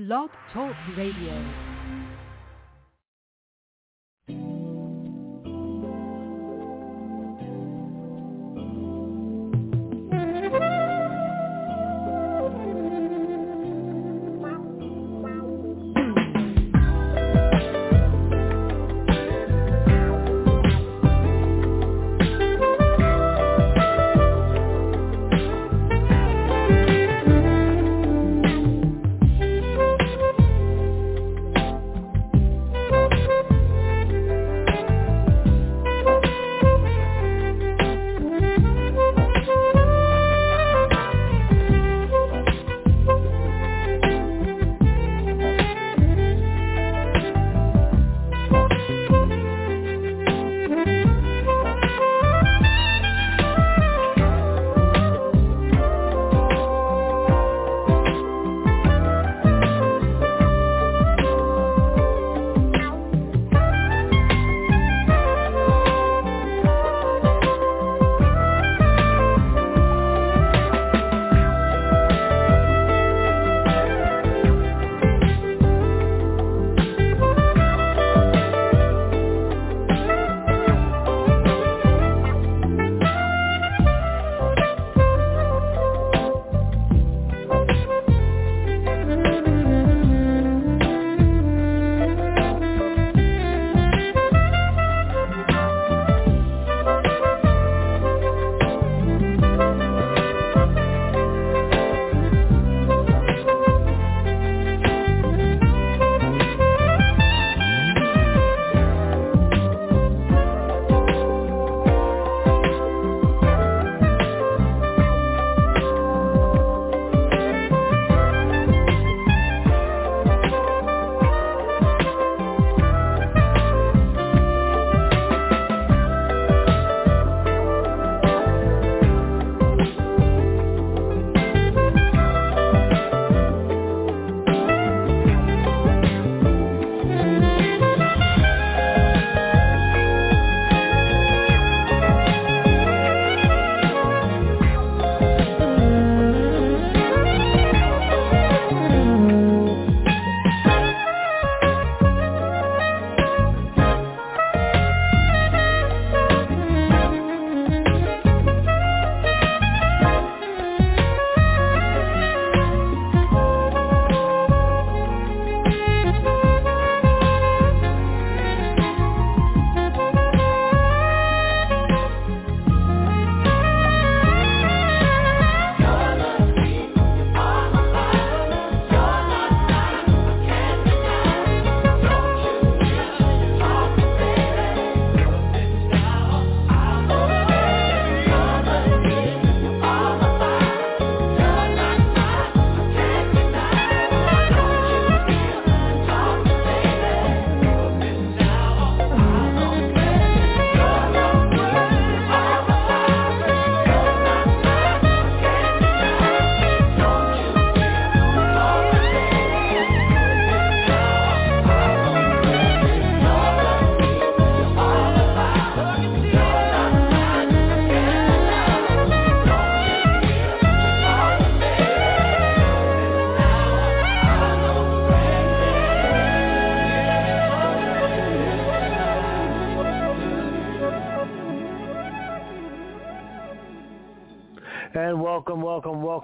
Blog Talk Radio.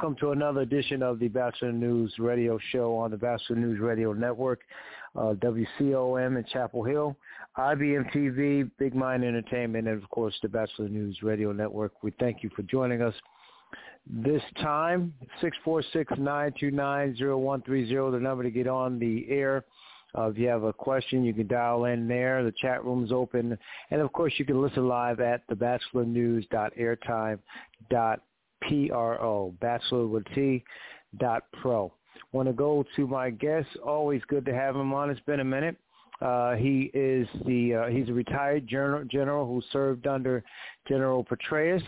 Welcome, to another edition of the Batchelor News Radio Show on the Batchelor News Radio Network, uh, WCOM in Chapel Hill, IBM TV, Big Mind Entertainment, and of course the Batchelor News Radio Network. We thank you for joining us. This time, 646-929-0130, the number to get on the air. Uh, if you have a question, you can dial in there. The chat room is open. And, of course, you can listen live at thebatchelornews.airtime.com P-R-O, bachelor with T, dot pro. Want to go to my guest. Always good to have him on. It's been a minute. Uh, he is the uh, he's a retired general, general who served under General Petraeus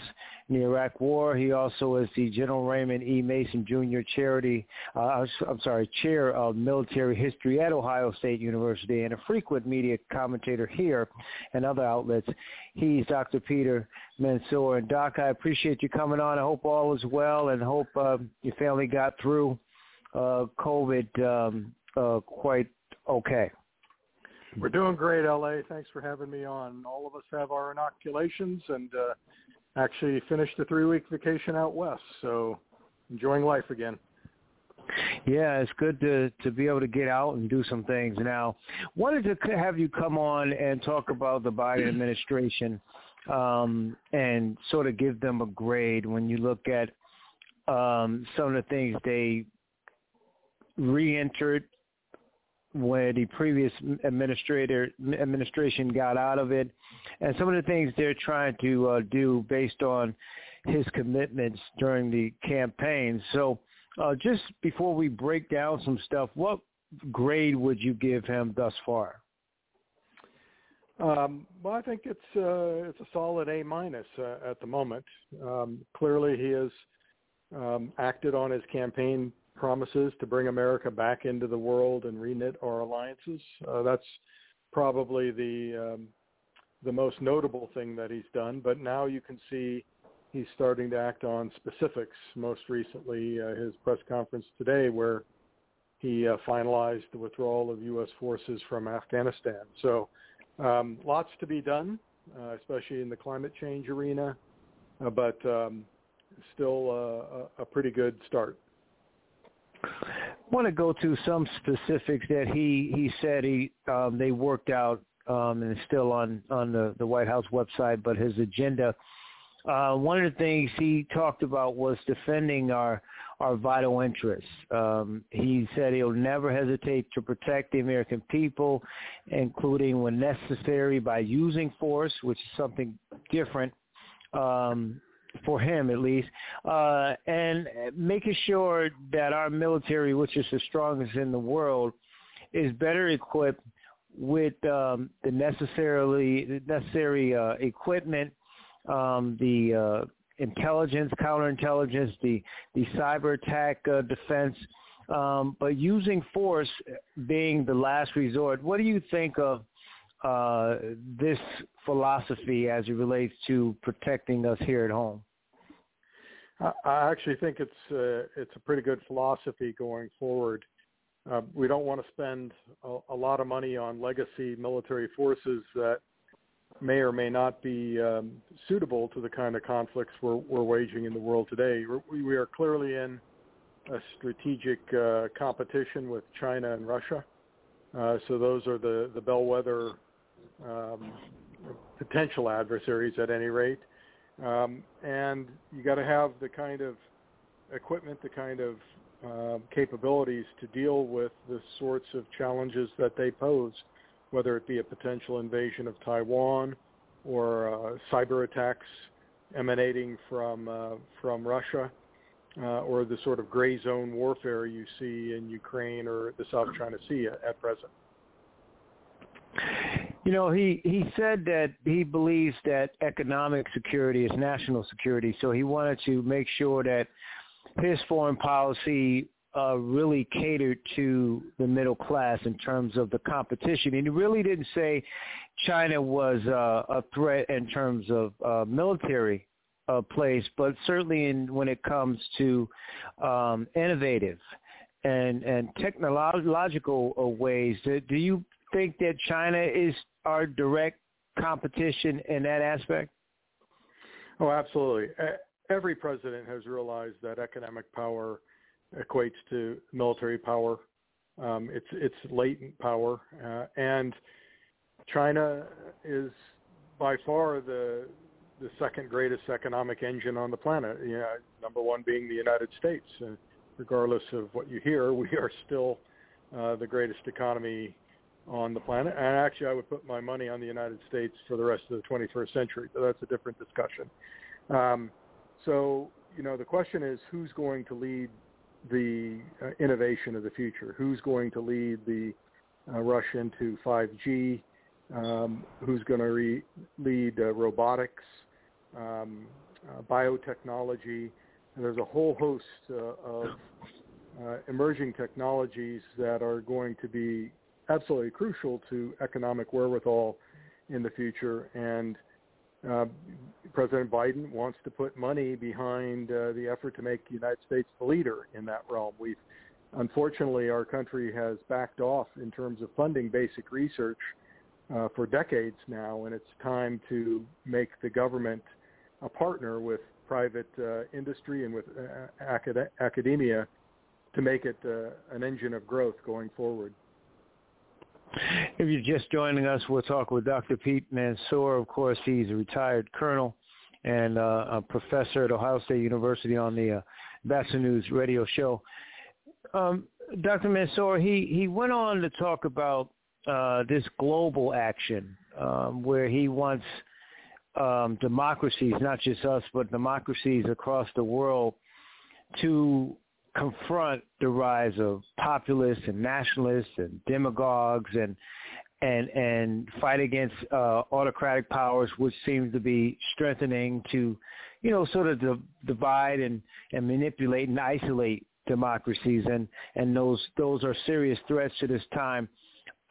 in the Iraq War. He also is the General Raymond E. Mason Jr. Charity, uh, I'm sorry, Chair of Military History at Ohio State University and a frequent media commentator here and other outlets. He's Dr. Peter Mansoor. And Doc, I appreciate you coming on. I hope all is well and hope uh, your family got through uh, COVID um, uh, quite okay? We're doing great, LA. Thanks for having me on. All of us have our inoculations and uh, actually finished a three-week vacation out west, so enjoying life again. Yeah, it's good to to be able to get out and do some things. Now, wanted to have you come on and talk about the Biden administration um, and sort of give them a grade when you look at um, some of the things they re-entered when the previous administrator administration got out of it, and some of the things they're trying to uh, do based on his commitments during the campaign. So, uh, just before we break down some stuff, what grade would you give him thus far? Um, well, I think it's uh, it's a solid A minus uh, at the moment. Um, clearly, he has um, acted on his campaign promises to bring America back into the world and reknit our alliances. Uh, that's probably the um, the most notable thing that he's done. But now you can see he's starting to act on specifics. Most recently, uh, his press conference today, where he uh, finalized the withdrawal of U.S. forces from Afghanistan. So um, lots to be done, uh, especially in the climate change arena, uh, but um, still uh, a, a pretty good start. Want to go to some specifics that he he said he um, they worked out um, and it's still on on the the White House website, but his agenda. Uh, one of the things he talked about was defending our our vital interests. Um, he said he'll never hesitate to protect the American people, including when necessary by using force, which is something different um, for him at least, uh, and making sure that our military, which is the strongest in the world, is better equipped with um, the necessarily necessary uh, equipment, um, the uh, intelligence, counterintelligence, the the cyber attack uh, defense, um, but using force being the last resort. What do you think of uh, this philosophy as it relates to protecting us here at home? I actually think it's uh, it's a pretty good philosophy going forward. Uh, we don't want to spend a, a, lot of money on legacy military forces that may or may not be um, suitable to the kind of conflicts we're, we're waging in the world today. we we are clearly in a strategic uh, competition with China and Russia. Uh, so those are the, the bellwether um, potential adversaries at any rate. Um, and you got to have the kind of equipment, the kind of uh, capabilities to deal with the sorts of challenges that they pose, whether it be a potential invasion of Taiwan or uh, cyber attacks emanating from uh, from Russia, uh, or the sort of gray zone warfare you see in Ukraine or the South China Sea at, at present. You know, he he said that he believes that economic security is national security, so he wanted to make sure that his foreign policy uh, really catered to the middle class in terms of the competition. And he really didn't say China was uh, a threat in terms of uh, military uh, place, but certainly in, when it comes to um, innovative and and technological uh, ways. Do, do you think that China is our direct competition in that aspect? Oh, absolutely. Every president has realized that economic power equates to military power. Um, it's it's latent power, uh, and China is by far the the second greatest economic engine on the planet. You know, number one being the United States. Uh, regardless of what you hear, we are still uh, the greatest economy on the planet. And actually, I would put my money on the United States for the rest of the 21st century, but that's a different discussion. Um, so, you know, the question is who's going to lead the uh, innovation of the future? Who's going to lead the uh, rush into 5G? Um, who's going to re- lead uh, robotics, um, uh, biotechnology? And there's a whole host uh, of uh, emerging technologies that are going to be absolutely crucial to economic wherewithal in the future. And uh, President Biden wants to put money behind uh, the effort to make the United States the leader in that realm. We've unfortunately, our country has backed off in terms of funding basic research uh, for decades now, and it's time to make the government a partner with private uh, industry and with uh, acad- academia to make it uh, an engine of growth going forward. If you're just joining us, we'll talk with Dr. Pete Mansoor. Of course, he's a retired colonel and uh, a professor at Ohio State University on the uh, News radio show. Um, Dr. Mansoor, he, he went on to talk about uh, this global action um, where he wants um, democracies, not just us, but democracies across the world to confront the rise of populists and nationalists and demagogues and and and fight against uh, autocratic powers, which seems to be strengthening to, you know, sort of divide and and manipulate and isolate democracies, and and those those are serious threats to this time.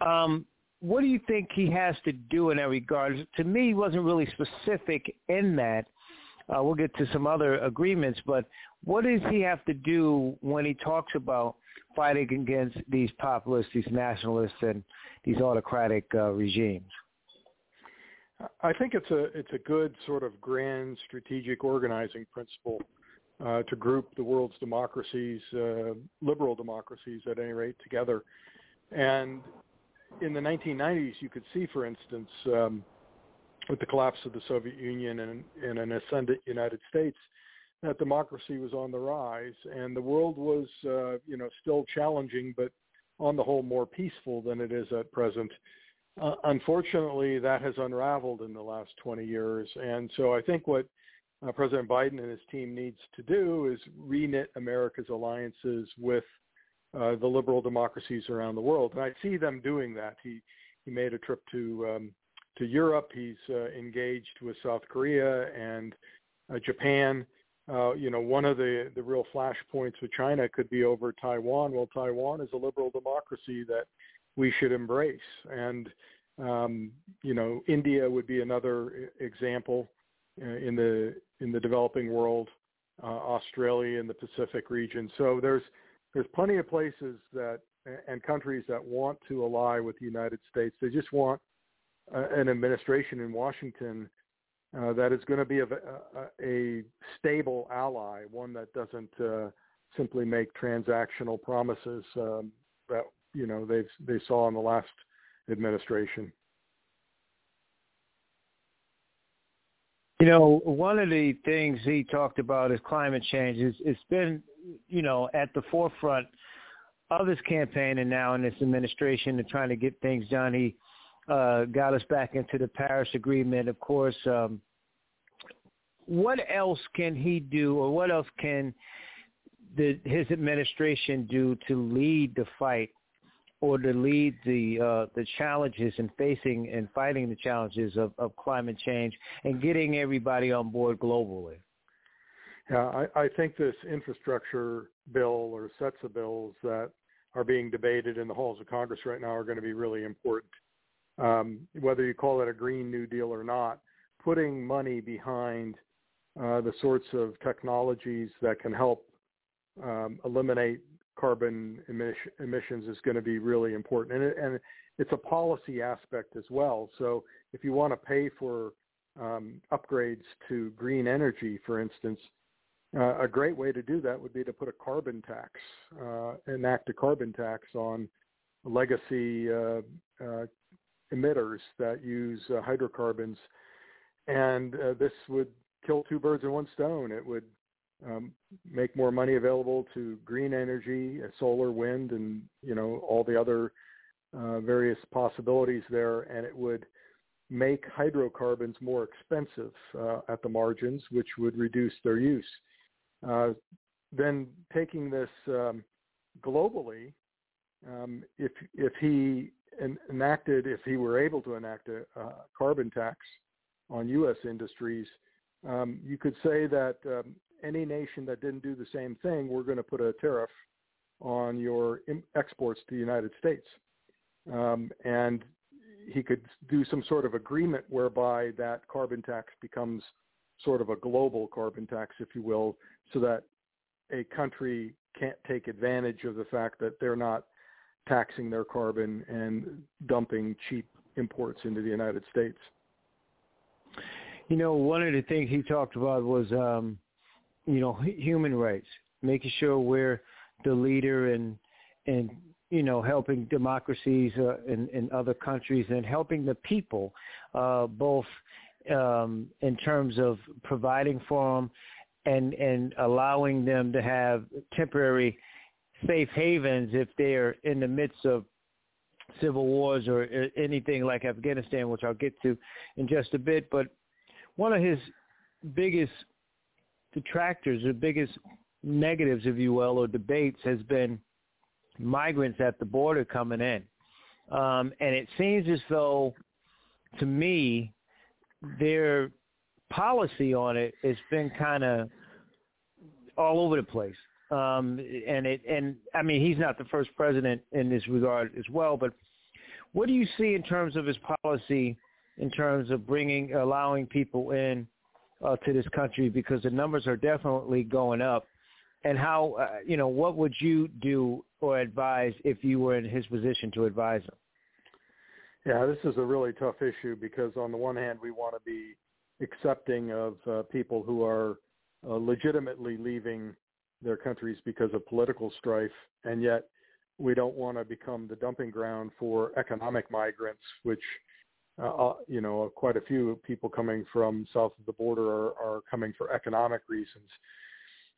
Um, what do you think he has to do in that regard? To me, he wasn't really specific in that. Uh, we'll get to some other agreements, but what does he have to do when he talks about fighting against these populists, these nationalists, and these autocratic uh, regimes? I think it's a it's a good sort of grand strategic organizing principle uh, to group the world's democracies, uh, liberal democracies at any rate, together. And in the 1990s, you could see, for instance, um, with the collapse of the Soviet Union and, and an ascendant United States, that democracy was on the rise, and the world was, uh, you know, still challenging, but on the whole more peaceful than it is at present. Uh, unfortunately, that has unraveled in the last 20 years, and so I think what uh, President Biden and his team needs to do is reknit America's alliances with uh, the liberal democracies around the world, and I see them doing that. He he made a trip to um, to Europe. He's uh, engaged with South Korea and uh, Japan uh, you know, one of the, the real flashpoints with China could be over Taiwan. Well, Taiwan is a liberal democracy that we should embrace. And, um, you know, India would be another example uh, in the, in the developing world, uh, Australia in the Pacific region. So there's, there's plenty of places that, and countries that want to ally with the United States. They just want an administration in Washington uh, that is going to be a, a, a, stable ally, one that doesn't uh, simply make transactional promises um, that you know they they saw in the last administration. You know, one of the things he talked about is climate change. It's, it's been, you know, at the forefront of his campaign and now in this administration and trying to get things done. He uh, got us back into the Paris Agreement. Of course, um, what else can he do, or what else can the, his administration do to lead the fight, or to lead the uh, the challenges and facing and fighting the challenges of, of climate change and getting everybody on board globally? Yeah, I, I think this infrastructure bill or sets of bills that are being debated in the halls of Congress right now are going to be really important um, whether you call it a Green New Deal or not, putting money behind uh, the sorts of technologies that can help um, eliminate carbon emission, emissions is going to be really important. And, it, and it's a policy aspect as well. So if you want to pay for um, upgrades to green energy, for instance, uh, a great way to do that would be to put a carbon tax, uh, enact a carbon tax on legacy uh, uh emitters that use uh, hydrocarbons, and uh, this would kill two birds in one stone. It would um, make more money available to green energy, uh, solar, wind, and you know all the other uh, various possibilities there, and it would make hydrocarbons more expensive uh, at the margins, which would reduce their use. Uh, then taking this um, globally, um, if if he enacted, if he were able to enact a, a carbon tax on U.S. industries, um, you could say that um, any nation that didn't do the same thing, we're going to put a tariff on your exports to the United States. Um, and he could do some sort of agreement whereby that carbon tax becomes sort of a global carbon tax, if you will, so that a country can't take advantage of the fact that they're not taxing their carbon and dumping cheap imports into the United States. You know, one of the things he talked about was, um, you know, human rights, making sure we're the leader in, in you know, helping democracies uh, in, in other countries and helping the people, uh, both um, in terms of providing for them and and allowing them to have temporary safe havens if they're in the midst of civil wars or anything like Afghanistan, which I'll get to in just a bit. But one of his biggest detractors, or biggest negatives, if you will, or debates has been migrants at the border coming in. Um, and it seems as though, to me, their policy on it has been kind of all over the place. Um, and it, and I mean, he's not the first president in this regard as well. But what do you see in terms of his policy, in terms of bringing, allowing people in uh, to this country? Because the numbers are definitely going up. And how, uh, you know, what would you do or advise if you were in his position to advise him? Yeah, this is a really tough issue because on the one hand, we want to be accepting of uh, people who are uh, legitimately leaving their countries because of political strife, and yet we don't want to become the dumping ground for economic migrants, which uh, uh, you know quite a few people coming from south of the border are, are coming for economic reasons.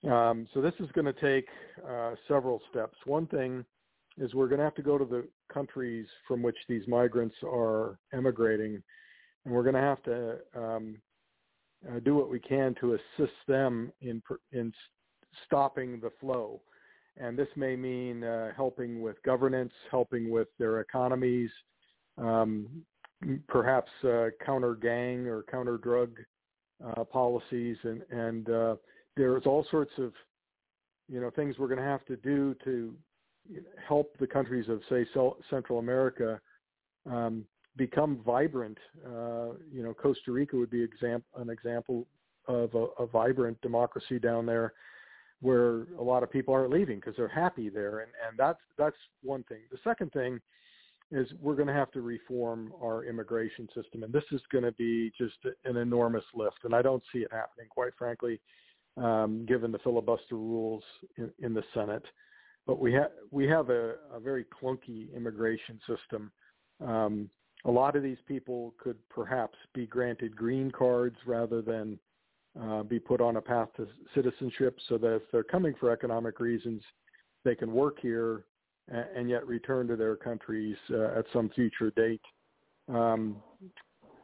Um, so this is going to take uh, several steps. One thing is we're going to have to go to the countries from which these migrants are emigrating, and we're going to have to um, uh, do what we can to assist them in in stopping the flow. And this may mean uh, helping with governance, helping with their economies, um, perhaps uh, counter gang or counter drug uh, policies, and and uh, there's all sorts of you know things we're going to have to do to help the countries of say Central America um, become vibrant. Uh, you know, Costa Rica would be exam- an example of a, a, vibrant democracy down there, where a lot of people aren't leaving because they're happy there, and and that's that's one thing. The second thing is we're going to have to reform our immigration system, and this is going to be just an enormous lift, and I don't see it happening, quite frankly, um, given the filibuster rules in, in the Senate. But we have we have a, a very clunky immigration system. Um, a lot of these people could perhaps be granted green cards rather than uh, be put on a path to citizenship so that if they're coming for economic reasons, they can work here and, and yet return to their countries uh, at some future date. Um,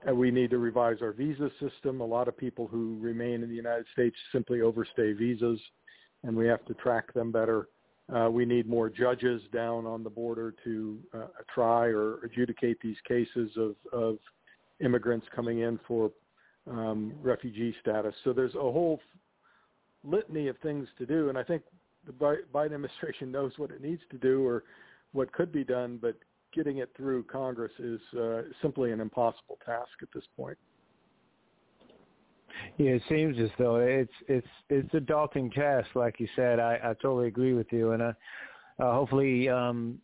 and we need to revise our visa system. A lot of people who remain in the United States simply overstay visas, and we have to track them better. Uh, we need more judges down on the border to uh, try or adjudicate these cases of, of immigrants coming in for um, refugee status. So there's a whole litany of things to do, and I think the Biden administration knows what it needs to do or what could be done, but getting it through Congress is uh, simply an impossible task at this point. Yeah, it seems as though it's it's it's a daunting task, like you said. I, I totally agree with you, and uh, uh, hopefully, um,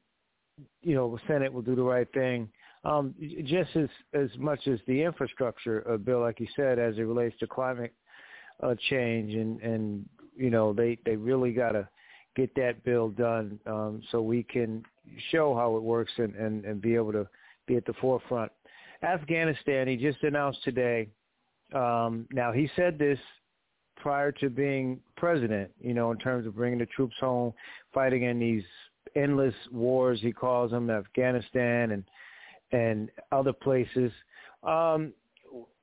you know, the Senate will do the right thing. Um, just as as much as the infrastructure uh, bill, like you said, as it relates to climate uh, change, and and you know, they they really got to get that bill done um, so we can show how it works and, and and be able to be at the forefront. Afghanistan, he just announced today um, now he said this prior to being president, you know, in terms of bringing the troops home, fighting in these endless wars he calls them, Afghanistan and and other places. Um,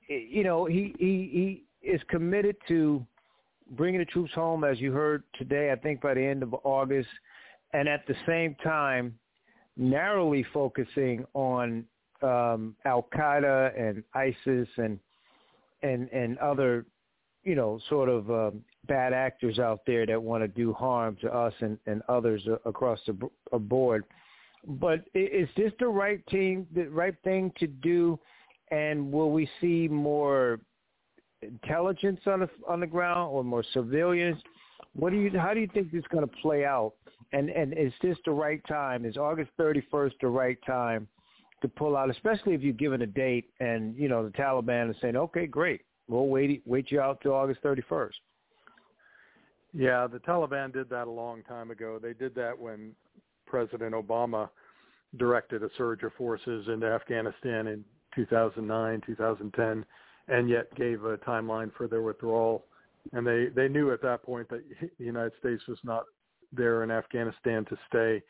you know, he he he is committed to bringing the troops home, as you heard today. I think by the end of August, and at the same time, narrowly focusing on um, Al Qaeda and ISIS and and and other you know sort of um, bad actors out there that want to do harm to us and, and others across the board. But is this the right team, the right thing to do? And will we see more intelligence on the on the ground or more civilians? What do you? How do you think this is going to play out? And and is this the right time? Is August 31st the right time to pull out? Especially if you're given a date, and you know the Taliban is saying, "Okay, great, we'll wait wait you out to August 31st." Yeah, the Taliban did that a long time ago. They did that when President Obama directed a surge of forces into Afghanistan in 2009, 2010, and yet gave a timeline for their withdrawal. And they, they knew at that point that the United States was not there in Afghanistan to stay.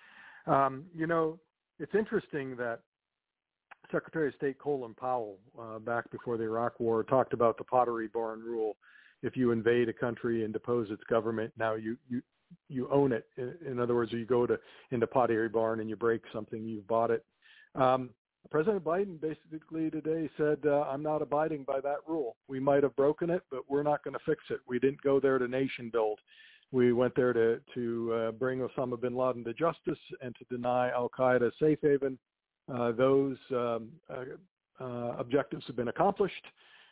Um, you know, it's interesting that Secretary of State Colin Powell, uh, back before the Iraq War, talked about the Pottery Barn rule. If you invade a country and depose its government, now you you you own it. In other words, you go to into Pottery Barn and you break something, you've bought it. Um, President Biden basically today said, uh, "I'm not abiding by that rule. We might have broken it, but we're not going to fix it. We didn't go there to nation build. We went there to to uh, bring Osama bin Laden to justice and to deny Al Qaeda safe haven. Uh, those um, uh, uh, objectives have been accomplished,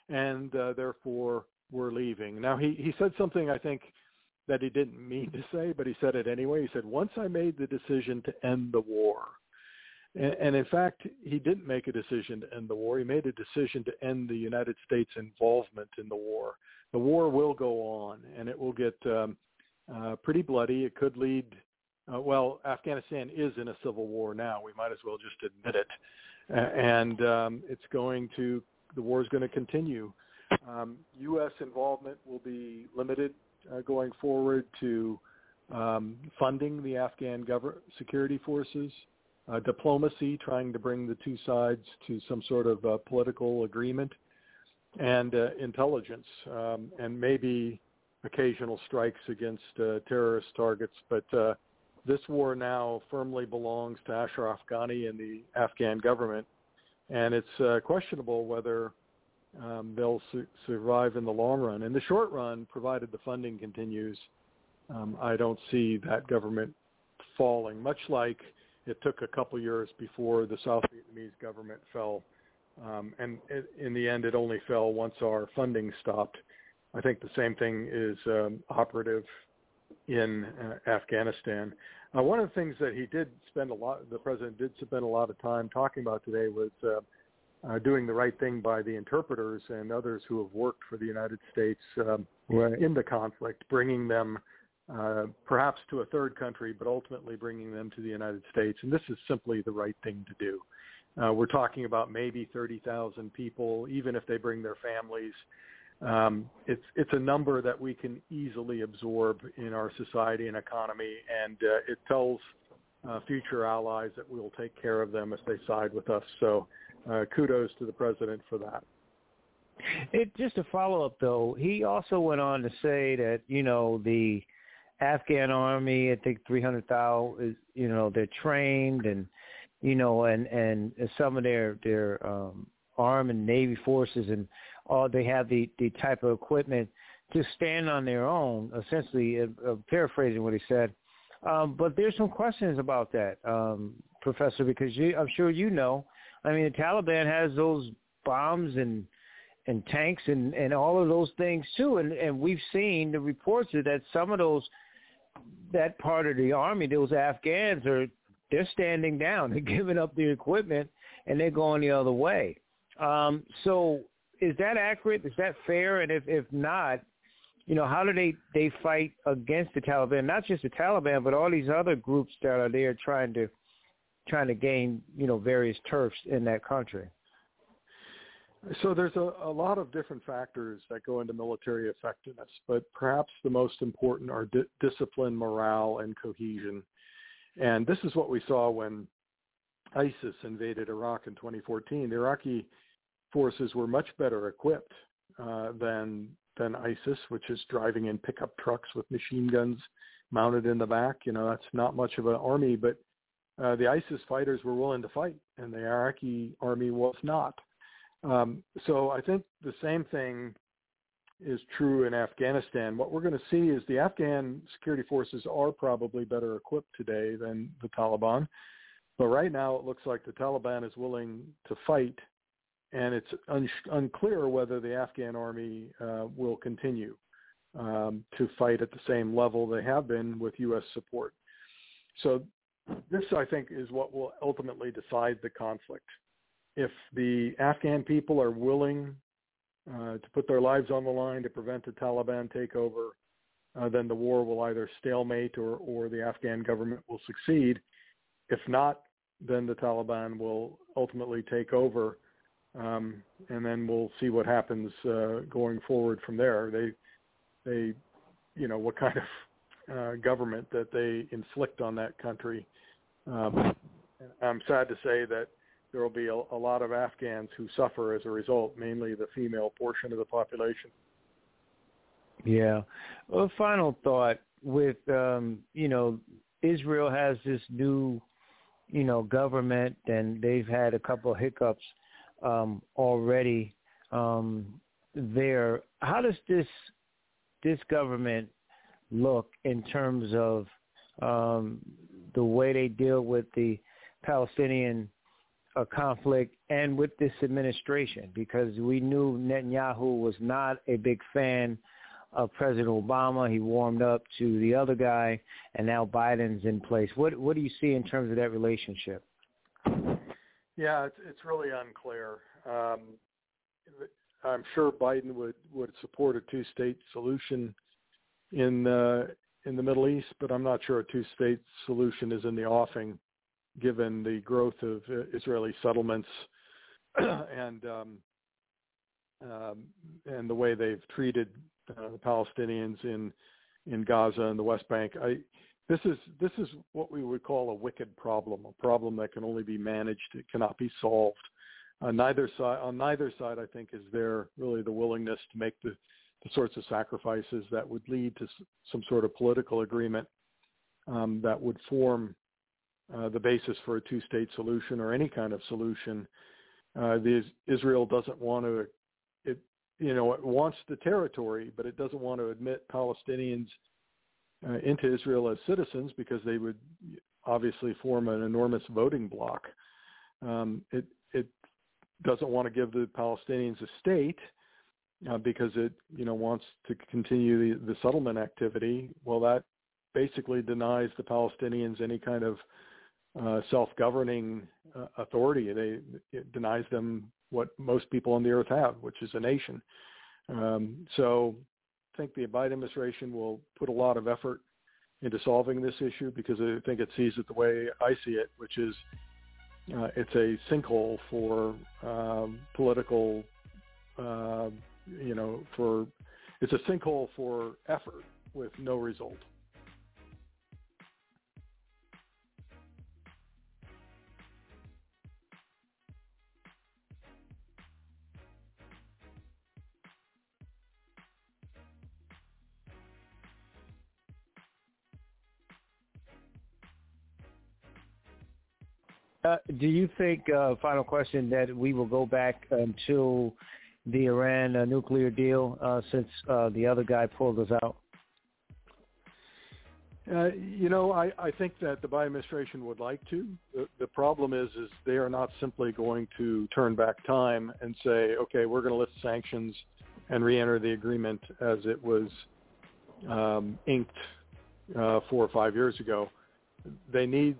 and uh, therefore we're leaving." Now he he said something I think that he didn't mean to say, but he said it anyway. He said, "Once I made the decision to end the war." And, and in fact, he didn't make a decision to end the war. He made a decision to end the United States' involvement in the war. The war will go on, and it will get um, uh, pretty bloody. It could lead. Uh, well, Afghanistan is in a civil war now. We might as well just admit it. And um, it's going to. The war is going to continue. Um, U.S. involvement will be limited uh, going forward to um, funding the Afghan government security forces uh, diplomacy, trying to bring the two sides to some sort of uh, political agreement, and uh, intelligence, um, and maybe occasional strikes against uh, terrorist targets. But uh, this war now firmly belongs to Ashraf Ghani and the Afghan government, and it's uh, questionable whether um, they'll su- survive in the long run. In the short run, provided the funding continues, um, I don't see that government falling, much like it took a couple years before the South Vietnamese government fell, um, and it, in the end, it only fell once our funding stopped. I think the same thing is um, operative in uh, Afghanistan. Uh, one of the things that he did spend a lot, the president did spend a lot of time talking about today was uh, uh, doing the right thing by the interpreters and others who have worked for the United States um, right. in the conflict, bringing them uh, perhaps to a third country, but ultimately bringing them to the United States. And this is simply the right thing to do. Uh, we're talking about maybe 30,000 people, even if they bring their families. Um, it's it's a number that we can easily absorb in our society and economy, and uh, it tells uh, future allies that we will take care of them if they side with us. So, uh, kudos to the president for that. It, just a follow up though, he also went on to say that you know the Afghan army, I think 300,000 is, you know, they're trained and, you know, and, and some of their, their, um, arm and navy forces and all they have the, the type of equipment to stand on their own, essentially, uh, uh, paraphrasing what he said. Um, but there's some questions about that, um, Professor, because you, I'm sure you know. I mean, the Taliban has those bombs and and tanks and and all of those things too, and and we've seen the reports that some of those that part of the army, those Afghans are they're standing down, they're giving up their equipment, and they're going the other way. Um, so is that accurate? Is that fair? And if if not, you know, how do they they fight against the Taliban? Not just the Taliban, but all these other groups that are there trying to trying to gain you know various turfs in that country. So there's a, a, lot of different factors that go into military effectiveness, but perhaps the most important are di- discipline, morale, and cohesion. And this is what we saw when ISIS invaded Iraq in 2014. The Iraqi forces were much better equipped uh, than than ISIS, which is driving in pickup trucks with machine guns mounted in the back. You know, that's not much of an army, but uh, the ISIS fighters were willing to fight, and the Iraqi army was not. Um, so I think the same thing is true in Afghanistan. What we're going to see is the Afghan security forces are probably better equipped today than the Taliban. But right now it looks like the Taliban is willing to fight, and it's un- unclear whether the Afghan army uh, will continue. um, to fight at the same level they have been with U.S. support. So this, I think, is what will ultimately decide the conflict. If the Afghan people are willing uh, to put their lives on the line to prevent a Taliban takeover, uh, then the war will either stalemate or, or the Afghan government will succeed. If not, then the Taliban will ultimately take over, um, and then we'll see what happens uh, going forward from there. They, they, you know, what kind of uh, government that they inflict on that country. Um, I'm sad to say that there will be a, a lot of Afghans who suffer as a result, mainly the female portion of the population. Yeah. Well, final thought with um, you know Israel has this new you know government and they've had a couple of hiccups um, already um, there. How does this this government look in terms of um, the way they deal with the Palestinian uh, conflict and with this administration? Because we knew Netanyahu was not a big fan of President Obama. He warmed up to the other guy, and now Biden's in place. What what do you see in terms of that relationship? Yeah, it's it's really unclear. Um, I'm sure Biden would would support a two-state solution in uh, in the Middle East, but I'm not sure a two-state solution is in the offing, given the growth of uh, Israeli settlements and um, um, and the way they've treated uh, the Palestinians in in Gaza and the West Bank. I, this is this is what we would call a wicked problem, a problem that can only be managed. It cannot be solved. On neither side, on neither side, I think, is there really the willingness to make the, the sorts of sacrifices that would lead to some sort of political agreement um, that would form uh, the basis for a two-state solution or any kind of solution. Uh, the, Israel doesn't want to you know, it wants the territory, but it doesn't want to admit Palestinians uh, into Israel as citizens because they would obviously form an enormous voting bloc. Um, it it doesn't want to give the Palestinians a state uh, because it you know wants to continue the, the settlement activity. Well, that basically denies the Palestinians any kind of uh, self-governing uh, authority. They it denies them what most people on the earth have, which is a nation. Um, so think the Biden administration will put a lot of effort into solving this issue because I think it sees it the way I see it, which is uh, it's a sinkhole for um, political, uh, you know, for it's a sinkhole for effort with no result. Uh, do you think, uh, final question, that we will go back until the Iran uh, nuclear deal uh, since uh, the other guy pulled us out? You know, I, I think that the Biden administration would like to. The, the problem is, is they are not simply going to turn back time and say, okay, we're going to lift sanctions and re-enter the agreement as it was um, inked four or five years ago. They need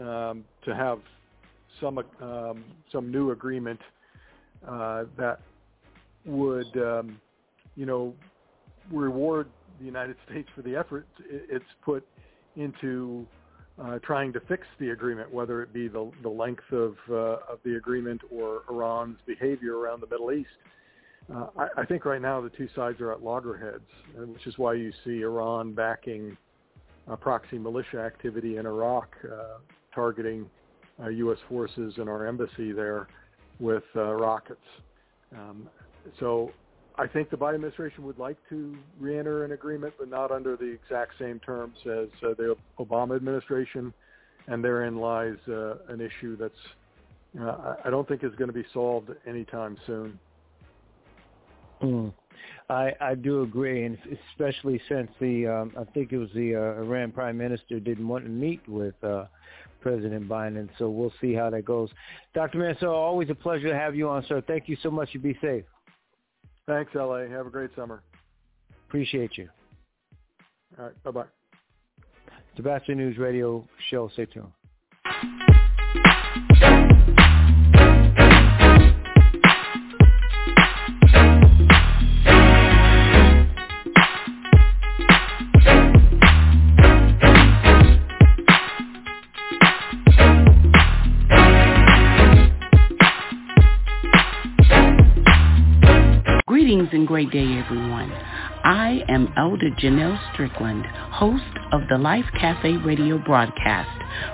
um, to have some um, some new agreement uh, that would um, you know reward the United States for the effort it's put into uh, trying to fix the agreement, whether it be the, the length of, uh, of the agreement or Iran's behavior around the Middle East. Uh, I, I think right now the two sides are at loggerheads, which is why you see Iran backing uh, proxy militia activity in Iraq, uh, targeting uh, U.S. forces and our embassy there with uh, rockets. Um, so I think the Biden administration would like to reenter an agreement, but not under the exact same terms as uh, the Obama administration. And therein lies uh, an issue that's uh, I don't think is going to be solved anytime soon. Mm. I I do agree, and especially since the um, I think it was the uh, Iran Prime Minister didn't want to meet with uh, President Biden. So we'll see how that goes. Dr. Mansoor, always a pleasure to have you on, sir. Thank you so much. You be safe. Thanks, LA. Have a great summer. Appreciate you. All right. Bye bye. The Batchelor News Radio show. Stay tuned. Greetings and great day, everyone. I am Elder Janelle Strickland, host of the Life Cafe radio broadcast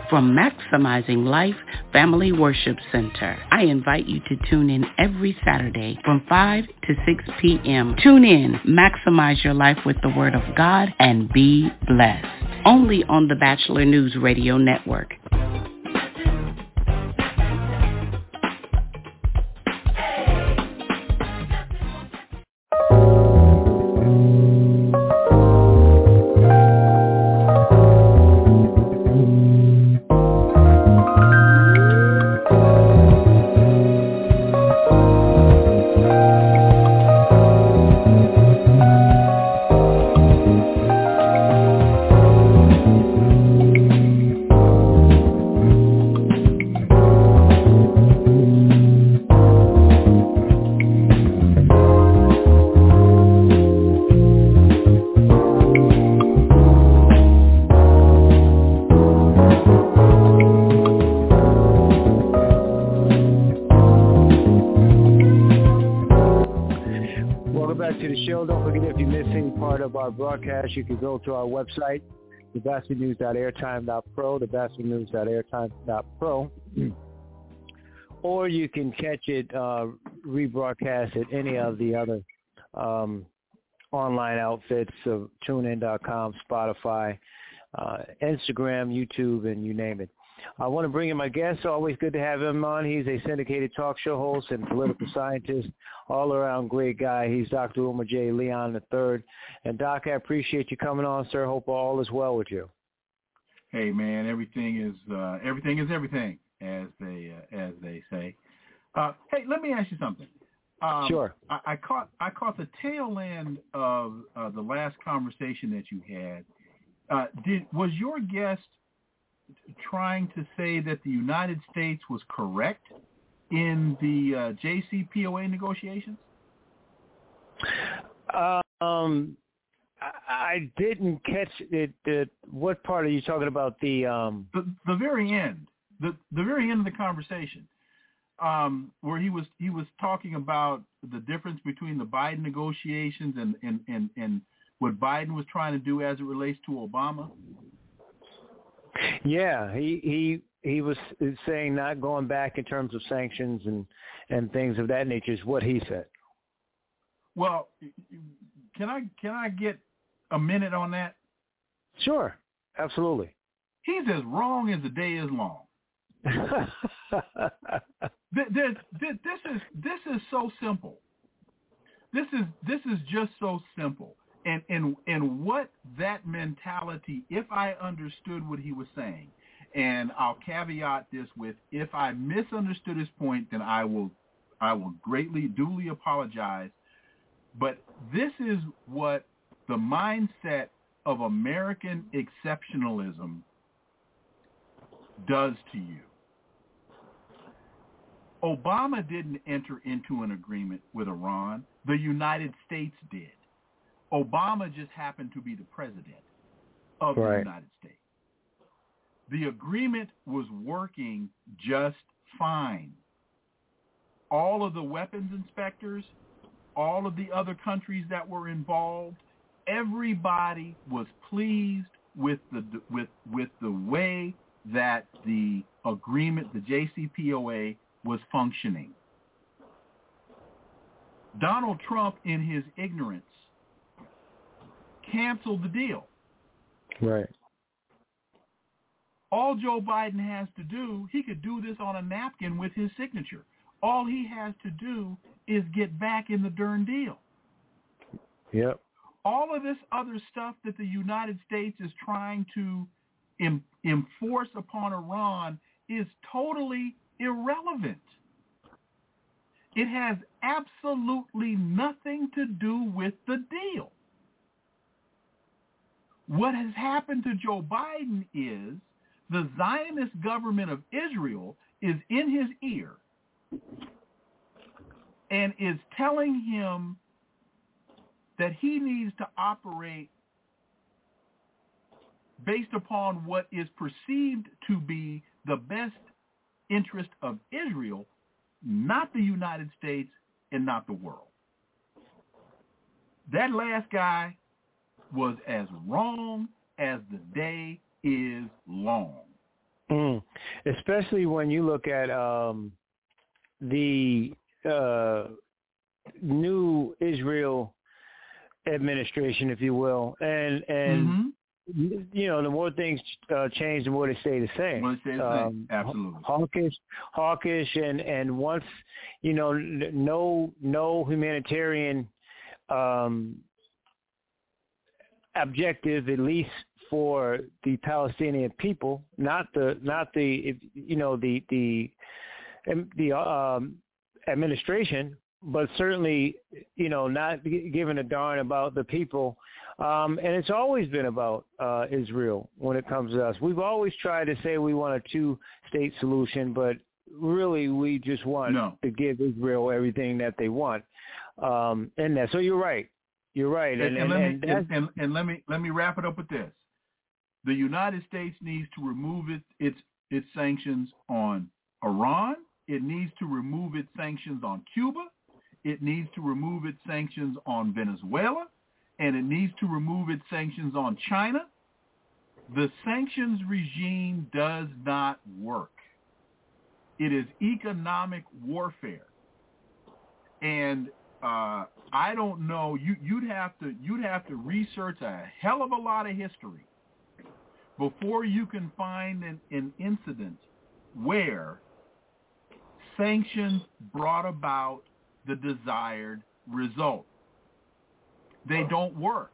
from Maximizing Life Family Worship Center. I invite you to tune in every Saturday from 5 to 6 p.m. Tune in, maximize your life with the Word of God, and be blessed. Only on the Batchelor News Radio Network. To our website, thebatchelornews.airtime.pro, thebatchelornews.airtime.pro, or you can catch it uh, rebroadcast at any of the other um, online outfits of TuneIn.com, Spotify, uh, Instagram, YouTube, and you name it. I want to bring in my guest. Always good to have him on. He's a syndicated talk show host and political scientist, all around great guy. He's Dr. Wilmer J. Leon III. And Doc, I appreciate you coming on, sir. Hope all is well with you. Hey man, everything is uh, everything is everything, as they uh, as they say. Uh, hey, let me ask you something. Um, sure. I, I, caught I caught the tail end of uh, the last conversation that you had. Uh, did was your guest trying to say that the United States was correct in the uh, JCPOA negotiations? Um, I didn't catch it. it. What part are you talking about? The um, the, the very end, the the very end of the conversation, um, where he was he was talking about the difference between the Biden negotiations and and and and what Biden was trying to do as it relates to Obama. Yeah, he he he was saying not going back in terms of sanctions and and things of that nature is what he said. Well, can I can I get a minute on that? Sure, absolutely. He's as wrong as the day is long. this, this, this is this is so simple. This is this is just so simple and and and what that mentality if i understood what he was saying and i'll caveat this with if i misunderstood his point then i will i will greatly duly apologize. But this is what the mindset of american exceptionalism does to you. Obama didn't enter into an agreement with iran. The united states did Obama just happened to be the president of right. the United States. The agreement was working just fine. All of the weapons inspectors, all of the other countries that were involved, everybody was pleased with the with with the way that the agreement, the JCPOA, was functioning. Donald Trump, in his ignorance, canceled the deal. Right. All Joe Biden has to do, he could do this on a napkin with his signature. All he has to do is get back in the darn deal. Yep. All of this other stuff that the United States is trying to Im- enforce upon Iran is totally irrelevant. It has absolutely nothing to do with the deal. What has happened to Joe Biden is the Zionist government of Israel is in his ear and is telling him that he needs to operate based upon what is perceived to be the best interest of Israel, not the United States and not the world. That last guy was as wrong as the day is long. Mm. Especially when you look at um, the uh, new Israel administration, if you will, and and mm-hmm you know, the more things uh, change, the more they stay the same. More stay the same. Um, Absolutely. Hawkish, hawkish, and and once you know, no no humanitarian um, objective, at least for the Palestinian people, not the not the you know the the the um, administration, but certainly you know not giving a darn about the people um, and it's always been about uh, Israel when it comes to us. We've always tried to say we want a two-state solution, but really we just want no. to give Israel everything that they want. Um, and that, so you're right. You're right. And, and, and, let me, and, and, let me let me wrap it up with this: the United States needs to remove its its its sanctions on Iran. It needs to remove its sanctions on Cuba. It needs to remove its sanctions on Venezuela and it needs to remove its sanctions on China, the sanctions regime does not work. It is economic warfare. And uh, I don't know. You, you'd have to you'd have to research a hell of a lot of history before you can find an, an incident where sanctions brought about the desired result. They don't work.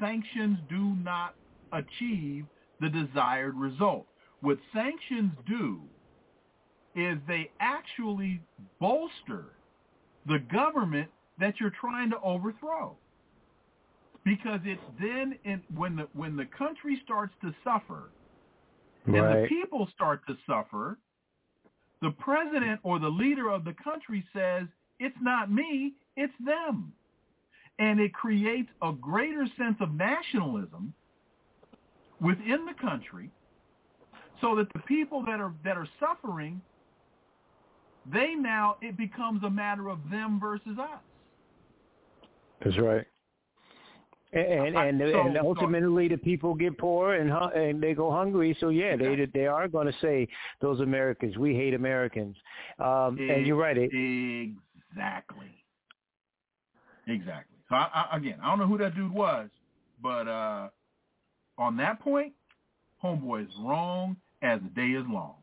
Sanctions do not achieve the desired result. What sanctions do is they actually bolster the government that you're trying to overthrow. Because it's then in, when the when the country starts to suffer and the people start to suffer, the president or the leader of the country says, it's not me, it's them and it creates a greater sense of nationalism within the country so that the people that are that are suffering they now it becomes a matter of them versus us. That's right. And and, so, and ultimately so, the people get poor and and they go hungry. So yeah exactly. they they are going to say those americans we hate americans. Um and you're right it, exactly. Exactly. So I, I, again, I don't know who that dude was, but uh, on that point, homeboy is wrong as the day is long.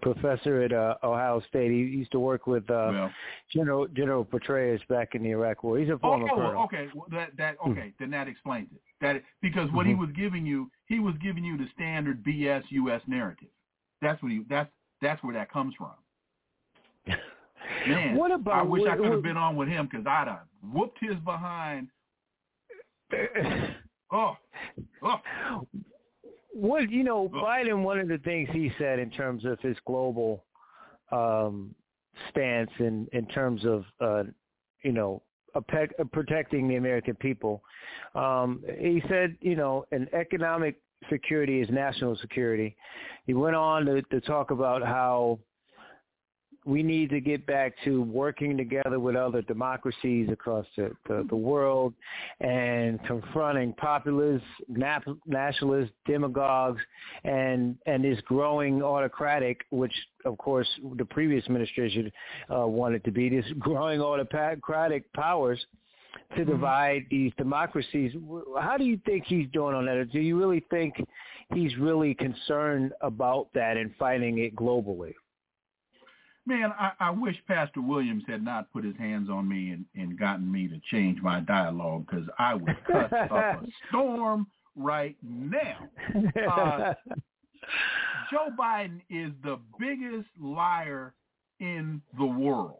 Professor at uh, Ohio State. He used to work with uh, well, General General Petraeus back in the Iraq War. He's a former oh, colonel. Okay, well, that that hmm. okay, then that explains it. That because what mm-hmm. he was giving you, he was giving you the standard BS U.S. narrative. That's what he. That's that's where that comes from. Man, what about? I wish what, I could have been on with him because I'd have whooped his behind. oh, oh. What you know. Biden. One of the things he said in terms of his global um, stance, in in terms of uh, you know pe- protecting the American people, um, he said, you know, an economic security is national security. He went on to, to talk about how we need to get back to working together with other democracies across the, the, the world and confronting populists, nationalists, demagogues, and and this growing autocratic, which of course the previous administration uh, wanted to be, this growing autocratic powers to mm-hmm. divide these democracies. How do you think he's doing on that? Or do you really think he's really concerned about that and fighting it globally? Man, I, I wish Pastor Williams had not put his hands on me and, and gotten me to change my dialogue because I would cut up a storm right now. Uh, Joe Biden is the biggest liar in the world.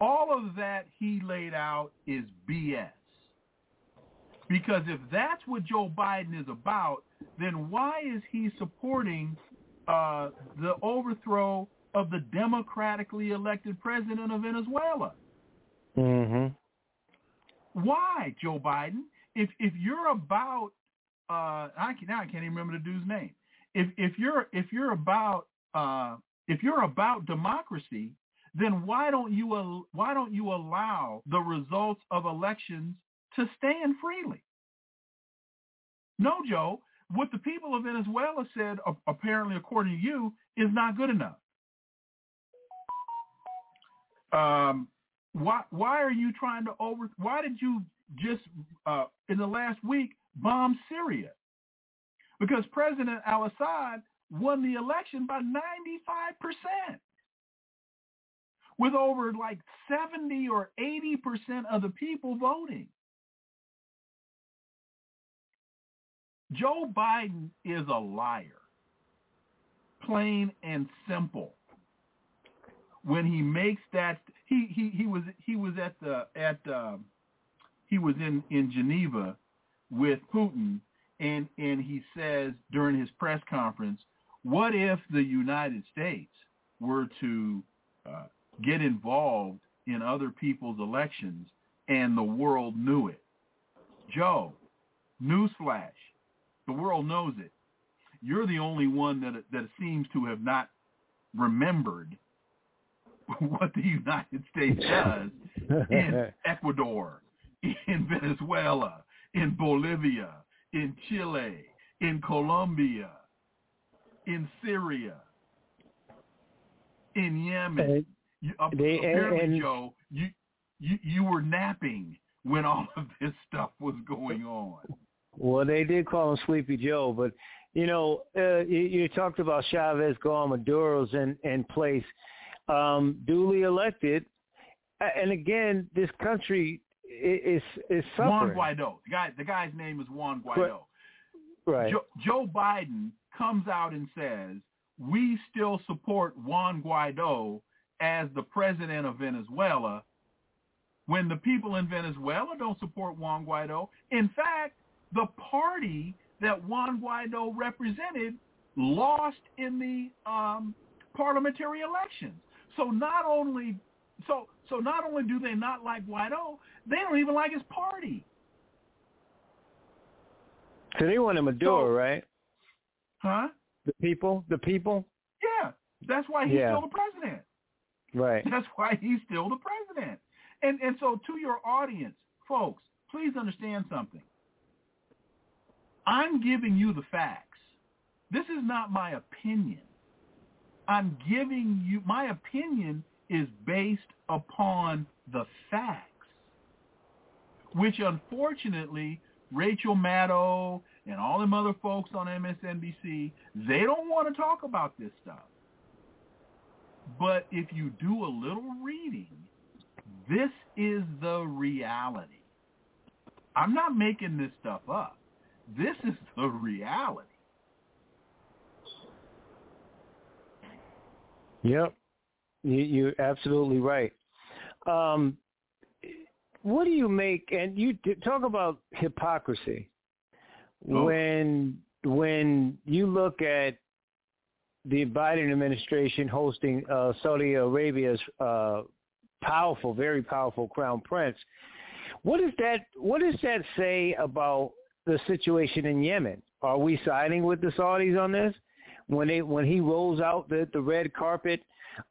All of that he laid out is BS. Because if that's what Joe Biden is about, then why is he supporting uh, the overthrow of the democratically elected president of Venezuela? Mm-hmm. Why, Joe Biden? If if you're about uh, I can, now I can't even remember the dude's name. If if you're if you're about uh, if you're about democracy, then why don't you why don't you allow the results of elections to stand freely? No, Joe. What the people of Venezuela said, apparently according to you, is not good enough. Um, why why are you trying to over? Why did you just uh, in the last week bomb Syria? Because President al-Assad won the election by 95% with over like 70 or 80% of the people voting. Joe Biden is a liar, plain and simple. When he makes that, he he he was he was at the at um, he was in in Geneva with Putin, and and he says during his press conference, what if the United States were to uh, get involved in other people's elections and the world knew it? Joe, newsflash, the world knows it. You're the only one that that seems to have not remembered what the United States does in Ecuador, in Venezuela, in Bolivia, in Chile, in Colombia, in Syria, in Yemen. Uh, they, apparently, and, Joe, you, you you were napping when all of this stuff was going on. Well, they did call him Sleepy Joe, but you know, uh, you, you talked about Chavez going Maduro's in in place, um, duly elected, and again, this country is is suffering. Juan Guaido. The guy, the guy's name is Juan Guaido. Right. Joe, Joe Biden comes out and says, "We still support Juan Guaido as the president of Venezuela." When the people in Venezuela don't support Juan Guaido, in fact, the party that Juan Guaido represented lost in the um, parliamentary elections. So not only so so not only do they not like Guaido, they don't even like his party. So they want him a so, right? Huh? The people, the people. Yeah, that's why he's yeah. still the president. Right. That's why he's still the president. And and so to your audience, folks, please understand something. I'm giving you the facts. This is not my opinion. I'm giving you my opinion is based upon the facts, which unfortunately Rachel Maddow and all them other folks on MSNBC, they don't want to talk about this stuff. But if you do a little reading, this is the reality. I'm not making this stuff up. This is the reality. Yep. You, are absolutely right. Um, what do you make? And you talk about hypocrisy oh. when when you look at the Biden administration hosting uh, Saudi Arabia's uh, powerful, very powerful crown prince. What does that What does that say about the situation in Yemen? Are we siding with the Saudis on this? When they when he rolls out the the red carpet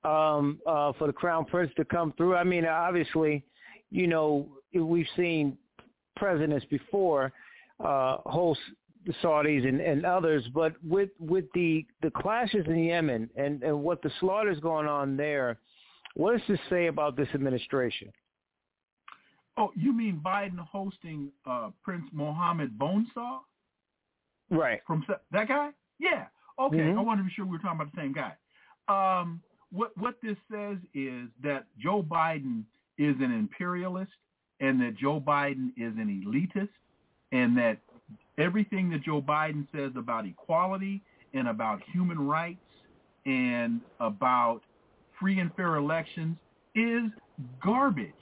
um, uh, for the crown prince to come through. I mean, obviously, you know, we've seen presidents before uh, host the Saudis and, and others, but with with the the clashes in Yemen and, and what the slaughters going on there, what does this say about this administration? Oh, you mean Biden hosting uh, Prince Mohammed Bonesaw? Right. From that guy? Yeah. Okay. Mm-hmm. I want to be sure we are talking about the same guy. Um, what what this says is that Joe Biden is an imperialist and that Joe Biden is an elitist and that everything that Joe Biden says about equality and about human rights and about free and fair elections is garbage.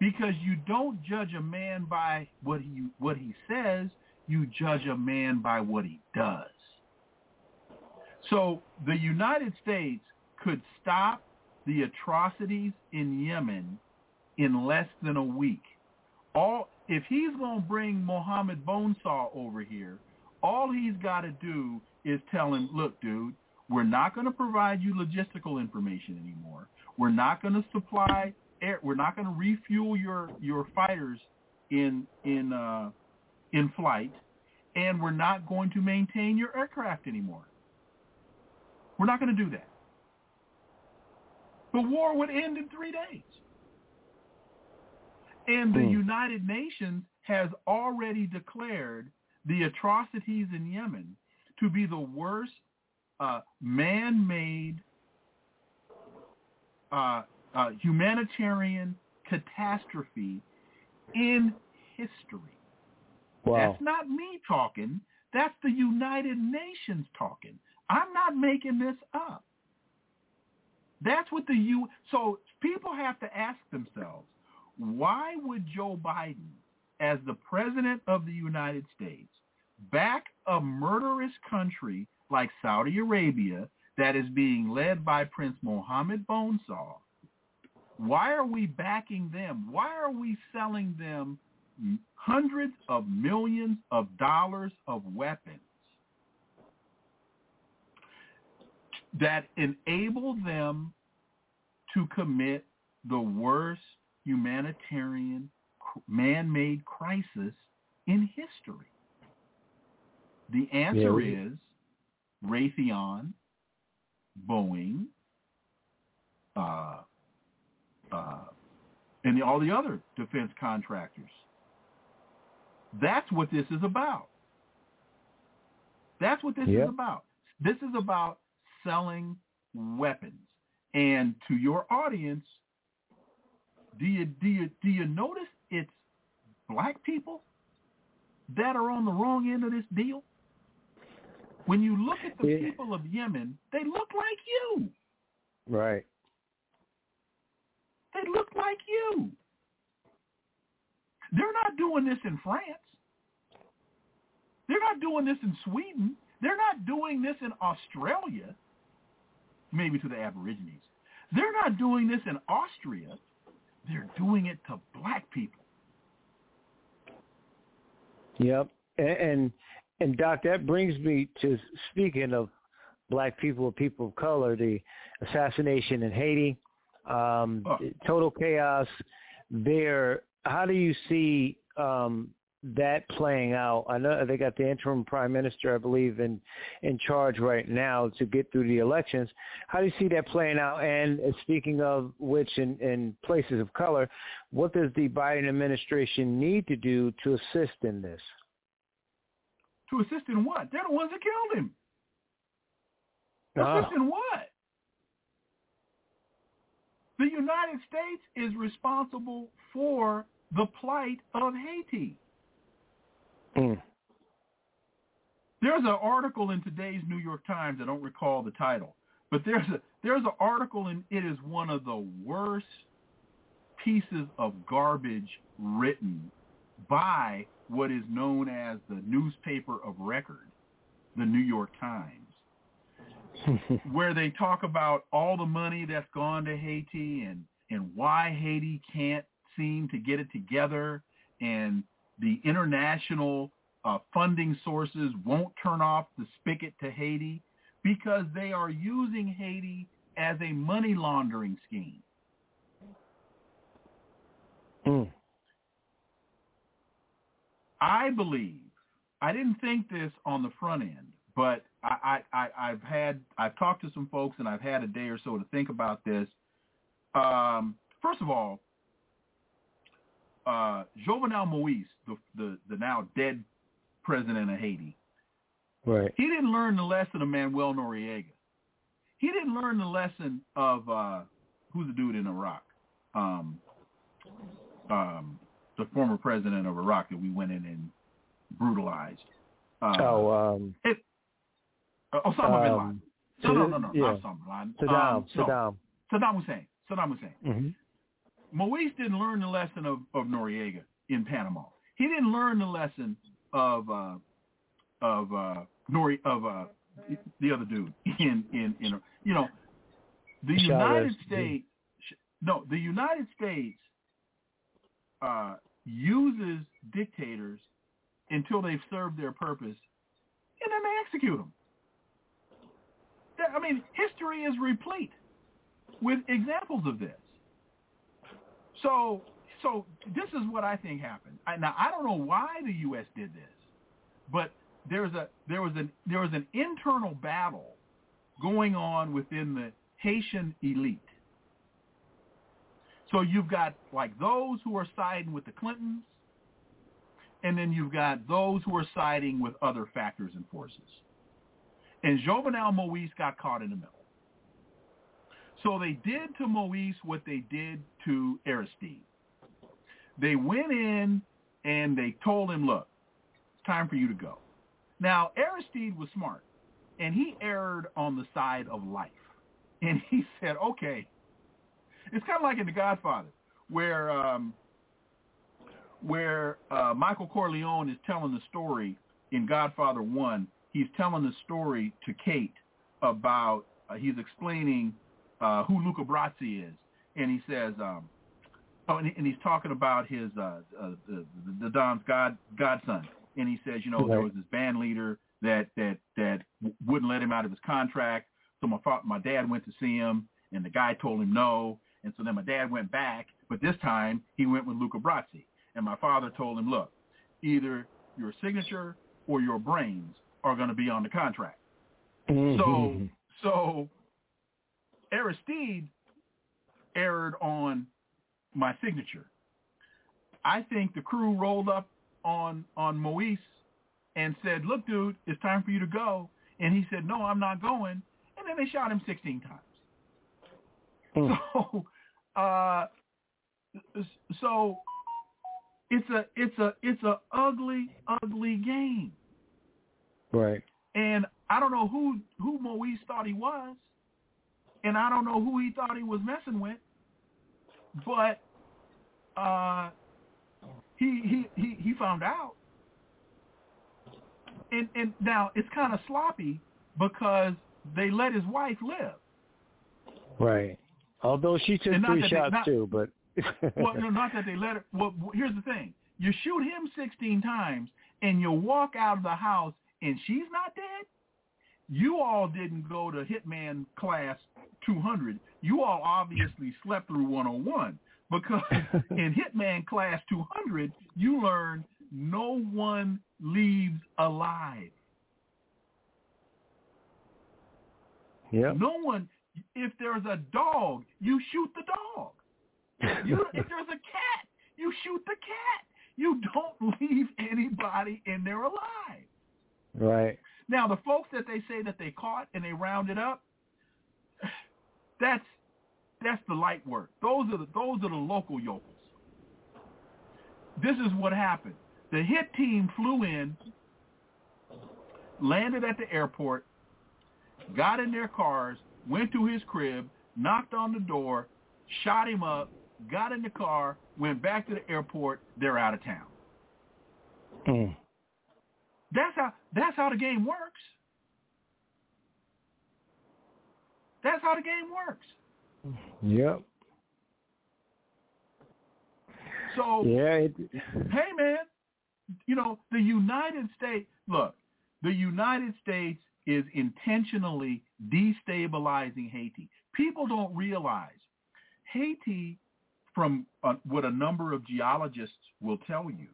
because you don't judge a man by what he what he says, you judge a man by what he does. So the United States could stop the atrocities in Yemen in less than a week. All if he's going to bring Mohammed Bonesaw over here, all he's got to do is tell him, look, dude, we're not going to provide you logistical information anymore. We're not going to supply air. We're not going to refuel your your fighters in in uh, in flight, and we're not going to maintain your aircraft anymore. We're not going to do that. The war would end in three days. And the hmm. United Nations has already declared the atrocities in Yemen to be the worst uh, man-made uh, uh, humanitarian catastrophe in history. Wow. That's not me talking. That's the United Nations talking. I'm not making this up. That's what the U. So people have to ask themselves, why would Joe Biden, as the president of the United States, back a murderous country like Saudi Arabia that is being led by Prince Mohammed Bonesaw? Why are we backing them? Why are we selling them hundreds of millions of dollars of weapons that enable them to commit the worst humanitarian man-made crisis in history? The answer yeah. is Raytheon, Boeing, uh, uh, and all the other defense contractors. That's what this is about. That's what this yep. is about. This is about selling weapons. And to your audience, do you do you do you notice it's black people that are on the wrong end of this deal? When you look at the yeah. people of Yemen, they look like you. Right. They look like you. They're not doing this in France. They're not doing this in Sweden. They're not doing this in Australia, maybe to the Aborigines. They're not doing this in Austria. They're doing it to black people. Yep. And, and and Doc, that brings me to speaking of black people, people of color, the assassination in Haiti, um, oh. total chaos there. How do you see um, that playing out? I know they got the interim prime minister, I believe, in in charge right now to get through the elections. How do you see that playing out? And speaking of which, in, in places of color, what does the Biden administration need to do to assist in this? To assist in what? They're the ones that killed him. Ah. Assist in what? The United States is responsible for the plight of Haiti. Mm. There's an article in today's New York Times. I don't recall the title, but there's a there's an article and it is one of the worst pieces of garbage written by what is known as the newspaper of record, the New York Times, where they talk about all the money that's gone to Haiti and, and why Haiti can't seem to get it together and the international uh, funding sources won't turn off the spigot to Haiti because they are using Haiti as a money laundering scheme. Mm. I believe, I didn't think this on the front end, but I, I, I've had, I've talked to some folks and I've had a day or so to think about this. Um, first of all, uh, Jovenel Moise, the, the, the now dead president of Haiti, right. he didn't learn the lesson of Manuel Noriega. He didn't learn the lesson of, uh, who's the dude in Iraq? Um, um, the former president of Iraq that we went in and brutalized. Uh, oh, um, it, uh, Osama bin Laden. No, no, no, no, yeah. Osama bin Laden. Saddam, um, Saddam. No, Saddam Hussein. Saddam Hussein. Mm-hmm. Moise didn't learn the lesson of, of Noriega in Panama. He didn't learn the lesson of uh, of uh, Nori of uh, the other dude in in in you know the United States. No, the United States uh, uses dictators until they've served their purpose, and then they execute them. I mean, history is replete with examples of this. So, so this is what I think happened. I, now, I don't know why the U.S. did this, but there's a there was an there was an internal battle going on within the Haitian elite. So you've got like those who are siding with the Clintons, and then you've got those who are siding with other factors and forces. And Jovenel Moise got caught in the middle. So they did to Moise what they did to Aristide. They went in and they told him, look, it's time for you to go. Now, Aristide was smart, and he erred on the side of life. And he said, okay, it's kind of like in The Godfather, where um, where uh, Michael Corleone is telling the story in Godfather 1. He's telling the story to Kate about, uh, he's explaining uh, who Luca Brasi is. And he says, um, oh, and, he, and he's talking about his, uh, uh, the, the Don's God, godson. And he says, you know, right. there was this band leader that, that, that wouldn't let him out of his contract. So my, my dad went to see him and the guy told him no. And so then my dad went back, but this time he went with Luca Brasi. And my father told him, look, either your signature or your brains are going to be on the contract. Mm-hmm. So, so Aristide erred on my signature. I think the crew rolled up on on Moise and said, "Look, dude, it's time for you to go." And he said, "No, I'm not going." And then they shot him 16 times. Mm. So, uh, so it's a it's a it's a ugly ugly game. Right. And I don't know who who Moise thought he was, and I don't know who he thought he was messing with, but uh, he he he he found out. And and now it's kind of sloppy because they let his wife live. Right. Although she took three shots not, too, but well, no, not that they let her. Well, here's the thing: you shoot him 16 times, and you walk out of the house, and she's not dead. You all didn't go to Hitman class 200. You all obviously slept through 101 because in Hitman class 200, you learn no one leaves alive. Yeah. No one. If there's a dog, you shoot the dog. You, if there's a cat, you shoot the cat. You don't leave anybody in there alive. Right. Now, the folks that they say that they caught and they rounded up, that's that's the light work. Those are the those are the local yokels. This is what happened. The hit team flew in, landed at the airport, got in their cars, went to his crib, knocked on the door, shot him up, got in the car, went back to the airport. They're out of town. Mm. That's how that's how the game works. That's how the game works. Yep. So yeah, it... hey man, you know the United States. Look, the United States is intentionally destabilizing Haiti. People don't realize Haiti from uh, what a number of geologists will tell you,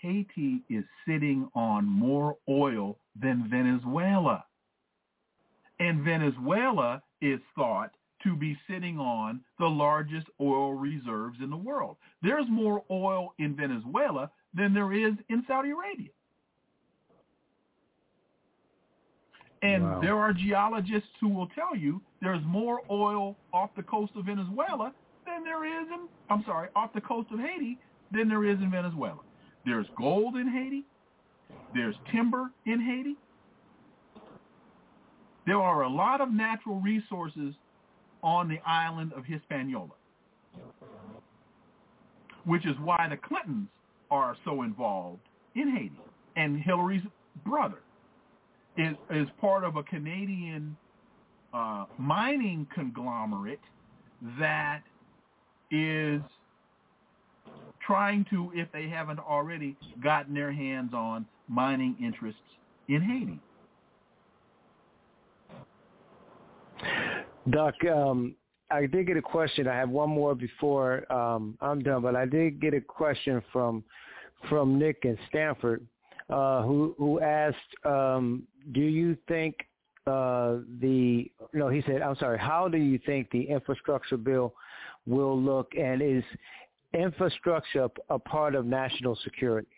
Haiti is sitting on more oil than Venezuela. And Venezuela is thought to be sitting on the largest oil reserves in the world. There's more oil in Venezuela than there is in Saudi Arabia. And wow. there are geologists who will tell you there's more oil off the coast of Venezuela than there is in, I'm sorry, off the coast of Haiti than there is in Venezuela. There's gold in Haiti. There's timber in Haiti. There are a lot of natural resources on the island of Hispaniola. which is why the Clintons are so involved in Haiti. And Hillary's brother is, is part of a Canadian uh, mining conglomerate that is trying to, if they haven't already, gotten their hands on mining interests in Haiti. Doc, um, I did get a question. I have one more before um, I'm done, but I did get a question from from Nick in Stanford, uh, who who asked, um, "Do you think uh, the no?" He said, "I'm sorry. How do you think the infrastructure bill will look, and is infrastructure a part of national security?"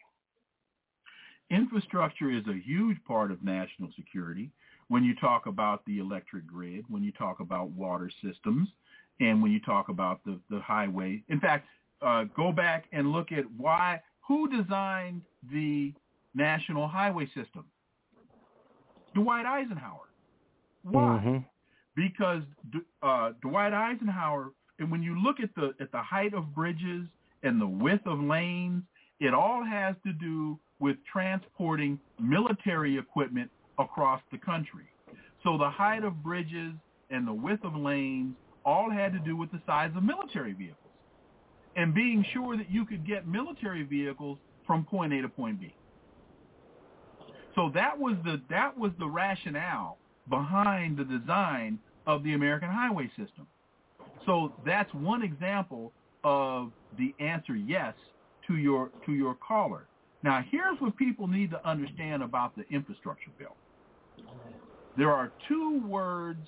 Infrastructure is a huge part of national security when you talk about the electric grid, when you talk about water systems, and when you talk about the, the highway. In fact, uh, go back and look at why, who designed the national highway system? Dwight Eisenhower. Why? Mm-hmm. Because uh, Dwight Eisenhower, and when you look at the at the height of bridges and the width of lanes, it all has to do with transporting military equipment across the country. So the height of bridges and the width of lanes all had to do with the size of military vehicles and being sure that you could get military vehicles from point A to point B. So that was the that was the rationale behind the design of the American highway system. So that's one example of the answer yes to your to your caller. Now here's what people need to understand about the infrastructure bill. There are two words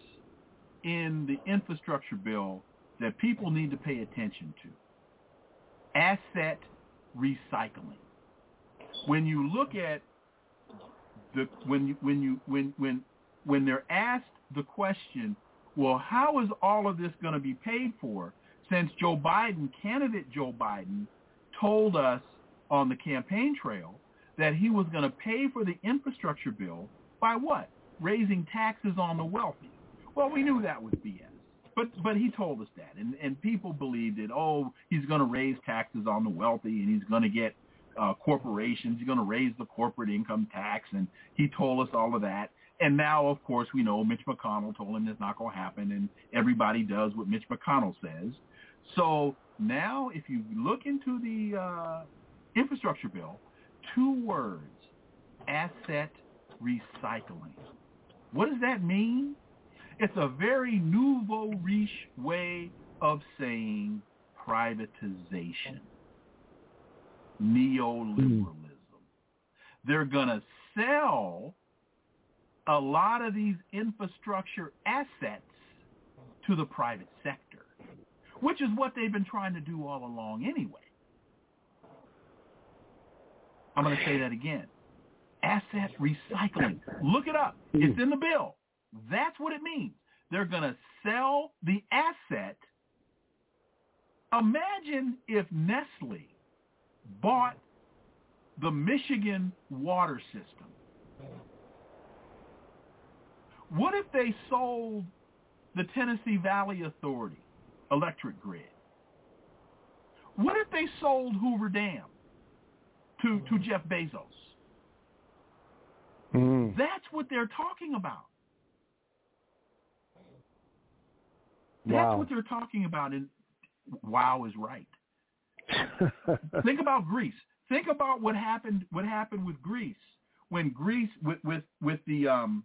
in the infrastructure bill that people need to pay attention to. Asset recycling. When you look at the when you when you when when when they're asked the question, well, how is all of this going to be paid for? Since Joe Biden, candidate Joe Biden, told us on the campaign trail that he was going to pay for the infrastructure bill by what? Raising taxes on the wealthy. Well, we knew that was BS. But but he told us that, and and people believed it. Oh, he's going to raise taxes on the wealthy, and he's going to get uh, corporations. He's going to raise the corporate income tax, and he told us all of that. And now, of course, we know Mitch McConnell told him it's not going to happen, and everybody does what Mitch McConnell says. So now, if you look into the uh, infrastructure bill, two words, asset recycling. What does that mean? It's a very nouveau riche way of saying privatization, neoliberalism. Mm. They're going to sell a lot of these infrastructure assets to the private sector, which is what they've been trying to do all along anyway. I'm going to say that again. Asset recycling. Look it up. It's in the bill. That's what it means. They're going to sell the asset. Imagine if Nestle bought the Michigan water system. What if they sold the Tennessee Valley Authority electric grid? What if they sold Hoover Dam to, to Jeff Bezos? Mm. That's what they're talking about. That's wow. what they're talking about. And wow is right. Think about Greece. Think about what happened. What happened with Greece when Greece with with with the um,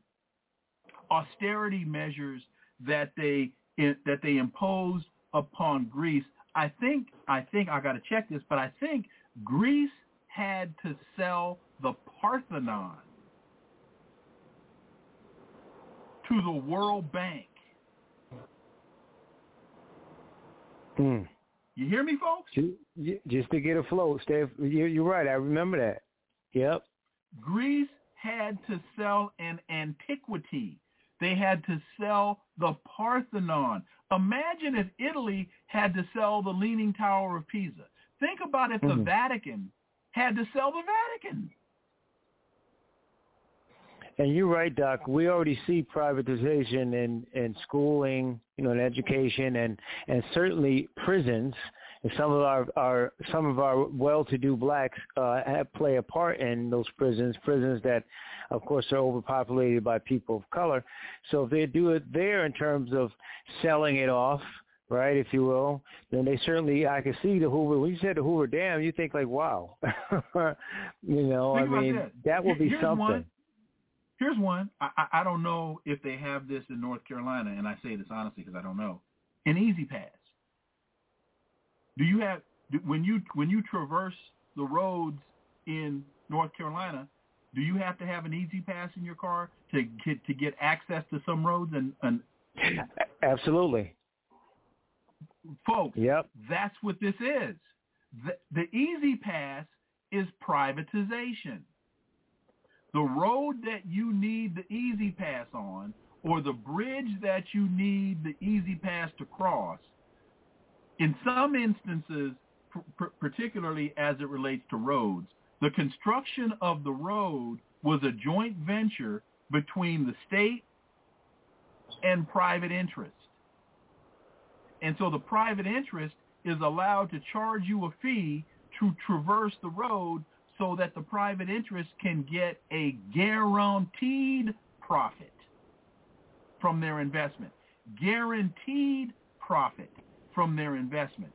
austerity measures that they that they imposed upon Greece. I think I think I got to check this, but I think Greece had to sell the Parthenon to the World Bank Mm. You hear me, folks? Just to get afloat, Steph. You're right. I remember that. Yep. Greece had to sell an antiquity. They had to sell the Parthenon. Imagine if Italy had to sell the Leaning Tower of Pisa. Think about if mm-hmm. the Vatican had to sell the Vatican. And you're right, Doc. We already see privatization in, in schooling, you know, in education and, and certainly prisons some of our, our some of our well-to-do blacks uh, have play a part in those prisons, prisons that, of course, are overpopulated by people of color. So if they do it there in terms of selling it off, right, if you will, then they certainly I can see the Hoover. When you said the Hoover Dam, you think like, wow, you know, think I mean, that, that will be Here's something. One. Here's one. I, I, don't know if they have this in North Carolina, and I say this honestly because I don't know. An E-ZPass. Do you have when you when you traverse the roads in North Carolina? Do you have to have an E-ZPass in your car to get to get access to some roads and, and Absolutely. folks? Yep. That's what this is. The, the E-ZPass is privatization. The road that you need the E-ZPass on or the bridge that you need the E-ZPass to cross, in some instances, pr- particularly as it relates to roads, the construction of the road was a joint venture between the state and private interest. And so the private interest is allowed to charge you a fee to traverse the road so that the private interest can get a guaranteed profit from their investment. Guaranteed profit from their investment.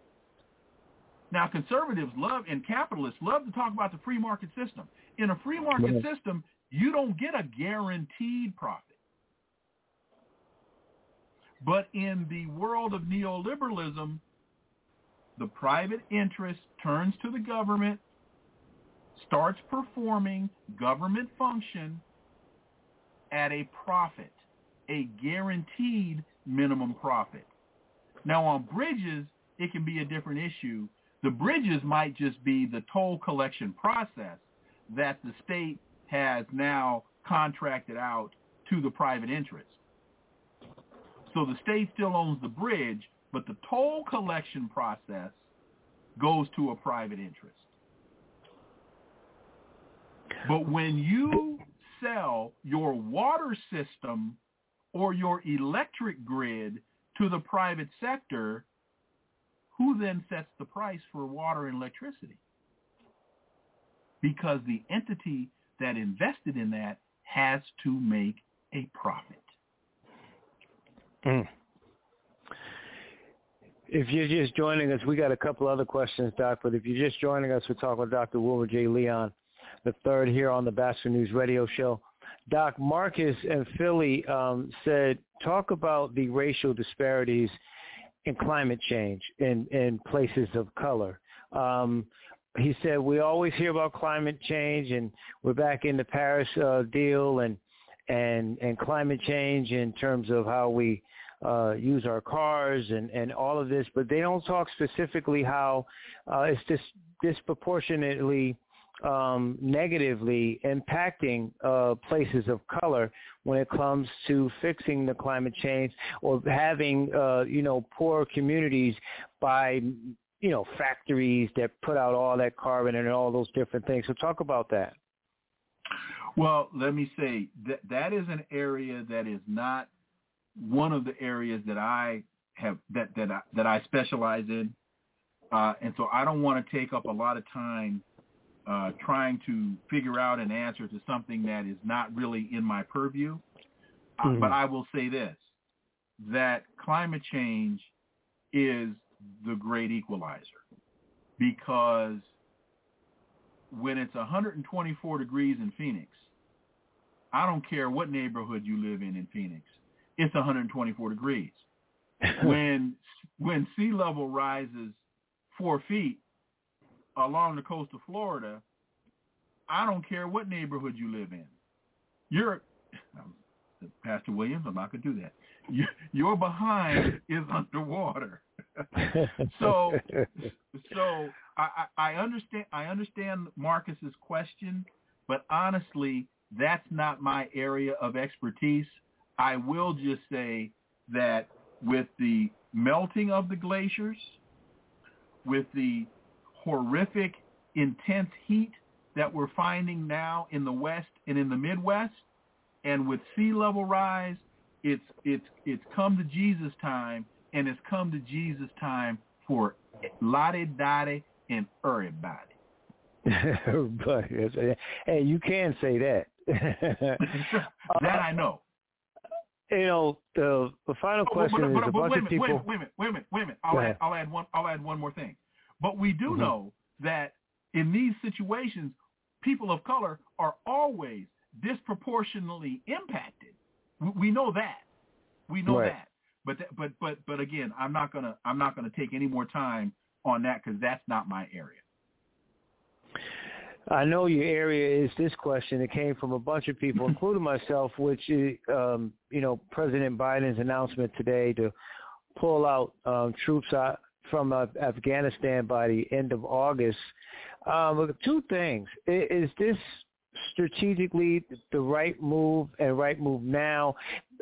Now, conservatives love and capitalists love to talk about the free market system. In a free market system, you don't get a guaranteed profit. But in the world of neoliberalism, the private interest turns to the government, starts performing government function at a profit, a guaranteed minimum profit. Now on bridges, it can be a different issue. The bridges might just be the toll collection process that the state has now contracted out to the private interest. So the state still owns the bridge, but the toll collection process goes to a private interest. But when you sell your water system or your electric grid to the private sector, who then sets the price for water and electricity? Because the entity that invested in that has to make a profit. Mm. If you're just joining us, we got a couple other questions, Doc. But if you're just joining us, we're talking with Dr. Wilmer J. Leon, the third here on the Batchelor News Radio Show. Doc Marcus and Philly um, said, talk about the racial disparities in climate change in, in places of color. Um, he said, we always hear about climate change, and we're back in the Paris uh, deal and and and climate change in terms of how we uh, use our cars and, and all of this, but they don't talk specifically how uh, it's just disproportionately um, negatively impacting uh, places of color when it comes to fixing the climate change or having, uh, you know, poor communities by, you know, factories that put out all that carbon and all those different things. So talk about that. Well, let me say that that is an area that is not one of the areas that I have that that I, that I specialize in, uh, and so I don't want to take up a lot of time uh, trying to figure out an answer to something that is not really in my purview. Uh, Mhm. but I will say this: that climate change is the great equalizer because when it's 124 degrees in Phoenix, I don't care what neighborhood you live in in Phoenix, it's 124 degrees. when when sea level rises four feet along the coast of Florida, I don't care what neighborhood you live in. You're um, Pastor Williams. I'm not going to do that. You, your behind is underwater. so so I I understand I understand Marcus's question, but honestly, that's not my area of expertise. I will just say that with the melting of the glaciers, with the horrific intense heat that we're finding now in the West and in the Midwest, and with sea level rise, it's it's it's come to Jesus time, and it's come to Jesus time for Lottie Dottie and everybody. but uh, hey, you can say that. that I know. Uh, you know, the the final question oh, but, but, is a bunch of people. Wait a minute, wait a minute, wait a minute. I'll add, I'll add one. I'll add one more thing. But we do mm-hmm. know that in these situations, people of color are always disproportionately impacted. We, know that. We know right. that. But th- but but but again, I'm not gonna I'm not gonna take any more time on that because that's not my area. I know your area is this question. It came from a bunch of people, including myself, which is, um, you know, President Biden's announcement today to pull out um, troops out from uh, Afghanistan by the end of August. Um, two things: is this strategically the right move and right move now.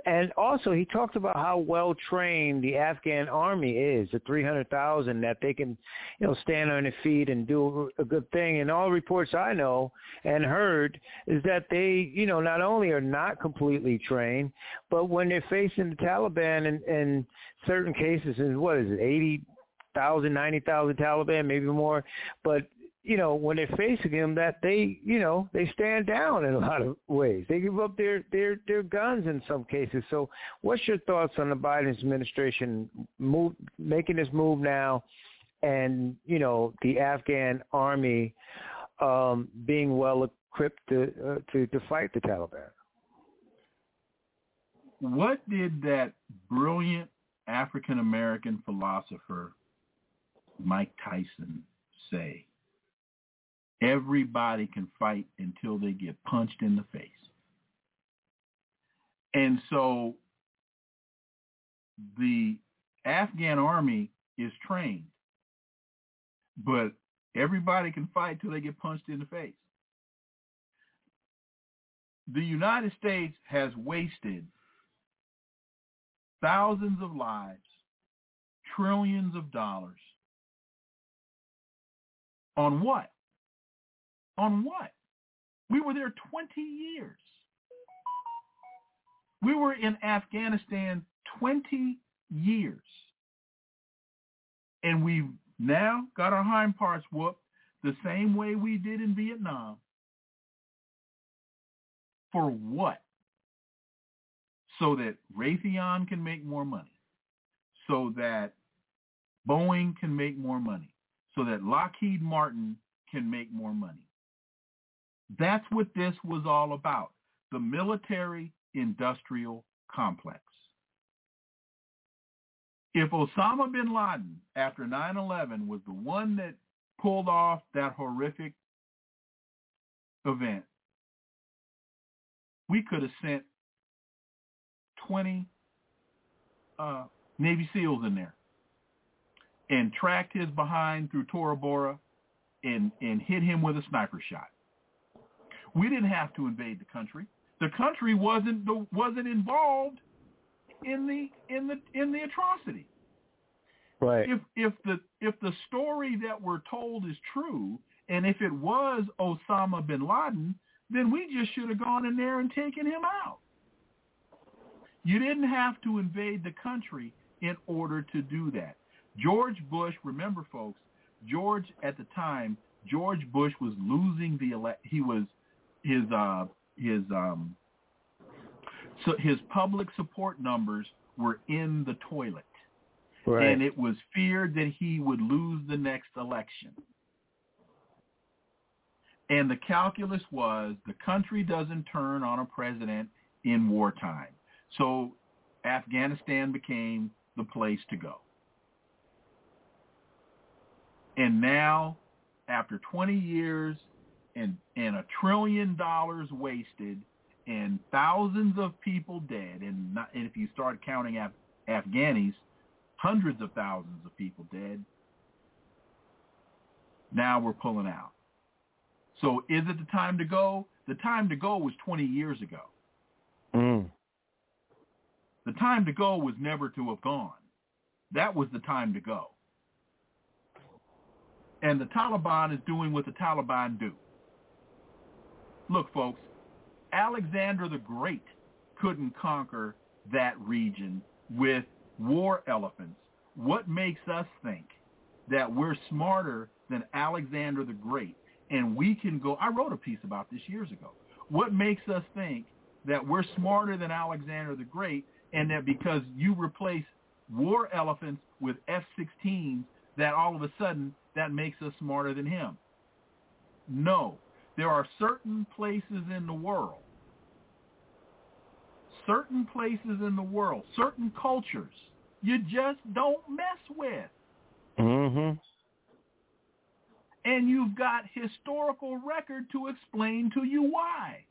And also, he talked about how well trained the Afghan army is, the 300,000 that they can, you know, stand on their feet and do a good thing. And all reports I know and heard is that they, you know, not only are not completely trained, but when they're facing the Taliban in, in certain cases, and what is it, 80,000, 90,000 Taliban, maybe more, but you know, when they're facing them, that they, you know, they stand down in a lot of ways. They give up their their their guns in some cases. So, what's your thoughts on the Biden administration move making this move now, and you know, the Afghan army um, being well equipped to uh, to to fight the Taliban? What did that brilliant African American philosopher Mike Tyson say? Everybody can fight until they get punched in the face. And so the Afghan army is trained, but everybody can fight till they get punched in the face. The United States has wasted thousands of lives, trillions of dollars on what? On what? We were there 20 years. We were in Afghanistan 20 years. And we've now got our hind parts whooped the same way we did in Vietnam. For what? So that Raytheon can make more money. So that Boeing can make more money. So that Lockheed Martin can make more money. That's what this was all about, the military-industrial complex. If Osama bin Laden, after 9-11, was the one that pulled off that horrific event, we could have sent 20 uh, Navy SEALs in there and tracked his behind through Tora Bora and, and hit him with a sniper shot. We didn't have to invade the country. The country wasn't the, wasn't involved in the in the in the atrocity. Right. If if the if the story that we're told is true, and if it was Osama bin Laden, then we just should have gone in there and taken him out. You didn't have to invade the country in order to do that. George Bush, remember folks, George at the time, George Bush was losing the ele- he was his uh his um so his public support numbers were in the toilet. Right. And it was feared that he would lose the next election. And the calculus was the country doesn't turn on a president in wartime. So Afghanistan became the place to go. And now, after 20 years and and a trillion dollars wasted and thousands of people dead and, not, and if you start counting Af- Afghanis, hundreds of thousands of people dead. Now we're pulling out. So is it the time to go? The time to go was 20 years ago. Mm. The time to go was never to have gone. That was the time to go. And the Taliban is doing what the Taliban do. Look, folks, Alexander the Great couldn't conquer that region with war elephants. What makes us think that we're smarter than Alexander the Great and we can go, I wrote a piece about this years ago. What makes us think that we're smarter than Alexander the Great and that because you replace war elephants with F-16s that all of a sudden that makes us smarter than him? No. There are certain places in the world, certain places in the world, certain cultures you just don't mess with. Mm-hmm. And you've got historical record to explain to you why.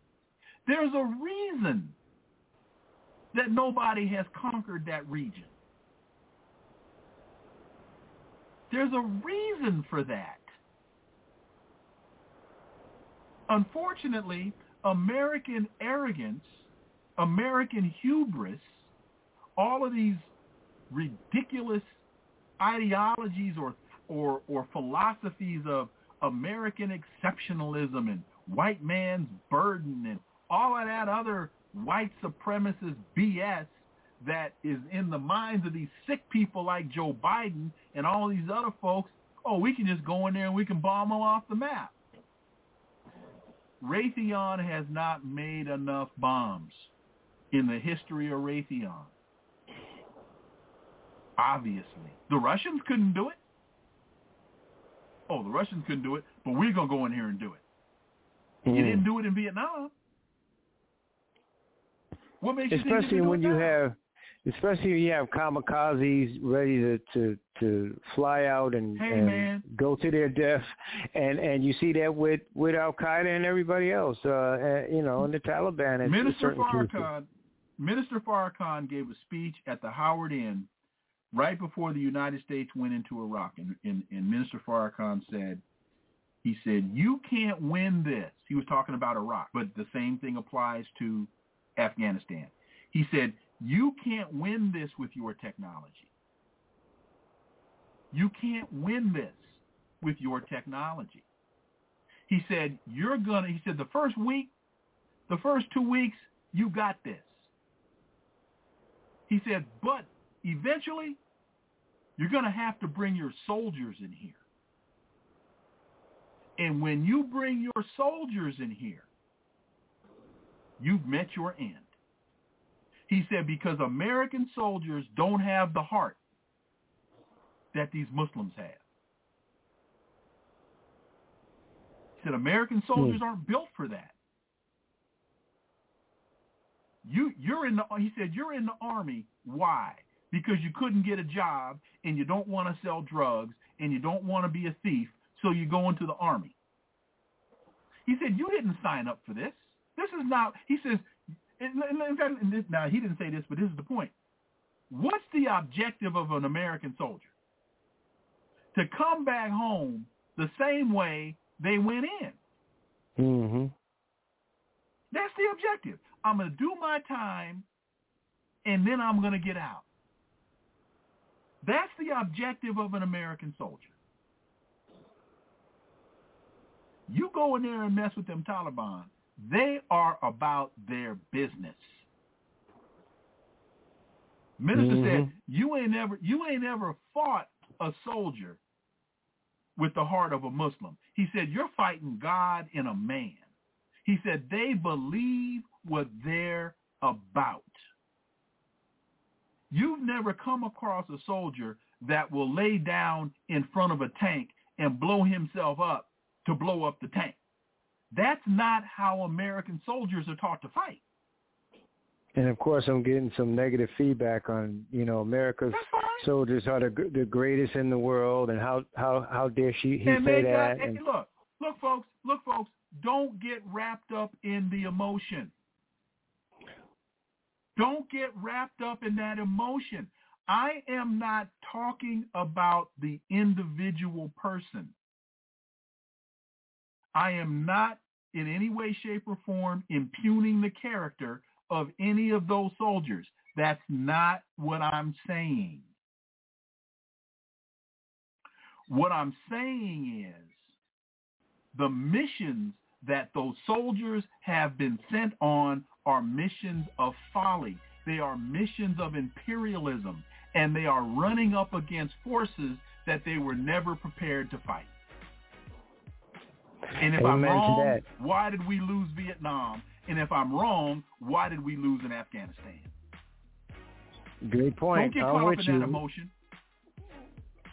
There's a reason that nobody has conquered that region. There's a reason for that. Unfortunately, American arrogance, American hubris, all of these ridiculous ideologies or or or philosophies of American exceptionalism and white man's burden and all of that other white supremacist BS that is in the minds of these sick people like Joe Biden and all these other folks, oh, we can just go in there and we can bomb them off the map. Raytheon has not made enough bombs in the history of Raytheon. Obviously. The Russians couldn't do it. Oh, the Russians couldn't do it, but we're going to go in here and do it. Mm. You didn't do it in Vietnam. What makes you think especially you when you have especially when you have kamikazes ready to to, to fly out and, hey, and go to their death, and and you see that with with Al Qaeda and everybody else, uh, you know, and the Taliban. Minister Farrakhan, Minister Farrakhan gave a speech at the Howard Inn right before the United States went into Iraq, and, and, and Minister Farrakhan said, he said, you can't win this. He was talking about Iraq, but the same thing applies to Afghanistan. He said, you can't win this with your technology. You can't win this with your technology. He said, you're going to, he said, the first week, the first two weeks, you got this. He said, but eventually, you're going to have to bring your soldiers in here. And when you bring your soldiers in here, you've met your end. He said, because American soldiers don't have the heart that these Muslims have. He said, American soldiers hmm. aren't built for that. You, you're in the, he said, you're in the army. Why? Because you couldn't get a job and you don't want to sell drugs and you don't want to be a thief, so you go into the army. He said, you didn't sign up for this. This is not, he says, now he didn't say this, but this is the point. What's the objective of an American soldier? To come back home the same way they went in. Mm-hmm. That's the objective. I'm going to do my time, and then I'm going to get out. That's the objective of an American soldier. You go in there and mess with them Taliban, they are about their business. Minister mm-hmm. said, "You ain't ever, you ain't ever fought a soldier with the heart of a Muslim." He said, "You're fighting God in a man." He said, "They believe what they're about." You've never come across a soldier that will lay down in front of a tank and blow himself up to blow up the tank. That's not how American soldiers are taught to fight. And of course, I'm getting some negative feedback on, you know, America's soldiers are the the greatest in the world, and how how how dare she he and say that? Got, and, look, look, folks, look, folks, don't get wrapped up in the emotion. Don't get wrapped up in that emotion. I am not talking about the individual person. I am not in any way, shape, or form impugning the character of any of those soldiers. That's not what I'm saying. What I'm saying is the missions that those soldiers have been sent on are missions of folly. They are missions of imperialism. and they are running up against forces that they were never prepared to fight. And if Amen I'm wrong, why did we lose Vietnam? And if I'm wrong, why did we lose in Afghanistan? Great point. Don't get caught up in you. that emotion.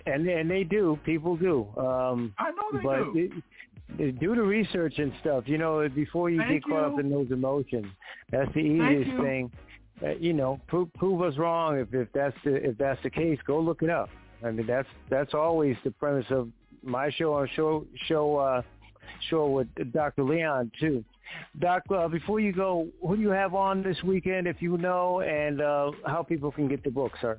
And and they do. People do. Um, I know they but do. It, do the research and stuff. You know, before you Thank get caught you. up in those emotions. That's the easiest thing. Uh, you know, prove, prove us wrong if, if that's the if that's the case. Go look it up. I mean, that's that's always the premise of my show on show show uh, show with Dr. Leon too. Doc, uh, before you go, who do you have on this weekend, if you know, and uh, how people can get the book, sir?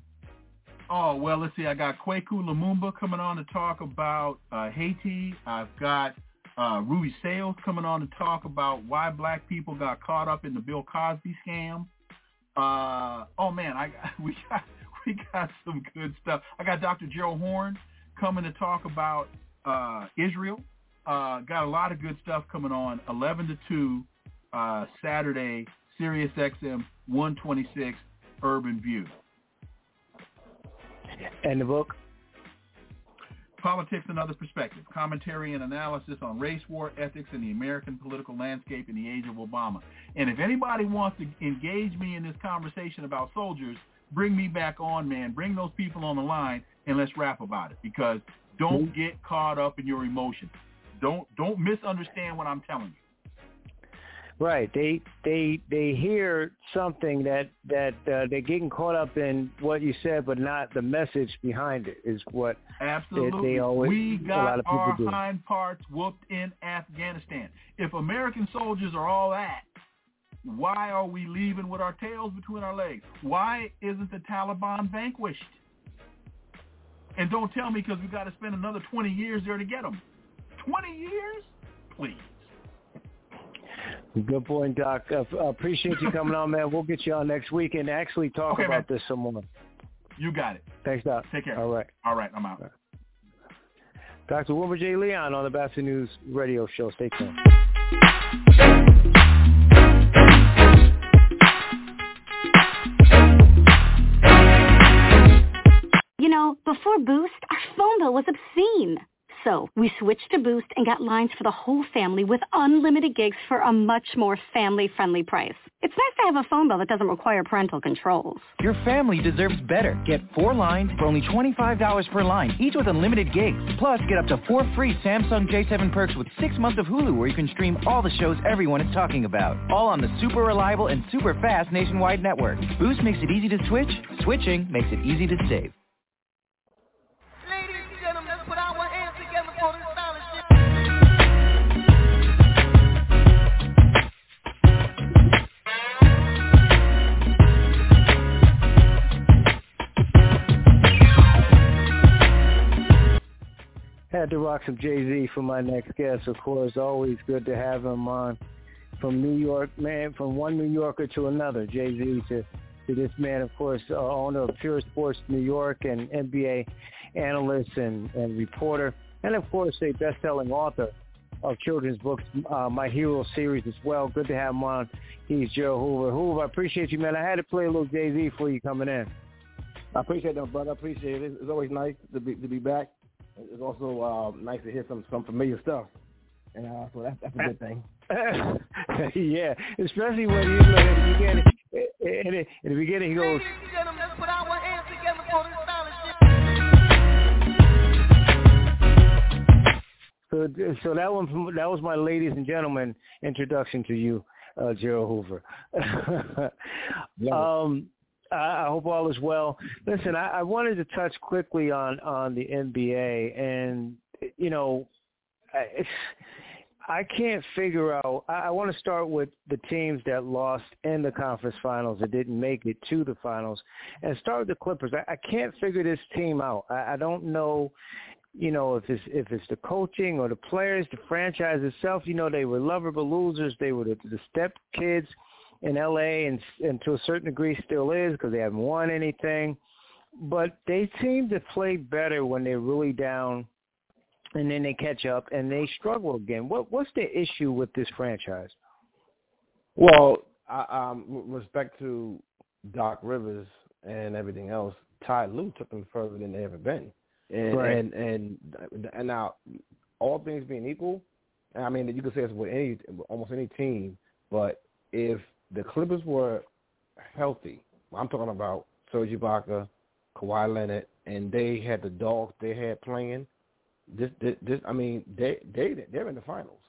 Oh, well, let's see. I got Kwaku Lumumba coming on to talk about uh, Haiti. I've got uh, Ruby Sales coming on to talk about why black people got caught up in the Bill Cosby scam. Uh, oh, man, I we got we got some good stuff. I got Dr. Joe Horn coming to talk about uh, Israel uh, got a lot of good stuff coming on. 11 to 2 uh, Saturday, Sirius XM 126 Urban View. And the book? Politics and Other Perspectives, commentary and analysis on race, war, ethics, and the American political landscape in the age of Obama. And if anybody wants to engage me in this conversation about soldiers, bring me back on, man. Bring those people on the line, and let's rap about it. Because don't get caught up in your emotions. Don't don't misunderstand what I'm telling you. Right. They they they hear something that that uh, they're getting caught up in what you said, but not the message behind it. Is what absolutely they, they always, we got our do. hind parts whooped in Afghanistan. If American soldiers are all that, why are we leaving with our tails between our legs? Why isn't the Taliban vanquished? And don't tell me because we got to spend another 20 years there to get them. 20 years? Please. Good point, Doc. Uh, appreciate you coming on, man. We'll get you on next week and actually talk okay, about man. this some more. You got it. Thanks, Doc. Take care. All right. All right, I'm out. Dr. Wilmer J. Leon on the Batchelor News radio show. Stay tuned. You know, before Boost, our phone bill was obscene. So we switched to Boost and got lines for the whole family with unlimited gigs for a much more family-friendly price. It's nice to have a phone bill that doesn't require parental controls. Your family deserves better. Get four lines for only $25 per line, each with unlimited gigs. Plus, get up to four free Samsung J7 perks with six months of Hulu where you can stream all the shows everyone is talking about. All on the super reliable and super fast nationwide network. Boost makes it easy to switch. Switching makes it easy to save. Had to rock some Jay-Z for my next guest, of course. Always good to have him on from New York, man, from one New Yorker to another. Jay-Z to, to this man, of course, uh, owner of Pure Sports New York and NBA analyst and, and reporter. And, of course, a best-selling author of children's books, uh, My Hero series as well. Good to have him on. He's Joe Hoover. Hoover, I appreciate you, man. I had to play a little Jay-Z for you coming in. I appreciate that, brother. I appreciate it. It's always nice to be to be back it's also uh, nice to hear some some familiar stuff, and uh, so that's that's a good thing. yeah, especially when you know at the beginning. In the, in the beginning, he goes. So, so that one, that was my ladies and gentlemen introduction to you, uh, Jerald Hoover. um, I hope all is well. Listen, I, I wanted to touch quickly on on the NBA, and you know, it's, I can't figure out. I, I want to start with the teams that lost in the conference finals that didn't make it to the finals, and start with the Clippers. I, I can't figure this team out. I, I don't know you know, if it's if it's the coaching or the players, the franchise itself, you know, they were lovable losers. They were the, the step kids in LA and and to a certain degree still is because they haven't won anything. But they seem to play better when they're really down and then they catch up and they struggle again. What what's the issue with this franchise? Well, I, um, with respect to Doc Rivers and everything else, Ty Lue took them further than they ever been. And right. and, and and now all things being equal, I mean you could say it's with any almost any team, but if the Clippers were healthy, I'm talking about Serge Ibaka, Kawhi Leonard, and they had the dogs they had playing. This, this, this I mean, they they they're in the finals.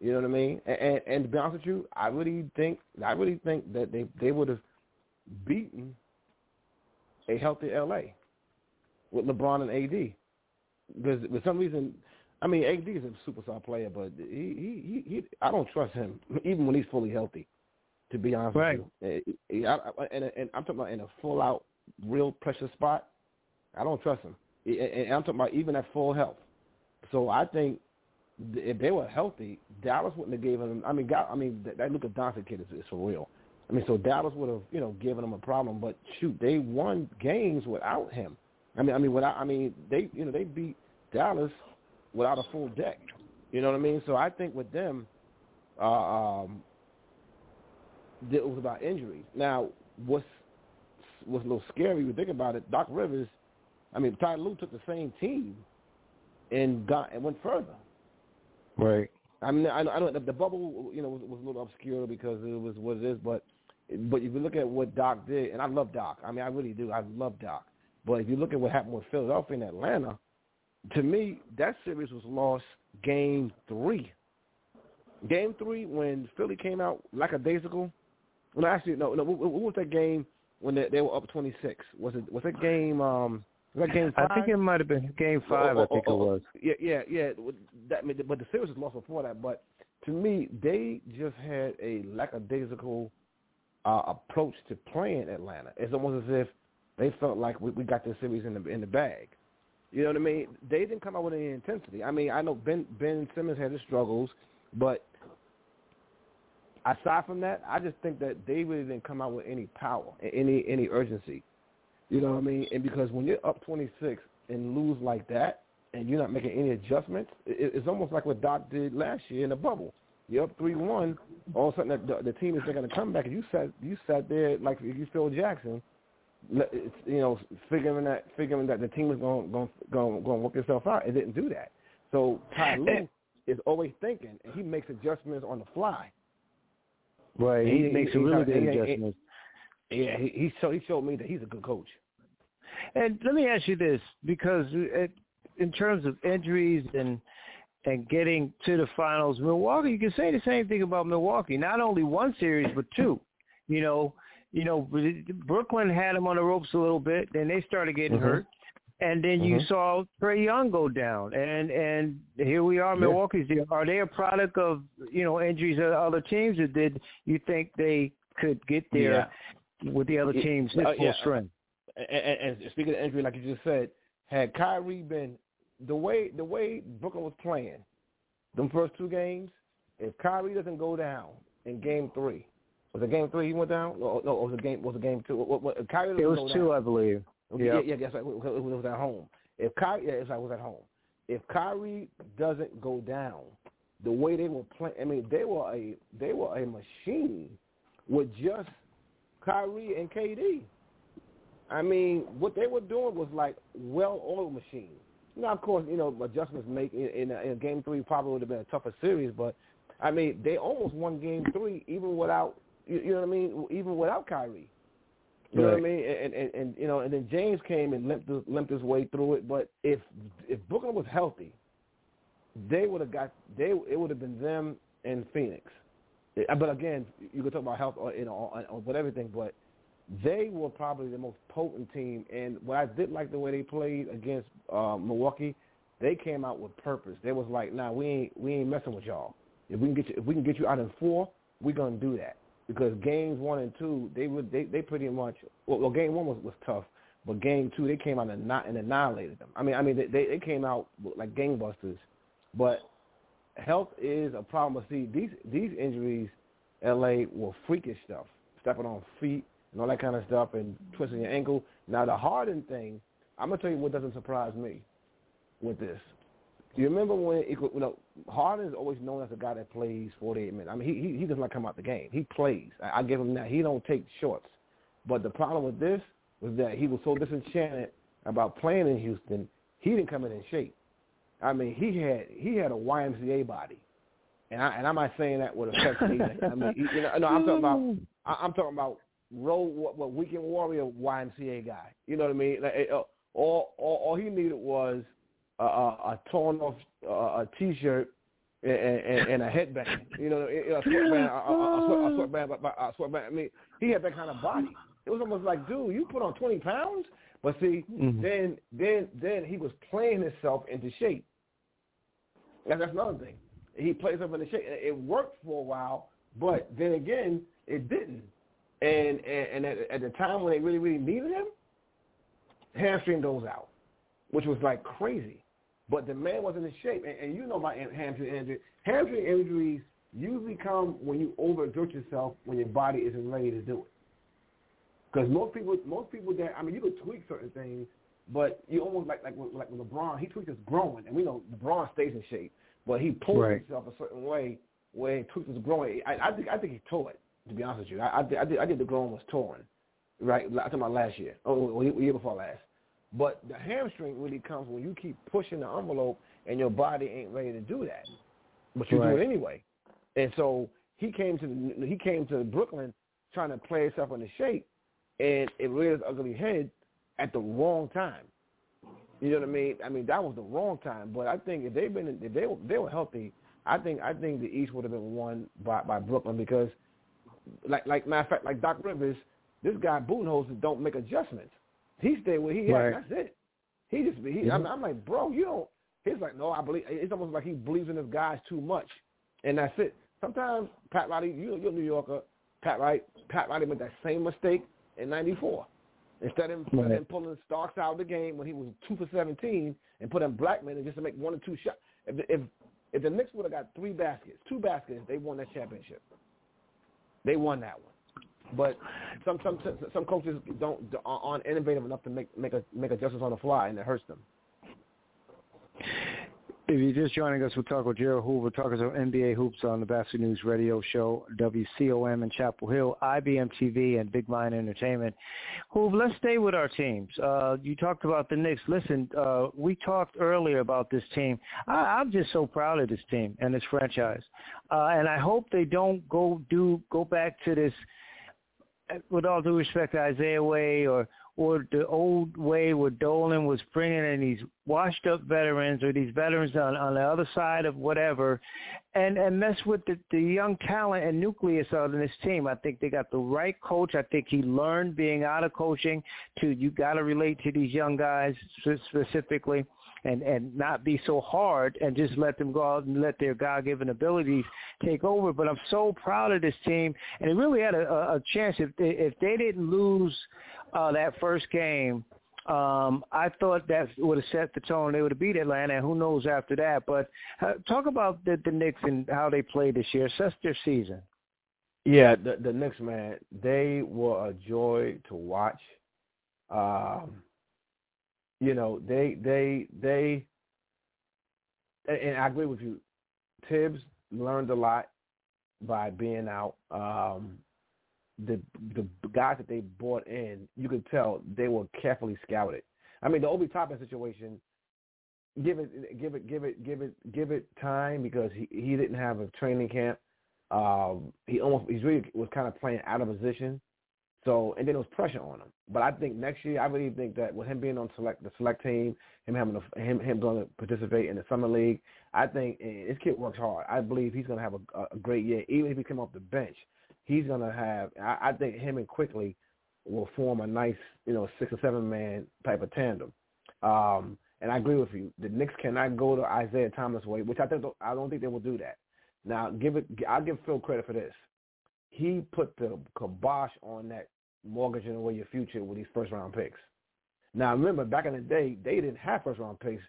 You know what I mean? And, and, and to be honest with you, I really think I really think that they they would have beaten a healthy LA with LeBron and AD. Because for some reason, I mean, AD is a superstar player, but he he he, he I don't trust him even when he's fully healthy. To be honest right. with you, eh, eh, eh, I, I, and, and I'm talking about in a full out, real pressure spot. I don't trust him. And I'm talking about even at full health. So I think if they were healthy, Dallas wouldn't have given them. I mean, God, I mean that Luka Doncic kid is, is for real. I mean, so Dallas would have, you know, given them a problem. But shoot, they won games without him. I mean, I mean, without, I mean, they, you know, they beat Dallas without a full deck. You know what I mean? So I think with them, uh, um, it was about injuries. Now, what's what's a little scary you think about it, Doc Rivers, I mean, Ty Lue took the same team and got and went further. Right. I mean, I, I know the, the bubble, you know, was, was a little obscure because it was what it is, but but if you look at what Doc did, and I love Doc. I mean, I really do. I love Doc. But if you look at what happened with Philadelphia and Atlanta, to me, that series was lost game three. Game three, when Philly came out like Well, actually, no, no. What, what was that game when they, they were up twenty six? Was it was that game? Um, was that game five? I think it might have been game five. Oh, oh, I think oh, it was. Yeah, yeah, yeah. That, but the series was lost before that. But to me, they just had a lackadaisical uh, approach to playing Atlanta. It's almost as if they felt like we, we got this series in the in the bag. You know what I mean? They didn't come out with any intensity. I mean, I know Ben Ben Simmons had his struggles, but aside from that, I just think that they really didn't come out with any power, any any urgency. You know what I mean? And because when you're up 26 and lose like that, and you're not making any adjustments, it, it's almost like what Doc did last year in the bubble. You're up three one, all of a sudden the, the team is making a comeback, and you sat you sat there like you Phil Jackson, you know, figuring that figuring that the team was going going going going to work itself out. It didn't do that. So Ty Lue is always thinking, and he makes adjustments on the fly. Right, he, he makes he, really good adjustments. Yeah, he he showed, he showed me that he's a good coach. And let me ask you this, because it, in terms of injuries and and getting to the finals, Milwaukee, you can say the same thing about Milwaukee. Not only one series, but two. You know, you know, Brooklyn had them on the ropes a little bit, then they started getting mm-hmm. hurt. And then mm-hmm. you saw Trae Young go down, and and here we are. Milwaukee's yeah. Are they a product of you know injuries of other teams, or did you think they could get there yeah. with the other teams uh, full yeah. strength? And, and, and speaking of injury, like you just said, had Kyrie been the way the way Brooklyn was playing, them first two games, if Kyrie doesn't go down in Game Three, was it Game Three he went down? No, no, was it game was it Game Two? What, what, Kyrie it was two, down, I believe. Yeah, yeah, yes, it was at home. If Kyrie, yeah, it's like it was at home. If Kyrie doesn't go down, the way they were playing, I mean, they were a they were a machine with just Kyrie and KD. I mean, what they were doing was like well-oiled machine. Now, of course, you know adjustments make in, in, in game three probably would have been a tougher series, but I mean, they almost won game three even without you, you know what I mean, even without Kyrie. You right. know what I mean? And, and and you know, and then James came and limped limped his way through it. But if if Brooklyn was healthy, they would have got they it would have been them and Phoenix. But again, you could talk about health or you know on, on, with everything, but they were probably the most potent team. And what I did like the way they played against uh, Milwaukee, they came out with purpose. They was like, nah, we ain't we ain't messing with y'all. If we can get you if we can get you out in four, we're gonna do that because games one and two, they would they they pretty much well, well game one was was tough, but game two they came out and not and annihilated them. I mean I mean they they came out like gangbusters, but health is a problem. But see these these injuries, L.A. were freakish stuff, stepping on feet and all that kind of stuff, and twisting your ankle. Now the Harden thing, I'm gonna tell you what doesn't surprise me with this. You remember when it, you know Harden is always known as a guy that plays 48 minutes. I mean, he he, he does not come out the game. He plays. I, I give him that. He don't take shorts. But the problem with this, was that he was so disenchanted about playing in Houston, he didn't come in in shape. I mean, he had he had a YMCA body, and I and I'm not saying that with a sexy. I mean, you know, no, I'm talking about I'm talking about road what, what weekend warrior YMCA guy. You know what I mean? Like, uh, all, all all he needed was a, a, torn off uh, a t-shirt and, and, and a headband. You know, a sweatband, a, a, a sweatband, a sweatband. I mean, he had that kind of body. It was almost like, dude, you put on 20 pounds. But see, mm-hmm. then then then he was playing himself into shape. And that's another thing. He plays himself into shape. It worked for a while, but then again, it didn't. And and, and at, at the time when they really really needed him, hamstring goes out, which was like crazy. But the man wasn't in shape, and, and you know about hamstring injury. Hamstring injuries usually come when you overexert yourself when your body isn't ready to do it. Because most people, most people that I mean, you could tweak certain things, but you almost like like like with LeBron, he tweaks his groin, and we know LeBron stays in shape, but he pulls right. himself a certain way where he tweaks his groin. I, I think I think he tore it. To be honest with you, I, I, I did I did the groin was torn, right? I'm talking about last year, oh, the year before last. But the hamstring really comes when you keep pushing the envelope and your body ain't ready to do that, but you right. do it anyway. And so he came to the, he came to Brooklyn trying to play himself into shape, and it reared its ugly head at the wrong time. You know what I mean? I mean that was the wrong time. But I think if they've been if they were, they were healthy, I think I think the East would have been won by by Brooklyn because, like like matter of fact, like Doc Rivers, this guy Budenholzer don't make adjustments. He stayed where he right. at. That's it. He just he. Mm-hmm. I'm, I'm like, bro, you don't. He's like, no, I believe. It's almost like he believes in his guys too much, and that's it. Sometimes Pat Riley, you, you're a New Yorker. Pat Riley, Pat Riley made that same mistake in '94. Instead of, right. of pulling Starks out of the game when he was two for 17 and putting Blackman in just to make one or two shots. If, if if the Knicks would have got three baskets, two baskets, they won that championship. They won that one. But some some some coaches don't aren't innovative enough to make make a make adjustments on the fly, and it hurts them. If you're just joining us, we'll talk with Jerald Hoover, talking about NBA hoops on the Basket News Radio Show, WCOM in Chapel Hill, IBM TV, and Big Mind Entertainment. Hoover, let's stay with our teams. Uh, you talked about the Knicks. Listen, uh, we talked earlier about this team. I, am just so proud of this team and this franchise, uh, and I hope they don't go do go back to this. With all due respect to Isiah Way or or the old way where Dolan was bringing in these washed up veterans or these veterans on, on the other side of whatever and, and mess with the, the young talent and nucleus of this team. I think they got the right coach. I think he learned being out of coaching to you got to relate to these young guys specifically and and not be so hard and just let them go out and let their God-given abilities take over. But I'm so proud of this team, and it really had a, a chance if they, if they didn't lose uh, that first game, um, I thought that would have set the tone. They would have beat Atlanta, and who knows after that. But uh, talk about the, the Knicks and how they played this year. Assess their season. Yeah, the, the Knicks, man, they were a joy to watch. Um, you know, they they they, and I agree with you. Thibs learned a lot by being out. Um, the the guys that they brought in, you could tell they were carefully scouted. I mean, the Obi Toppin situation, give it, give it, give it, give it, give it time because he he didn't have a training camp. Um, he almost he's really was kind of playing out of position. So and then there was pressure on him. But I think next year, I really think that with him being on select the select team, him having a, him him going to participate in the summer league, I think this kid works hard. I believe he's going to have a, a great year, even if he come off the bench he's going to have. I, I think him and Quickley will form a nice, you know, six or seven man type of tandem. Um, and I agree with you. The Knicks cannot go to Isiah Thomas way, which I think I don't think they will do that. Now, give it. I'll give Phil credit for this. He put the kibosh on that mortgaging away your future with these first round picks. Now, remember back in the day, they didn't have first round picks.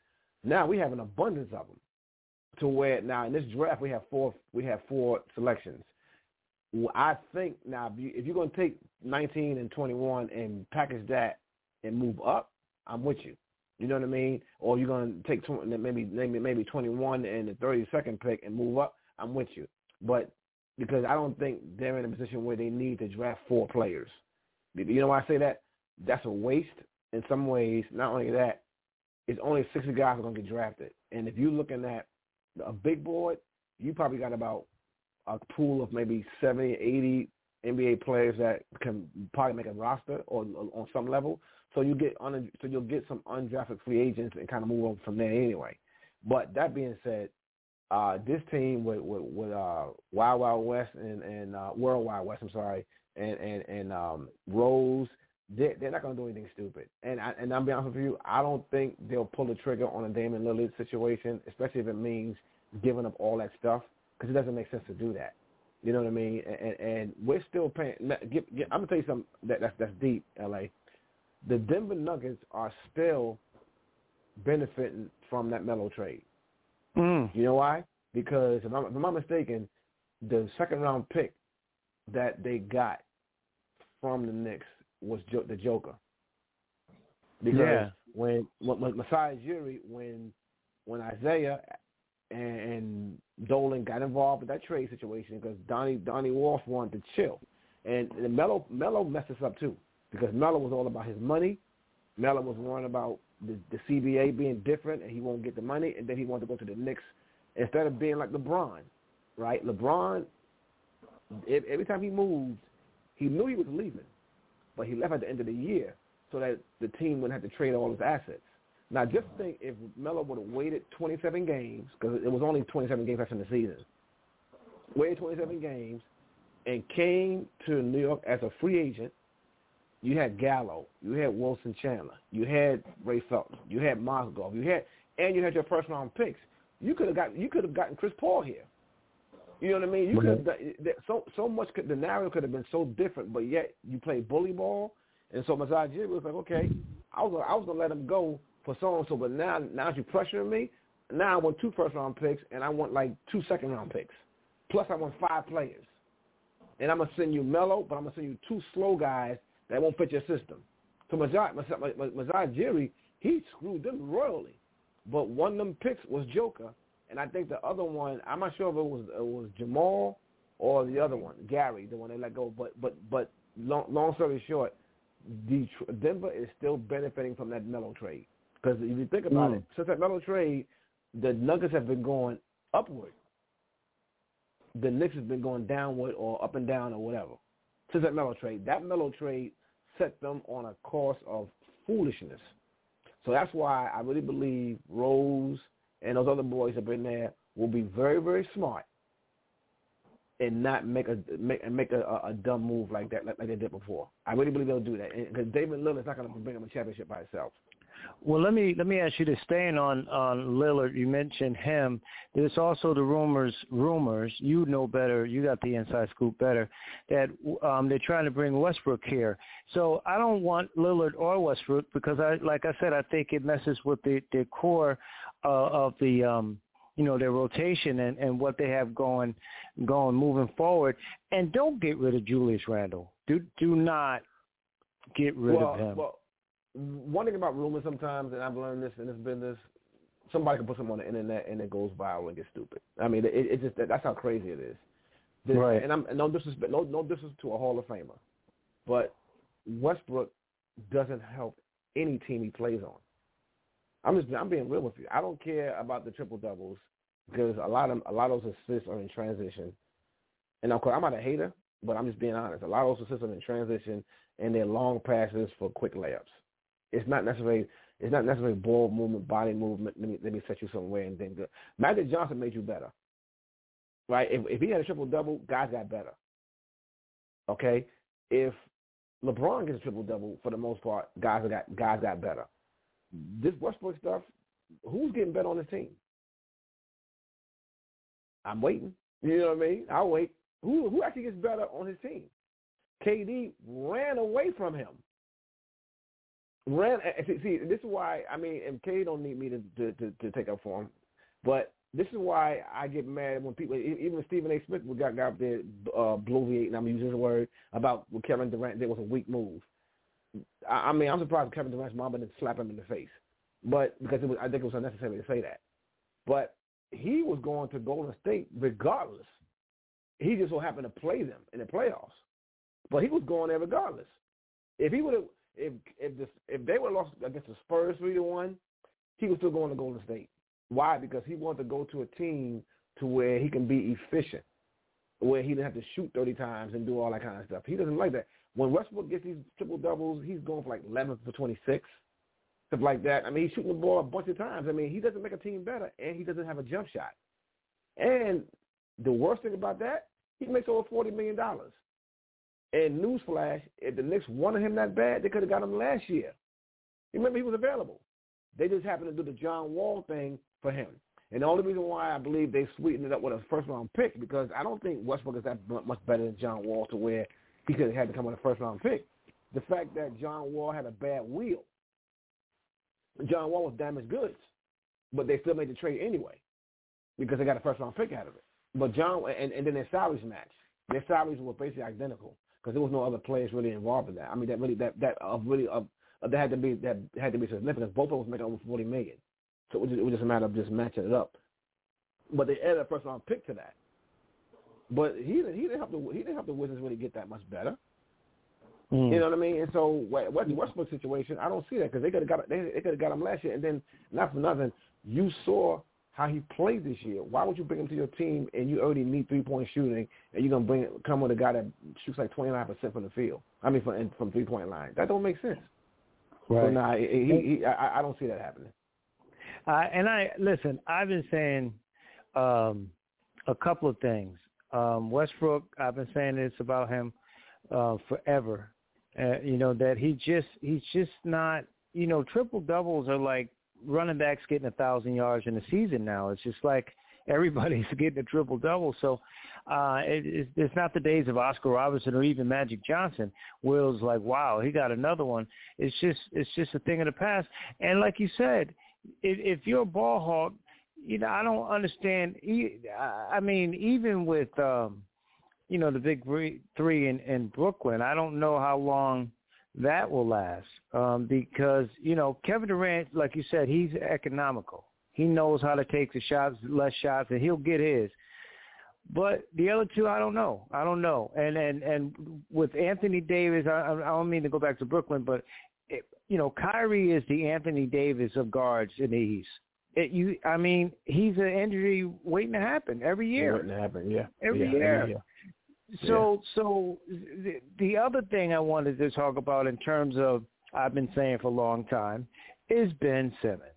Now we have an abundance of them. To where now in this draft we have four we have four selections. I think now if you're going to take 19 and 21 and package that and move up, I'm with you. You know what I mean? Or you're going to take maybe maybe maybe 21 and the 32nd pick and move up, I'm with you. But because I don't think they're in a position where they need to draft four players. You know why I say that? that's a waste in some ways. Not only that, it's only 60 guys are going to get drafted. And if you're looking at a big board, you probably got about a pool of maybe 70, 80 NBA players that can probably make a roster or, or on some level. So you get un, so you'll get some undrafted free agents and kind of move on from there anyway. But that being said, uh, this team with with, with uh, Wild Wild West and and uh, World West, I'm sorry, and and and um, Rose, they're, they're not going to do anything stupid. And I, and I'm being honest with you, I don't think they'll pull the trigger on a Damian Lillard situation, especially if it means giving up all that stuff, because it doesn't make sense to do that. You know what I mean? And, and we're still paying. Get, get, I'm gonna tell you something that, that's that's deep, La. The Denver Nuggets are still benefiting from that Melo trade. Mm. You know why? Because if I'm, if I'm not mistaken, the second round pick that they got from the Knicks was jo- the Joker. Because yeah. when, when, Masai Ujiri, when when Isiah and, and Dolan got involved with that trade situation because Donnie Donnie Walsh wanted to chill, and, and Mello Melo messed us up too because Melo was all about his money. Melo was worrying about the, the CBA being different and he won't get the money, and then he wanted to go to the Knicks instead of being like LeBron, right? LeBron, every time he moved, he knew he was leaving, but he left at the end of the year so that the team wouldn't have to trade all his assets. Now, just think if Melo would have waited 27 games, because it was only 27 games left in the season, waited 27 games, and came to New York as a free agent, you had Gallo, you had Wilson Chandler, you had Ray Felton, you had Mozgov, you had, and you had your first round picks. You could have got, you could have gotten Chris Paul here. You know what I mean? You could have so so much. Could, the narrative could have been so different, but yet you played bully ball, and so Masai Ujiri was like, okay, I was gonna, I was gonna let him go for so and so, but now now you're pressuring me. Now I want two first round picks, and I want like two second round picks, plus I want five players, and I'm gonna send you Melo, but I'm gonna send you two slow guys that won't fit your system. So Masai Ujiri, he screwed them royally, but one of them picks was Joker and I think the other one, I'm not sure if it was it was Jamal or the other one, Gary, the one they let go. But but but long, long story short, Detroit, Denver is still benefiting from that Melo trade because if you think about mm. it, since that Melo trade, the Nuggets have been going upward. The Knicks has been going downward or up and down or whatever. Since that Melo trade, that Melo trade set them on a course of foolishness. So that's why I really believe Rose and those other boys up in there will be very, very smart and not make a make make a, a, dumb move like that like, like they did before. I really believe they'll do that because David Lillard's not going to bring them a championship by himself. Well, let me let me ask you this. Staying on on Lillard, you mentioned him. There's also the rumors. Rumors. You know better. You got the inside scoop better. That um, they're trying to bring Westbrook here. So I don't want Lillard or Westbrook because I, like I said, I think it messes with the the core uh, of the um, you know their rotation and, and what they have going going moving forward. And don't get rid of Julius Randle. Do do not get rid well, of him. Well, one thing about rumors sometimes, and I've learned this in this business, somebody can put something on the internet and it goes viral and gets stupid. I mean, it, it just that's how crazy it is. This, right. And I'm no disrespect, no no disrespect to a Hall of Famer, but Westbrook doesn't help any team he plays on. I'm just I'm being real with you. I don't care about the triple doubles because a lot of a lot of those assists are in transition. And of course, I'm not a hater, but I'm just being honest. A lot of those assists are in transition and they're long passes for quick layups. It's not necessarily it's not necessarily ball movement, body movement. Let me let me set you somewhere and then good. Magic Johnson made you better, right? If if he had a triple double, guys got better. Okay, if LeBron gets a triple double, for the most part, guys got guys got better this Westbrook stuff, who's getting better on the team? I'm waiting. You know what I mean? I'll wait. Who who actually gets better on his team? KD ran away from him. Ran. See, see this is why I mean, and don't need me to, to to, to take up for him, but this is why I get mad when people, even Stephen A. Smith got, got up there uh, bloviating, I'm using the word, about with Kevin Durant, there was a weak move. I, I mean, I'm surprised Kevin Durant's mom didn't slap him in the face, but because it was, I think it was unnecessary to say that. But he was going to Golden State regardless. He just so happened to play them in the playoffs, but he was going there regardless. If he would have, if if this if they were lost against the Spurs three to one, he was still going to Golden State. Why? Because he wanted to go to a team to where he can be efficient, where he didn't have to shoot 30 times and do all that kind of stuff. He doesn't like that. When Westbrook gets these triple doubles, he's going for like 11 for 26, stuff like that. I mean, he's shooting the ball a bunch of times. I mean, he doesn't make a team better, and he doesn't have a jump shot. And the worst thing about that, he makes over $40 million. And newsflash, if the Knicks wanted him that bad, they could have got him last year. Remember, he was available. They just happened to do the John Wall thing for him. And the only reason why I believe they sweetened it up with a first round pick because I don't think Westbrook is that much better than John Wall to where he could have had to come with a first round pick. The fact that John Wall had a bad wheel. John Wall was damaged goods, but they still made the trade anyway because they got a first round pick out of it. But John and, and then their salaries matched. Their salaries were basically identical because there was no other players really involved in that. I mean, that really that that uh, really uh, that had to be that had to be significant. Both of them was making over forty million. So it was, just, it was just a matter of just matching it up. But they added a first round pick to that. But he didn't he didn't help the he didn't help the Wizards really get that much better. Mm. You know what I mean? And so Westbrook situation, I don't see that because they could have got they, they could have got him last year, and then not for nothing, you saw how he played this year. Why would you bring him to your team and you already need three point shooting, and you're gonna bring come with a guy that shoots like twenty nine percent from the field? I mean, from from three point line. That don't make sense. Right. So nah, he, he, he, I, I don't see that happening. Uh, and I listen. I've been saying um, a couple of things. Um, Westbrook. I've been saying this about him uh, forever. Uh, you know that he just he's just not. You know, triple doubles are like running backs getting a thousand yards in a season now. It's just like everybody's getting a triple double. So uh, it, it's, not the days of Oscar Robertson or even Magic Johnson. Will's like, wow, he got another one. It's just it's just a thing of the past. And like you said, if, if you're a ball hawk, you know I don't understand. I mean, even with um, you know the big three in, in Brooklyn, I don't know how long that will last um, because you know Kevin Durant, like you said, he's economical. He knows how to take the shots, less shots, and he'll get his. But the other two, I don't know. I don't know. And and and with Anthony Davis, I, I don't mean to go back to Brooklyn, but it, you know, Kyrie is the Anthony Davis of guards in the East. It, you, I mean, he's an injury waiting to happen every year. Waiting to happen, yeah. Every yeah, year. Every year. So, yeah. so the, the other thing I wanted to talk about in terms of I've been saying for a long time is Ben Simmons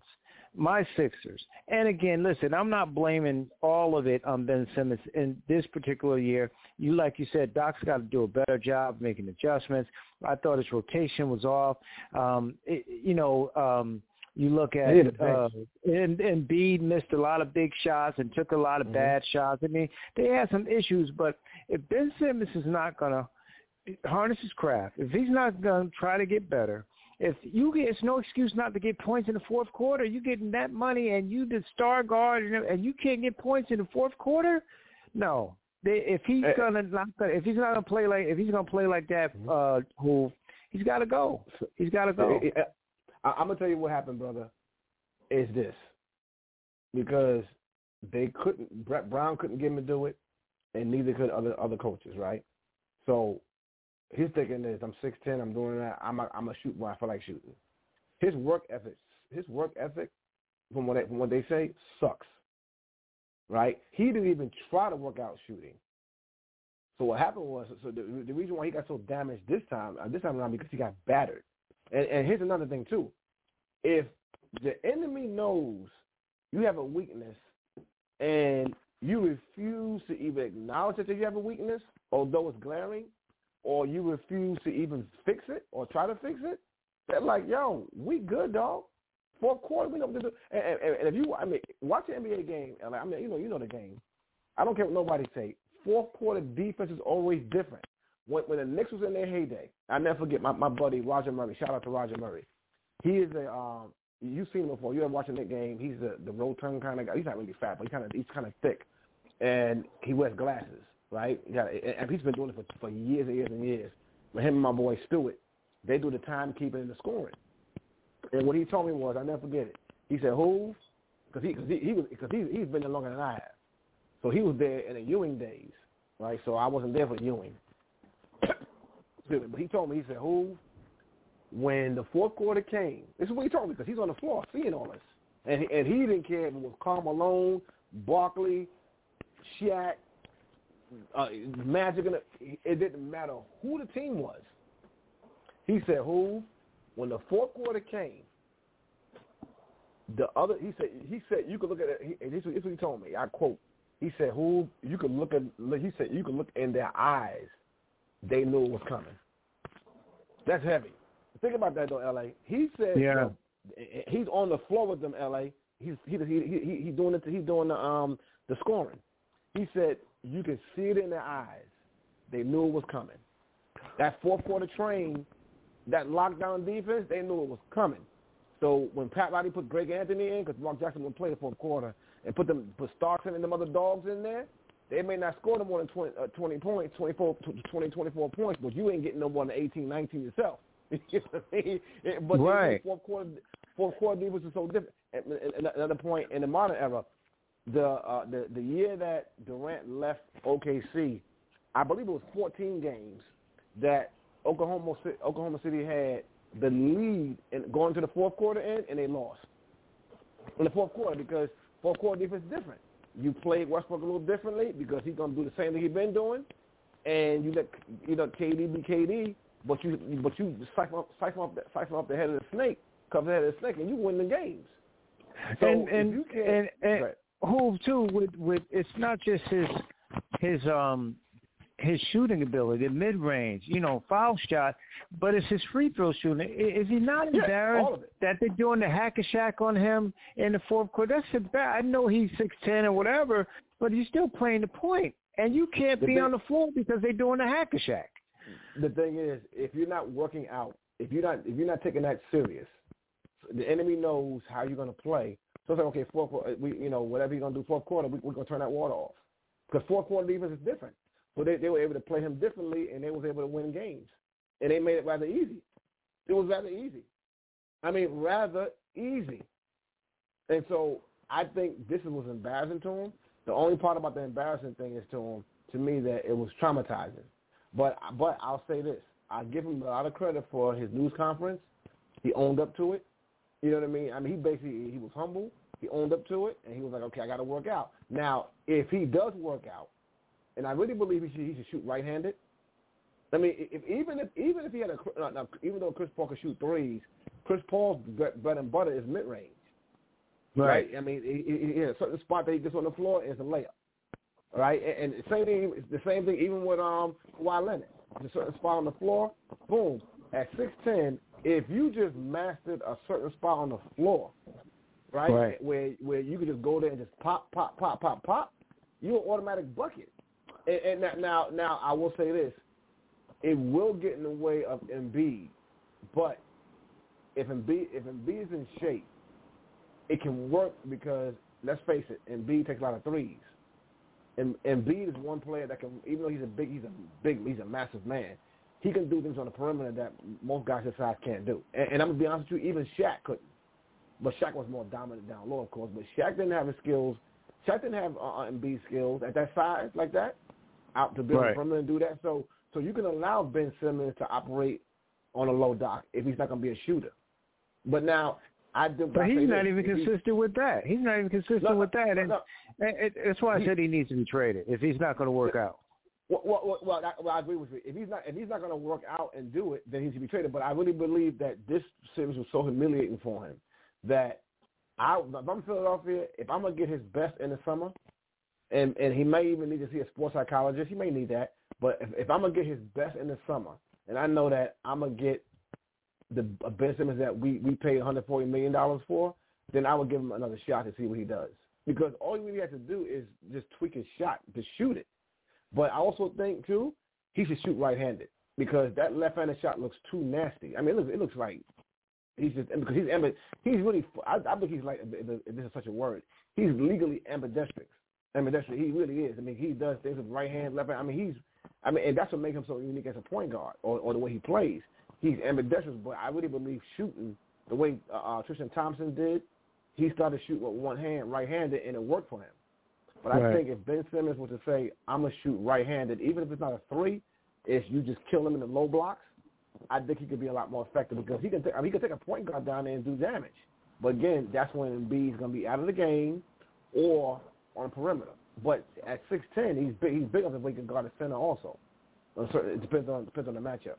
my Sixers. And again, listen, I'm not blaming all of it on Ben Simmons in this particular year. You, like you said, Doc's got to do a better job making adjustments. I thought his rotation was off. Um, it, you know, um, you look at uh, and and Bede missed a lot of big shots and took a lot of mm-hmm. bad shots. I mean, they had some issues, but if Ben Simmons is not going to harness his craft, if he's not going to try to get better, if you get, it's no excuse not to get points in the fourth quarter. You getting that money and you the star guard and, and you can't get points in the fourth quarter. No, they, if he's hey. gonna not, if he's not gonna play like if he's gonna play like that, mm-hmm. uh, who he's got to go. He's got to go. I, I'm gonna tell you what happened, brother. Is this because they couldn't Brett Brown couldn't get him to do it, and neither could other other coaches, right? So his thinking is, I'm six ten. I'm doing that. I'm a, I'm a shoot when I feel like shooting. His work ethic, his work ethic, from what they, from what they say, sucks. Right? He didn't even try to work out shooting. So what happened was, so the, the reason why he got so damaged this time, uh, this time around, because he got battered. And, and here's another thing too: if the enemy knows you have a weakness and you refuse to even acknowledge that you have a weakness, although it's glaring, or you refuse to even fix it or try to fix it, they're like, yo, we good, dog. Fourth quarter, we know what to do. And, and, and if you, I mean, watch NBA game, and I mean, you know, you know the game. I don't care what nobody say. Fourth quarter defense is always different. When, when the Knicks was in their heyday, I never forget my, my buddy Roger Murray. Shout out to Roger Murray. He is a um, you've seen him before. You ever watching that game? He's the the rotund kind of guy. He's not really fat, but he kind of he's kind of thick, and he wears glasses right? Yeah, and he's been doing it for, for years and years and years. But him and my boy Stewart, they do the timekeeping and the scoring. And what he told me was, I never forget it. He said, "Who?" Because he, cause he, he was because he he's been there longer than I have. So he was there in the Ewing days, right? So I wasn't there for Ewing. but he told me, he said, "Who? when the fourth quarter came, this is what he told me because he's on the floor seeing all this, and and he didn't care if it was Karl Malone, Barkley, Shaq, uh, Magic, and it didn't matter who the team was. He said, "Who?" When the fourth quarter came, the other he said he said you could look at it. He, this, is what he told me. I quote. He said, "Who you could look at?" He said, "You could look in their eyes. They knew it was coming." That's heavy. Think about that though, La. He said, "Yeah." he's on the floor with them, La. He's he he he he's doing it. He's doing the um the scoring. He said you could see it in their eyes. They knew it was coming. That fourth quarter train, that lockdown defense, they knew it was coming. So when Pat Riley put Greg Anthony in, because Mark Jackson would play the fourth quarter, and put them put Starks and them other dogs in there, they may not score no more than 20, uh, 20 points, 24, 20, 24 points, but you ain't getting no more than 18, 19 yourself. but right. fourth quarter, fourth quarter defense is so different. And, another point in the modern era, the uh, the the year that Durant left OKC, I believe it was 14 games that Oklahoma City, Oklahoma City had the lead and going to the fourth quarter in, and they lost in the fourth quarter because fourth quarter defense is different. You play Westbrook a little differently because he's going to do the same thing he's been doing, and you let you know KD be KD, but you but you siphon up siphon up the, siphon up the head of the snake, cover the head of the snake, and you win the games. So and and you can, and, and. Hoove too with with it's not just his his um his shooting ability, the mid range, you know, foul shot, but it's his free throw shooting. Is he not yeah, embarrassed that they're doing the hack a Shaq on him in the fourth quarter? That's bad. I know he's six ten or whatever, but he's still playing the point, and you can't the be thing, on the floor because they're doing the hack a Shaq. The thing is, if you're not working out, if you're not if you're not taking that serious, the enemy knows how you're going to play. So it's like, okay, fourth we, you know, whatever you're to do fourth quarter, we, we're going to turn that water off. Because fourth quarter defense is different. So they, they were able to play him differently, and they was able to win games. And they made it rather easy. It was rather easy. I mean, rather easy. And so I think this was embarrassing to him. The only part about the embarrassing thing is to him, to me, that it was traumatizing. But but I'll say this: I give him a lot of credit for his news conference. He owned up to it. You know what I mean? I mean, he basically he was humble. He owned up to it, and he was like, "Okay, I got to work out." Now, if he does work out, and I really believe he should, he should shoot right-handed. I mean, if, even if even if he had a now, even though Chris Paul can shoot threes, Chris Paul's bread and butter is mid-range. Right. right? I mean, he, he, he a certain spot that he gets on the floor is a layup. Right, and, and same thing. The same thing even with um Kawhi Leonard. There's a certain spot on the floor. Boom. At six ten, if you just mastered a certain spot on the floor, right, right. where where you could just go there and just pop, pop, pop, pop, pop, you're an automatic bucket. And, and now, now I will say this: it will get in the way of Embiid, but if Embiid if Embiid is in shape, it can work because let's face it, Embiid takes a lot of threes. And Embiid is one player that can, even though he's a big, he's a big, he's a massive man. He can do things on the perimeter that most guys his size can't do. And, and I'm gonna be honest with you, even Shaq couldn't. But Shaq was more dominant down low, of course. But Shaq didn't have his skills. Shaq didn't have uh, uh Embiid skills at that size like that, out to build right. the perimeter and do that. So, so you can allow Ben Simmons to operate on a low dock if he's not gonna be a shooter. But now I do. But I he's not this, even consistent with that. He's not even consistent no, with that, and, no, and it, that's why I said he needs to be traded if he's not going to work out. Well, well, well, I, well, I agree with you. If he's not, if he's not going to work out and do it, then he should be traded. But I really believe that this series was so humiliating for him that I, if I'm Philadelphia, if I'm gonna get his best in the summer, and and he may even need to see a sports psychologist, he may need that. But if, if I'm gonna get his best in the summer, and I know that I'm gonna get the Ben Simmons that we we paid 140 million dollars for, then I would give him another shot to see what he does. Because all you really have to do is just tweak his shot to shoot it. But I also think too, he should shoot right-handed because that left-handed shot looks too nasty. I mean, it looks, it looks like he's just because he's he's really. I, I think he's like if this is such a word. He's legally ambidextrous. Ambidextrous. He really is. I mean, he does things with right hand, left hand. I mean, he's. I mean, and that's what makes him so unique as a point guard, or, or the way he plays. He's ambidextrous, but I really believe shooting the way uh, uh, Tristan Thompson did. He started to shoot with one hand, right-handed, and it worked for him. But right. I think if Ben Simmons was to say, I'm going to shoot right-handed, even if it's not a three, if you just kill him in the low blocks, I think he could be a lot more effective because he can. Th- I mean, he can take a point guard down there and do damage. But again, that's when Embiid's going to be out of the game or on the perimeter. But at six ten, he's big. He's big enough that he can guard the center also. It depends on depends on the matchup.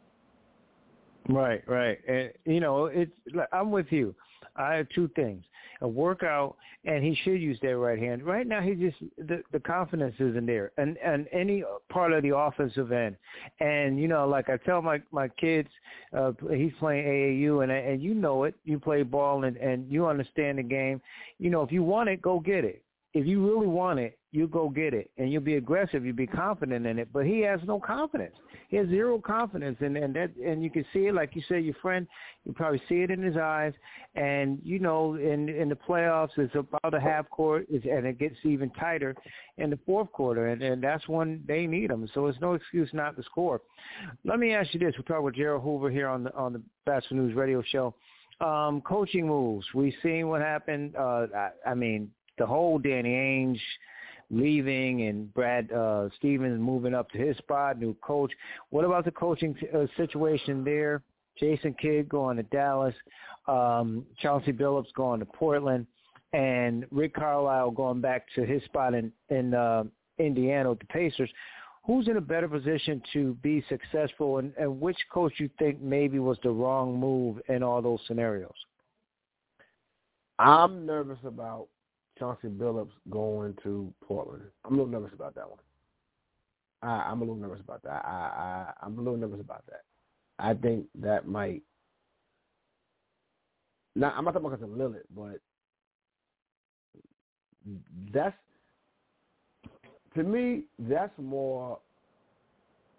Right, right, and you know, it's. I'm with you. I have two things: a workout, and he should use that right hand. Right now, he just the the confidence isn't there, and and any part of the offensive end. And you know, like I tell my my kids, uh, he's playing AAU, and and you know it. You play ball, and and you understand the game. You know, if you want it, go get it if you really want it, you go get it, and you'll be aggressive. You'll be confident in it. But he has no confidence. He has zero confidence, and and that and you can see it, like you said, your friend. You probably see it in his eyes, and you know, in in the playoffs, it's about a half court, is and it gets even tighter in the fourth quarter, and and that's when they need him. So it's no excuse not to score. Let me ask you this: We're talking with Jerald Hoover here on the on the Batchelor News Radio Show. Um, coaching moves. We've seen what happened. Uh, I, I mean, the whole Danny Ainge leaving and Brad uh, Stevens moving up to his spot, new coach. What about the coaching uh, situation there? Jason Kidd going to Dallas, um, Chauncey Billups going to Portland, and Rick Carlisle going back to his spot in in uh, Indiana with the Pacers. Who's in a better position to be successful, and, and which coach you think maybe was the wrong move in all those scenarios? I'm nervous about Chauncey Billups going to Portland. I'm a little nervous about that one. I, I'm a little nervous about that. I, I, I'm a little nervous about that. I think that might. Not, I'm not talking about because of Lillard, but that's to me. That's more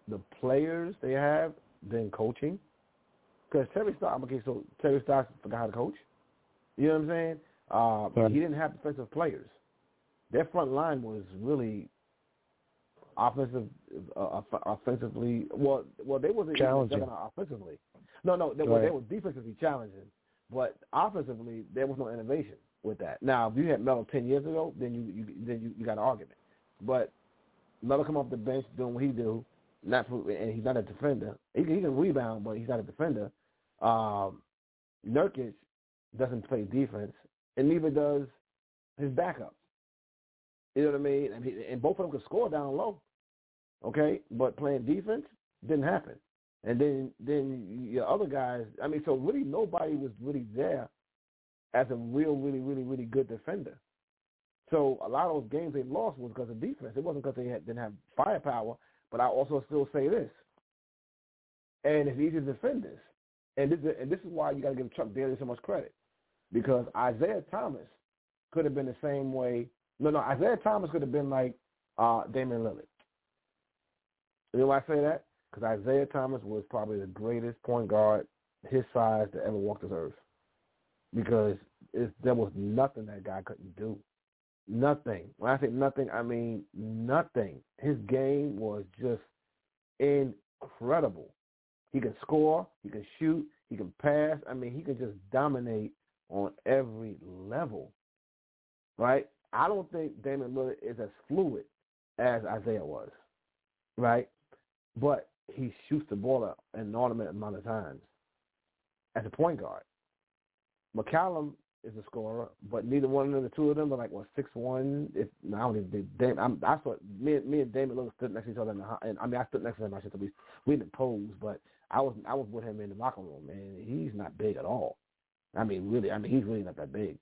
the players they have than coaching. Because Terry Stotts, okay, so Terry Stotts forgot how to coach. You know what I'm saying? Uh, right. He didn't have defensive players. Their front line was really offensive, uh, offensively. Well, well, they wasn't challenging offensively. No, no, they, right. well, they were defensively challenging, but offensively there was no innovation with that. Now, if you had Melo ten years ago, then you, you then you, you got an argument. But Melo come off the bench doing what he do, not for, and he's not a defender. He, he can rebound, but he's not a defender. Um, Nurkic doesn't play defense, and neither does his backup. You know what I mean? And, he, and both of them could score down low. Okay, but playing defense didn't happen. And then then your other guys. I mean, so really nobody was really there as a real, really, really, really good defender. So a lot of those games they lost was because of defense. It wasn't because they had, didn't have firepower. But I also still say this, and it's easy to defend this. And this, and this is why you got to give Chuck Daly so much credit because Isiah Thomas could have been the same way. No, no, Isiah Thomas could have been like uh, Damian Lillard. You know why I say that? Because Isiah Thomas was probably the greatest point guard his size to ever walk this earth. Because there was nothing that guy couldn't do. Nothing. When I say nothing, I mean nothing. His game was just incredible. He can score. He can shoot. He can pass. I mean, he can just dominate on every level, right? I don't think Damian Lillard is as fluid as Isiah was, right? But he shoots the ball an inordinate amount of times as a point guard. McCollum is a scorer, but neither one of the two of them are like what six one. If I don't even Dame, I'm, I thought me, me and Damian Lillard stood next to each other, in the, and I mean I stood next to him. I said we we didn't pose, but I was I was with him in the locker room, and he's not big at all. I mean, really, I mean, he's really not that big.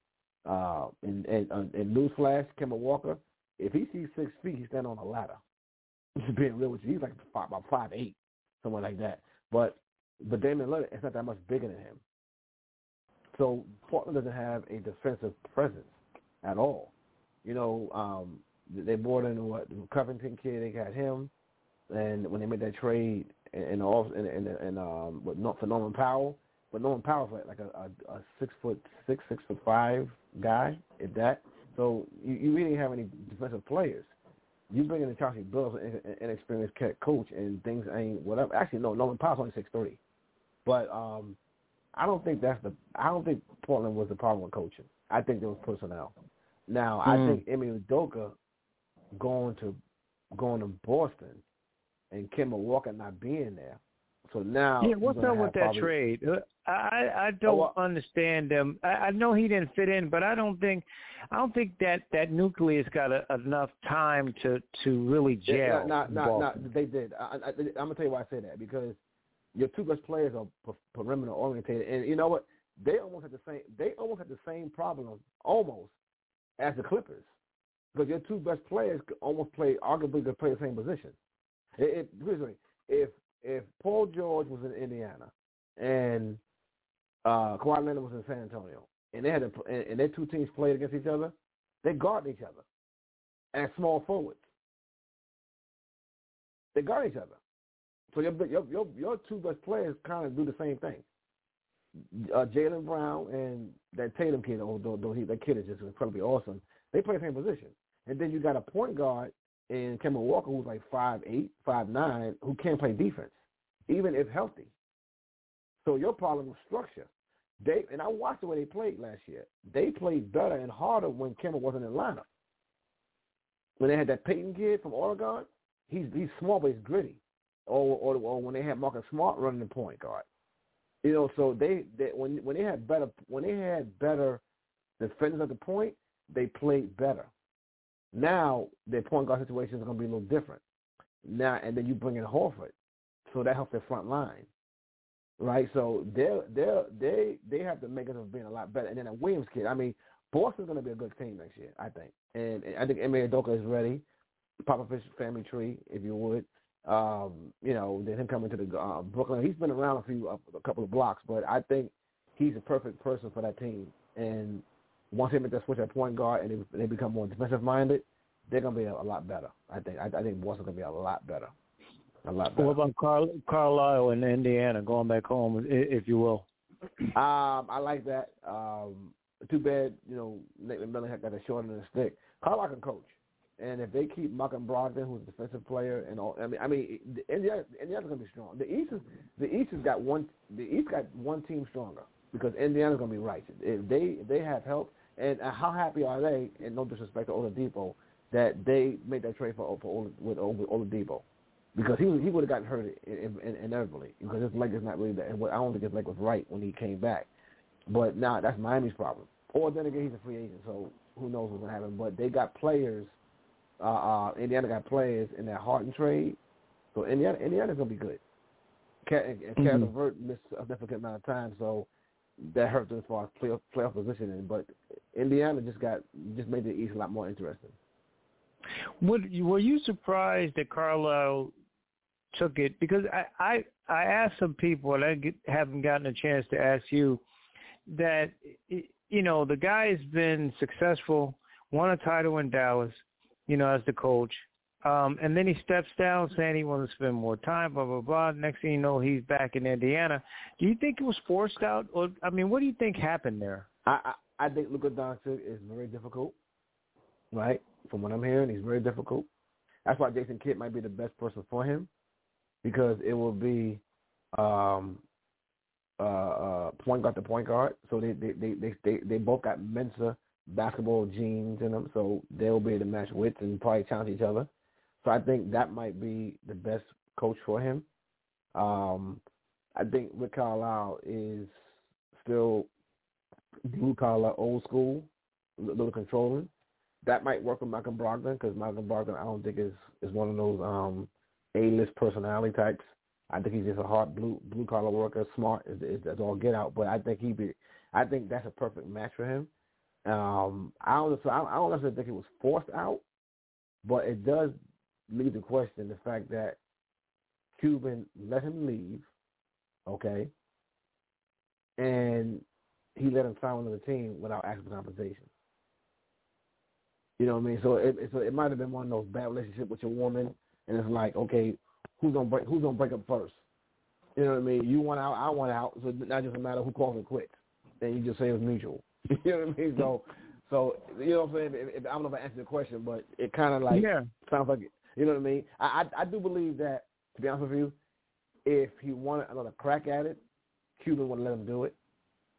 Uh, and and, uh, and newsflash, Kemba Walker, if he sees six feet, he's standing on a ladder. Being real with you, he's like five, about five eight, something like that. But but Damian Lillard is not that much bigger than him. So Portland doesn't have a defensive presence at all. You know, um, they brought in what Covington kid, they got him, and when they made that trade and and and, and, and um, with not for Norman Powell, but Norman Powell's like, like a, a, a six foot six, six foot five guy, if that. So you, you really have any defensive players. You bring in the Chauncey Bills, an inexperienced coach, and things ain't whatever. Actually, no, Norman Powell's only six three, but um, I don't think that's the. I don't think Portland was the problem with coaching. I think there was personnel. Now, mm. I hmm. think Ime Udoka going to going to Boston and Kemba Walker not being there So now, yeah, what's up with that probably, trade? Uh, I I don't oh, well, understand them. I, I know he didn't fit in, but I don't think I don't think that that nucleus got a, enough time to to really gel. Not, not, not, they did. I, I, I'm gonna tell you why I say that because your two best players are perimeter orientated, and you know what? They almost had the same. They almost had the same problem, almost as the Clippers, because your two best players almost play, arguably, could play the same position. It, it, if if Paul George was in Indiana and uh, Kawhi Leonard was in San Antonio, and they had a, and, their two teams played against each other, they guard each other as small forwards. They guard each other. So your your your, your two best players kind of do the same thing. Uh, Jaylen Brown and that Tatum kid, although he, that kid is just incredibly awesome. They play the same position, and then you got a point guard in Kemba Walker who's like five eight, five nine, who can't play defense, even if healthy. So your problem is structure. They and I watched the way they played last year. They played better and harder when Kemba wasn't in lineup. When they had that Payton kid from Oregon, he's he's small but he's gritty. Or or, or when they had Marcus Smart running the point guard. You know, so they, they when when they had better when they had better defenders at the point, they played better. Now their point guard situation is going to be a little different. Now and then you bring in Horford, so that helps their front line, right? So they they they they have to make us being a lot better. And then a Williams kid, I mean, Boston's going to be a good team next year, I think. And, and I think Ime Udoka is ready. Papa Popovich family tree, if you would. Um, you know, then him coming to the uh, Brooklyn. He's been around a few, a couple of blocks, but I think he's a perfect person for that team. And once they make that switch at point guard and they, they become more defensive minded, they're gonna be a, a lot better. I think. I, I think Boston's gonna be a lot better. A lot better. What about Carl, Carlisle in Indiana going back home, if you will? Um, I like that. Um, too bad, you know, Nate McMillan had got a short end of the stick. Carlisle can coach. And if they keep Malcolm Brogdon, who's a defensive player, and all, I mean, I mean, Indiana, Indiana's gonna be strong. The East is the East has got one. The East got one team stronger because Indiana's gonna be right. If they if they have help, and how happy are they? And no disrespect to Oladipo, that they made that trade for for with Oladipo, because he he would have gotten hurt inevitably because his leg is not really that. I don't think his leg was right when he came back. But now that's Miami's problem. Or then again, he's a free agent, so who knows what's gonna happen? But they got players uh, uh, Indiana got players in that Harden trade, so Indiana Indiana's gonna be good. Kevin mm-hmm. Levert missed a significant amount of time, so that hurt them as far as playoff, playoff positioning. But Indiana just got just made the East a lot more interesting. Would were you surprised that Carlisle took it? Because I I, I asked some people, and I get, haven't gotten a chance to ask you that you know the guy's been successful, won a title in Dallas, you know, as the coach. Um, and then he steps down saying he wants to spend more time, blah, blah, blah. Next thing you know, he's back in Indiana. Do you think it was forced out? Or, I mean, what do you think happened there? I, I, I think Luka Doncic is very difficult, right? From what I'm hearing, he's very difficult. That's why Jason Kidd might be the best person for him because it will be um, uh, uh, point guard to point guard. So they they they they they, they both got Mensa basketball genes in them, so they'll be able to match wits and probably challenge each other. So I think that might be the best coach for him. Um, I think Rick Carlisle is still blue collar, old school, a little controlling. That might work with Malcolm Brogdon because Malcolm Brogdon I don't think is is one of those um, A list personality types. I think he's just a hard blue blue collar worker, smart is all get out. But I think he be I think that's a perfect match for him. Um, I don't, so I, don't necessarily think it was forced out, but it does leave the question the fact that Cuban let him leave, okay, and he let him sign another team without asking for compensation. You know what I mean? So it so it might have been one of those bad relationships with your woman, and it's like, okay, who's gonna break who's gonna break up first? You know what I mean? You want out, I want out. So it's not just a matter of who calls it quits. Then you just say it was mutual. you know what I mean? So, so you know what I'm saying? If, if, I don't know if I answered the question, but it kind of like yeah. sounds like it. You know what I mean? I, I I do believe that to be honest with you, if he wanted another crack at it, Cuban would let him do it.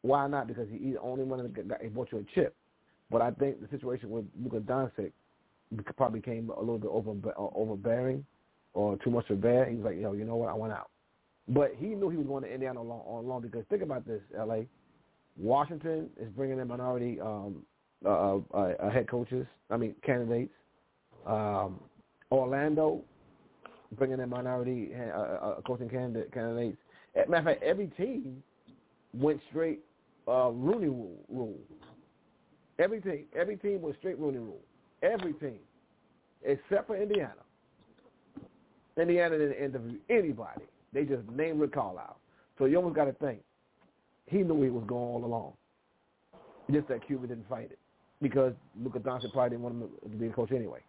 Why not? Because he, he's the only one that got, he bought you a chip. But I think the situation with Luka Doncic probably became a little bit over overbearing or too much to bear. He's like, yo, you know what? I want out. But he knew he was going to Indiana on long, long because think about this, L.A. Washington is bringing in minority um, uh, uh, uh, head coaches. I mean candidates. Um, Orlando bringing in minority uh, uh, coaching candidate, candidates. Matter of fact, every team went straight uh, Rooney rule, rule. Every team, every team went straight Rooney rule. Every team, except for Indiana. Indiana didn't interview anybody. They just named Rick Carlisle. So you almost got to think he knew he was going all along. Just that Cuban didn't fight it because Luka Doncic probably didn't want him to be a coach anyway.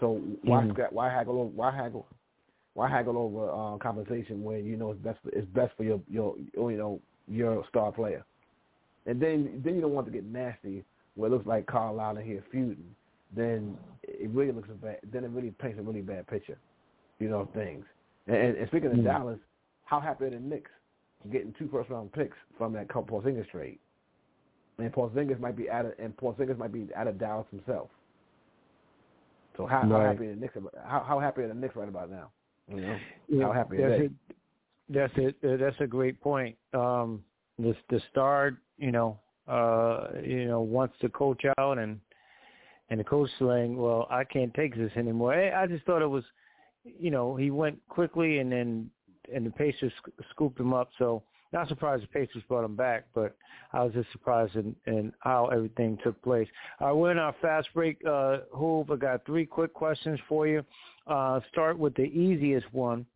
So why mm-hmm. why haggle over why haggle why haggle over uh, compensation when you know it's best for, it's best for your your you know your star player, and then then you don't want to get nasty where it looks like Carlisle and here feuding. Then it really looks bad. Then it really paints a really bad picture, you know, things. And, and speaking of mm-hmm. Dallas, how happy are the Knicks getting two first round picks from that Paul Porzingis trade? And Paul Porzingis might be out of and Porzingis might be out of Dallas himself. So how, right. how happy are the Knicks? How, how happy are the Knicks right about now? You know, yeah, how happy are they? That's it. Uh, that's a great point. Um, the the star, you know, uh, you know, wants to coach out and and the coach saying, "Well, I can't take this anymore." I, just thought it was, you know, he went quickly and then and the Pacers scooped him up. So not surprised the Pacers brought him back, but I was just surprised in, in how everything took place. Uh, we're in our fast break. Uh, Hoove, I got three quick questions for you. Uh, start with the easiest one,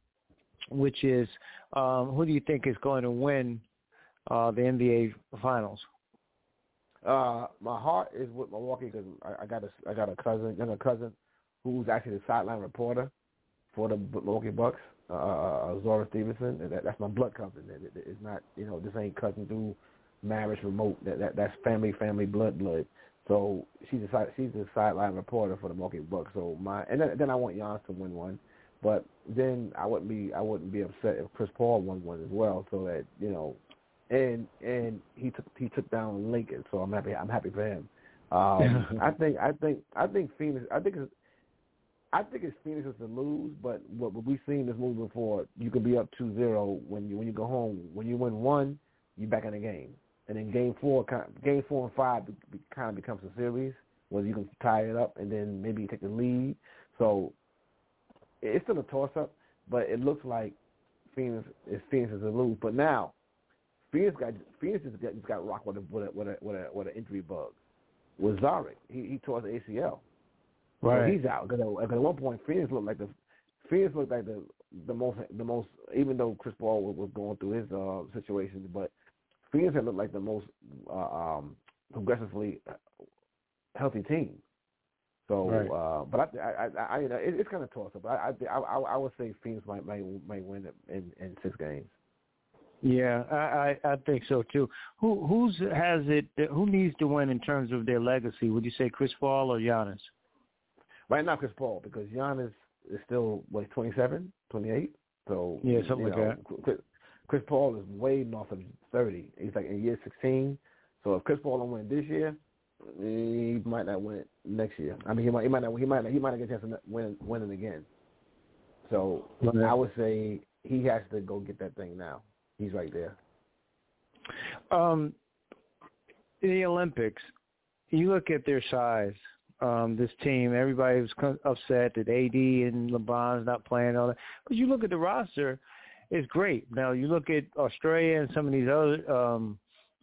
which is um, who do you think is going to win uh, the NBA Finals? Uh, my heart is with Milwaukee because I, I got a I got a cousin, younger cousin, who's actually the sideline reporter for the Milwaukee Bucks uh, uh, Zora Stephenson. That, that's my blood cousin. It, it, it's not, you know, this ain't cousin through marriage remote. That, that that's family, family, blood, blood. So she's a she's a sideline reporter for the Milwaukee Bucks. So my and then, then I want Giannis to win one, but then I wouldn't be I wouldn't be upset if Chris Paul won one as well. So that you know, and and he took he took down Lincoln. So I'm happy I'm happy for him. Um, I think I think I think Phoenix I think it's I think it's Phoenix is to lose, but what, what we've seen this movie before, you can be up 2-0 when you when you go home. When you win one, you back in the game, and then game four, game four and five kind of becomes a series where you can tie it up and then maybe take the lead. So it's still a toss up, but it looks like Phoenix is Phoenix is to lose. But now Phoenix got Phoenix just got, just got rocked with a with a with a with, a, with an injury bug. With Saric, he he tore the ACL. Right. So he's out because at, one point Phoenix looked like the Phoenix looked like the the most the most even though Chris Paul was, was going through his uh, situations, but Phoenix had looked like the most uh, um, progressively healthy team. So, right. uh, but I, I, I, I you know, it, it's kind of toss up. I, I, I, I would say Phoenix might might might win in in six games. Yeah, I, I I think so too. Who who's has it? Who needs to win in terms of their legacy? Would you say Chris Paul or Giannis? Right now, Chris Paul, because Giannis is still what 27, 28. So yeah, something like know, that. Chris, Chris Paul is way north of 30. He's like in year 16. So if Chris Paul don't win this year, he might not win it next year. I mean, he might, he might not, he might, not, he might not get a chance to win, win it again. So. I would say he has to go get that thing now. He's right there. Um, in the Olympics, you look at their size um, this team. Everybody was upset that AD and LeBron's not playing all that. But you look at the roster, it's great. Now you look at Australia and some of these other um,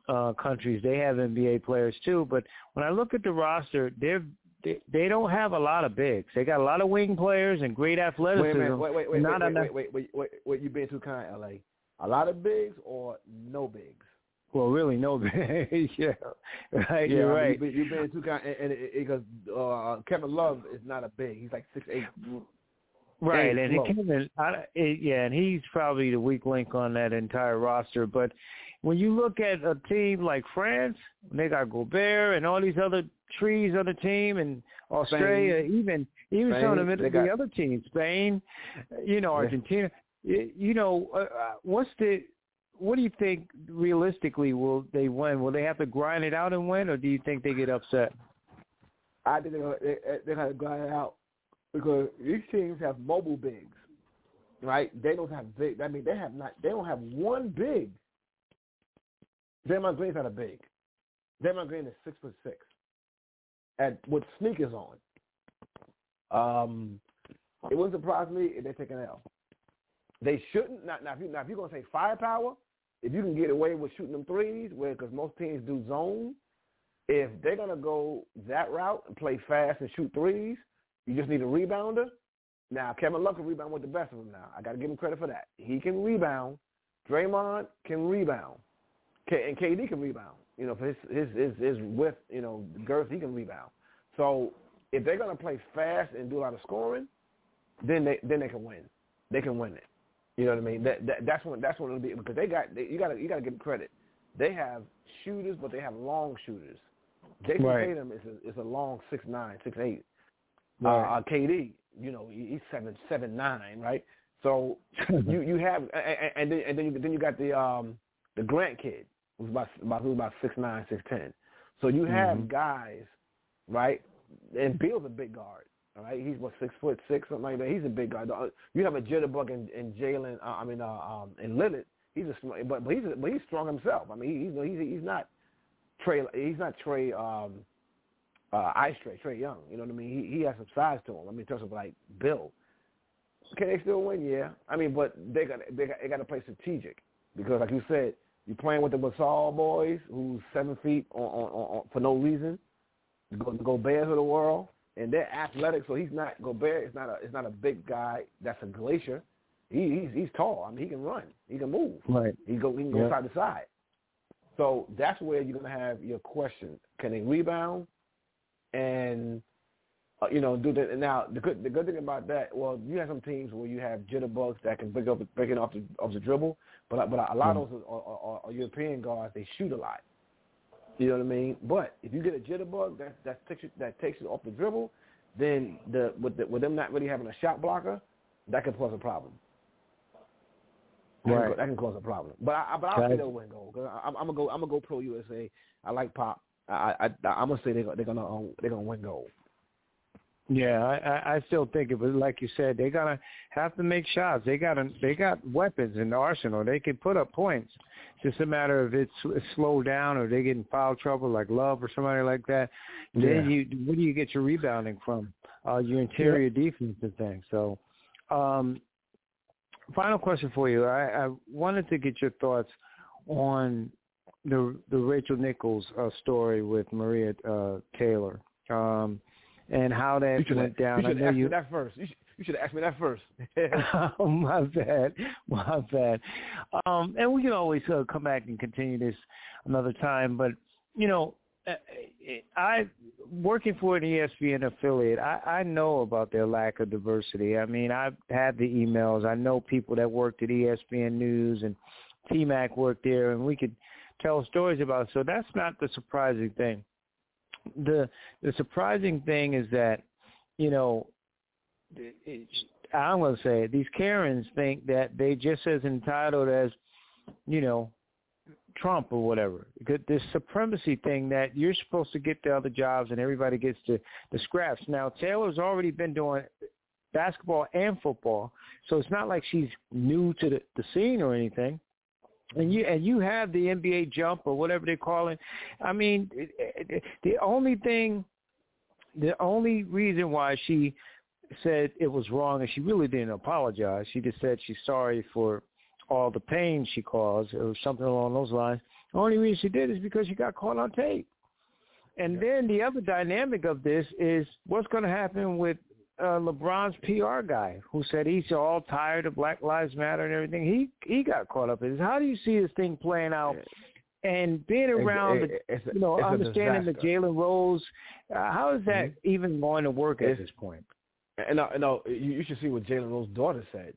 uh, countries, they have NBA players too. But when I look at the roster, they're they, they don't have a lot of bigs. They got a lot of wing players and great athleticism. Wait, wait, wait, wait, not wait, wait, wait, wait, wait, wait, you being too kind, LA. A lot of bigs or no bigs? Well, really, no. bigs. yeah, right. Yeah, you're right. You've been, been too kind, and because uh, Kevin Love is not a big. He's like six eight. Right, and he Kevin, I, it, yeah, and he's probably the weak link on that entire roster. But when you look at a team like France, they got Gobert and all these other trees on the team, and Australia, Spain. even even Spain, some of the, got, the other teams, Spain, you know, Argentina. You know, uh, uh, what's the what do you think realistically will they win? Will they have to grind it out and win, or do you think they get upset? I think they're, they're going to grind it out because these teams have mobile bigs. right? They don't have big. I mean, they have not. They don't have one big. Draymond Green's not a big. Draymond Green is six foot six, and with sneakers on. Um, it wouldn't surprise me if they take an L. They shouldn't. Now, now, if, you, now if you're gonna say firepower, if you can get away with shooting them threes, because most teams do zone, if they're gonna go that route and play fast and shoot threes, you just need a rebounder. Now Kevin Love can rebound with the best of them. Now I got to give him credit for that. He can rebound. Draymond can rebound, K- and KD can rebound. You know, for his his his, his width, you know, girth, he can rebound. So if they're gonna play fast and do a lot of scoring, then they then they can win. They can win it. You know what I mean? That, that that's when that's when it'll be because they got they, you got to you got to give them credit. They have shooters, but they have long shooters. Jayson right. Tatum is a, is a long six nine, six eight. Right. Uh, KD, you know, he's seven seven nine, right? So you you have and, and then and then you then you got the um the Grant kid who's about about who's about six nine, six ten. So you have Mhm. guys, right? And Beal's a big guard. All right, he's what six foot six, something like that. He's a big guy. You have a jitterbug in, in Jalen. Uh, I mean, uh, um, in Lillard. He's a small, but but he's a, but he's strong himself. I mean, he's he's he's not Trae. He's not Trae. Um, uh, Ice Trae, Trae Young. You know what I mean? He he has some size to him. I mean, in terms of like Bill. Can they still win? Yeah. I mean, but they got they got they got to play strategic because, like you said, you're playing with the Gasol boys, who's seven feet on, on, on, on for no reason. Go Goberts of the world, and they're athletic. So he's not Gobert. It's not a is not a big guy. That's a glacier. He, he's he's tall. I mean, he can run. He can move. Right. He go he can go Yeah. side to side. So that's where you're gonna have your question: Can they rebound? And uh, you know, do the now the good the good thing about that. Well, you have some teams where you have jitterbugs that can break up break it off the off the dribble, but but a lot of those are, are, are, are European guards. They shoot a lot. You know what I mean? But if you get a jitterbug that that takes you, that takes it off the dribble, then the with the, with them not really having a shot blocker, that can cause a problem. That, Right. can, that can cause a problem. But I, I but I'll say they'll win gold because I'm, I'm gonna go I'm gonna go pro USA. I like pop. I, I I'm gonna say they're gonna they're gonna um, they're gonna win gold. Yeah, I, I still think it was like you said. They're gonna have to make shots. They got a, they got weapons in the arsenal. They can put up points. It's just a matter of it's, it's slowed down or they get in foul trouble like Love or somebody like that. Yeah. Then you where do you get your rebounding from? Uh, your interior defense and things. So, um, final question for you. I, I wanted to get your thoughts on the the Rachel Nichols uh, story with Maria uh, Taylor. Um, and how that went down. You I should know ask you. me that first. You should, you should ask me that first. oh my bad, my bad. Um, and we can always uh, come back and continue this another time. But you know, uh, I working for an ESPN affiliate. I, I know about their lack of diversity. I mean, I've had the emails. I know people that worked at ESPN News and T-Mac worked there, and we could tell stories about. It. So that's not the surprising thing. The the surprising thing is that you know it- I'm going to say it, these Karens think that they just as entitled as, you know, Trump or whatever. This supremacy thing that you're supposed to get the other jobs and everybody gets the, the scraps. Now, Taylor's already been doing basketball and football, so it's not like she's new to the, the scene or anything. And you and you have the NBA jump or whatever they call it. I mean, it, it, the only thing, the only reason why she said it was wrong, and she really didn't apologize. She just said she's sorry for all the pain she caused, or something along those lines. The only reason she did is because she got caught on tape. And then the other dynamic of this is what's going to happen with uh, LeBron's PR guy, who said he's all tired of Black Lives Matter and everything. He he got caught up in this. How do you see this thing playing out? And being around, the, it's a- you know, understanding the. Jalen Rose, uh, how is that Mm-hmm. even going to work at It's- this point? And no, no, you, you should see what Jalen Rose's daughter said.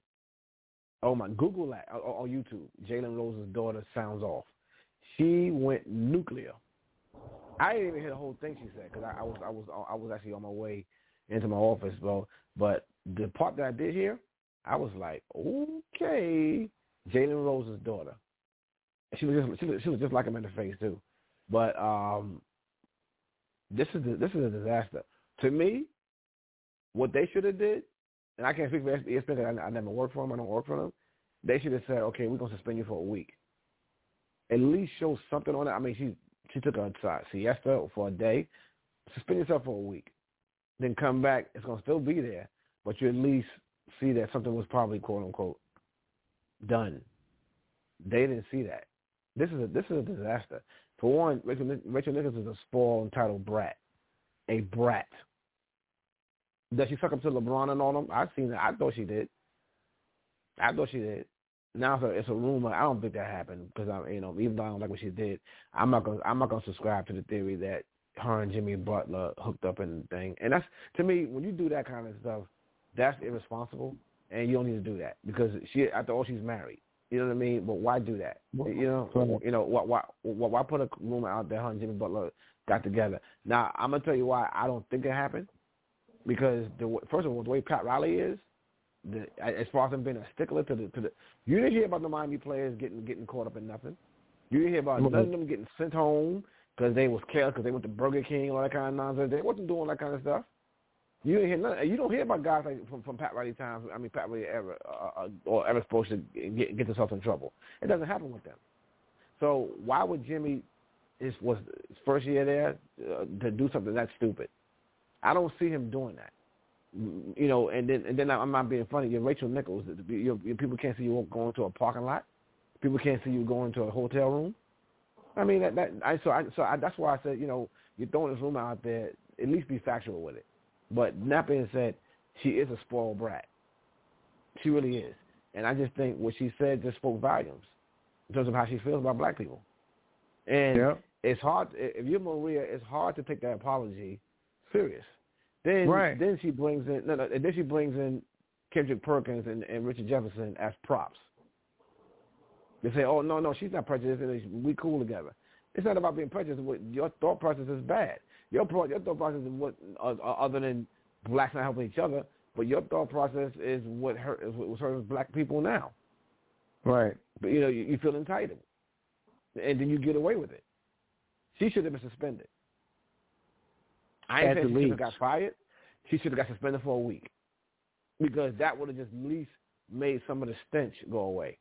Oh my, Google that on, on YouTube. Jalen Rose's daughter sounds off. She went nuclear. I didn't even hear the whole thing she said because I, I was I was I was actually on my way into my office, bro. But the part that I did hear, I was like, okay, Jalen Rose's daughter. She was just she was, she was just like him in the face too. But um, this is the, this is a disaster to me. What they should have did and I can't speak for ESPN because I, I never worked for them. I don't work for them. They should have said, okay, we're gonna suspend you for a week. At least show something on it. I mean, she she took a siesta for a day. Suspend yourself for a week, then come back. It's gonna still be there, but you at least see that something was probably quote unquote done. They didn't see that. This is a this is a disaster. For one, Rachel, Rachel Nichols is a spoiled, entitled brat, a brat. Does she suck up to LeBron and all them? I've seen that. I thought she did. I thought she did. Now it's a, it's a rumor. I don't think that happened because I, you know, even though I don't like what she did, I'm not gonna I'm not gonna subscribe to the theory that her and Jimmy Butler hooked up and thing. And that's to me, when you do that kind of stuff, that's irresponsible, and you don't need to do that because she after all she's married. You know what I mean? But why do that? You know, you know why why why put a rumor out there? Her and Jimmy Butler got together. Now I'm gonna tell you why I don't think it happened because the first of all the way Pat Riley is, the, as far as him being a stickler to the to the, you didn't hear about the Miami players getting getting caught up in nothing. You didn't hear about mm-hmm. none of them getting sent home because they was careless because they went to Burger King all that kind of nonsense. They wasn't doing that kind of stuff. You didn't hear none. You don't hear about guys like from, from Pat Riley times. I mean, Pat Riley ever uh, uh, or ever supposed to get, get themselves in trouble. It doesn't happen with them. So why would Jimmy, his was his first year there, uh, to do something that stupid? I don't see him doing that. You know, and then and then I'm not being funny. You're Rachel Nichols. You're, you're, people can't see you going to a parking lot. People can't see you going to a hotel room. I mean that that I so I so I, that's why I said you know you're throwing this rumor out there. At least be factual with it. But that being said, she is a spoiled brat. She really is. And I just think what she said just spoke volumes in terms of how she feels about black people. And yeah. it's hard if you're Maria, it's hard to take that apology serious. Then right. then she brings in no, no, then she brings in Kendrick Perkins and, and Richard Jefferson as props. They say, "Oh no, no, she's not prejudiced. We cool together." It's not about being prejudiced. Your thought process is bad. Your your thought process is what uh, uh, other than blacks not helping each other, but your thought process is what hurt is what hurting black people now. Right. But you know you, you feel entitled, and then you get away with it. She should have been suspended. I ain't saying she should have got fired. She should have got suspended for a week because that would have just at least made some of the stench go away.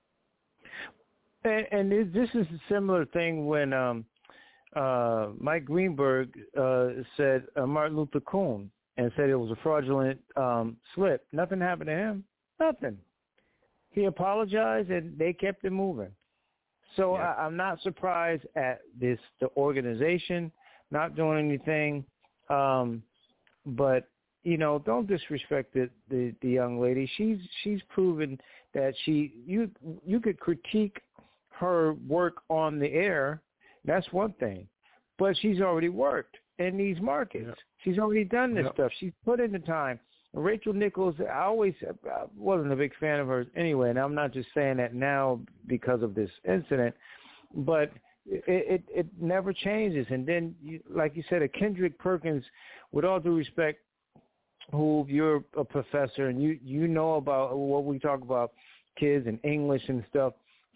And, and this is a similar thing when um uh, Mike Greenberg uh, said uh, Martin Luther King and said it was a fraudulent um, slip. Nothing happened to him. Nothing. He apologized and they kept it moving. So yeah. I, I'm not surprised at this the organization not doing anything. Um, but you know, don't disrespect the, the the young lady. She's she's proven that she you you could critique her work on the air that's one thing. But she's already worked in these markets. Yep. She's already done this yep. stuff. She's put in the time. Rachel Nichols, I always I wasn't a big fan of hers anyway, and I'm not just saying that now because of this incident, but it it, it never changes. And then, you, like you said, a Kendrick Perkins, with all due respect, who you're a professor and you you know about what we talk about kids and English and stuff.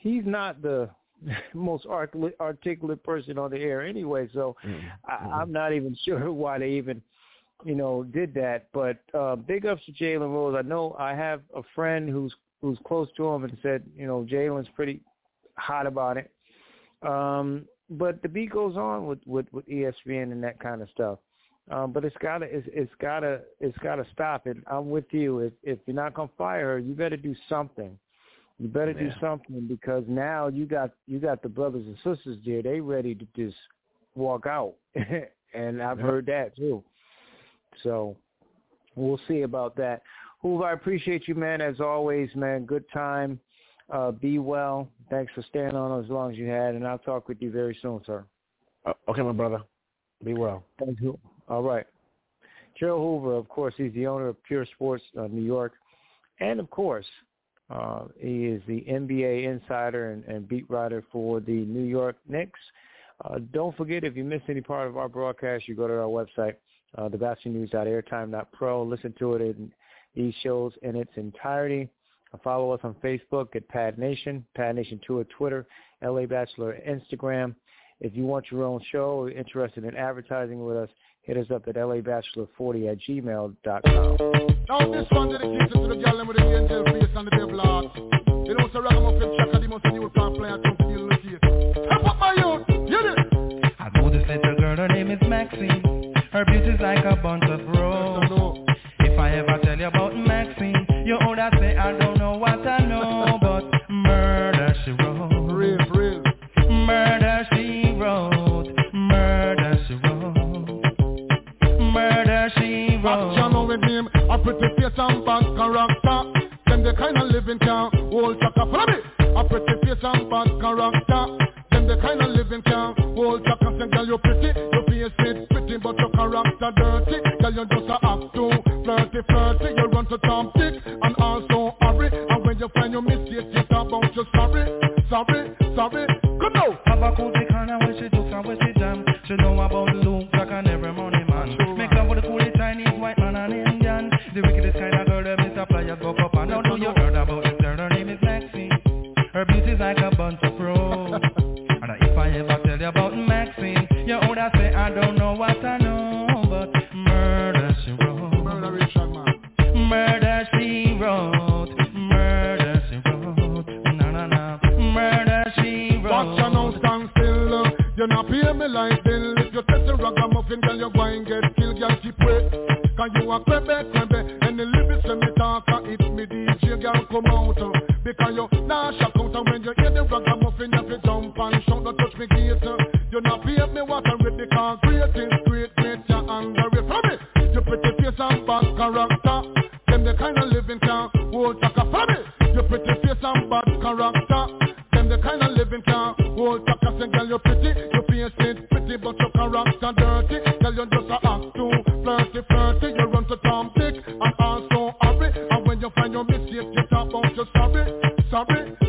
He's not the most articulate person on the air anyway. So mm-hmm. I, I'm not even sure why they even, you know, did that. But uh, big ups to Jalen Rose. I know I have a friend who's who's close to him and said, you know, Jalen's pretty hot about it. Um, but the beat goes on with, with, with ESPN and that kind of stuff. Um, but it's gotta it's, it's gotta it's gotta stop it. I'm with you. If if you're not gonna fire her, you better do something. You better yeah. do something because now you got you got the brothers and sisters there. They ready to just walk out, and I've yeah. heard that too. So we'll see about that. Hoove, I appreciate you, man. As always, man. Good time. Uh, be well. Thanks for staying on as long as you had, and I'll talk with you very soon, sir. Uh, okay, my brother. Be well. Thank you. All right. Jerald Hoover, of course, he's the owner of Pure Sports uh, New York, and of course, uh, he is the NBA insider and, and, beat writer for the New York Knicks. Uh, don't forget, if you miss any part of our broadcast, you go to our website, uh. Listen to it in these shows in its entirety. Uh, follow us on Facebook at Pad Nation, Pad Nation 2 at Twitter, LA Batchelor Instagram. If you want your own show or interested in advertising with us, hit us up at labatchelor40 at gmail.com. Now this one dedicated to the girl with the angel face and the devil heart. Track the most new player to the up my youth, it! I know this little girl, her name is Maxine. Her beauty's like a bunch of. If I ever tell you about Maxine, you say I kind of living can hold chaka. Follow me. A pretty face and bad character. Them the kind of living can hold chaka. Say, girl, you pretty. Your face is pretty, but your character dirty. Girl, you just a act too flirty, flirty. You run to Tom Dick and also hurry. And when you find your mistake, you talk about your sorry, sorry, sorry. Come now. Have a cool kind of when she jokes and when she jam. She know about the loom, like an every money man. Make love with a coolie Chinese, white man and Indian. The wickedest kind Cause you a Quebec, Quebec And the lyrics when me talk It's me DJ girl come out uh. Because you nah shout out And when you hear the ragamuffin You fi jump and shout Don't touch me gator You not pay me what I'm ready Cause great is great, great You're underrated From me. You pretty face and bad character. Them the kind of living can hold back From me You pretty face and bad character. Them the kind of living can hold back I say girl you pretty Your face is pretty But your character dirty. Girl you just a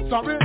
Sorry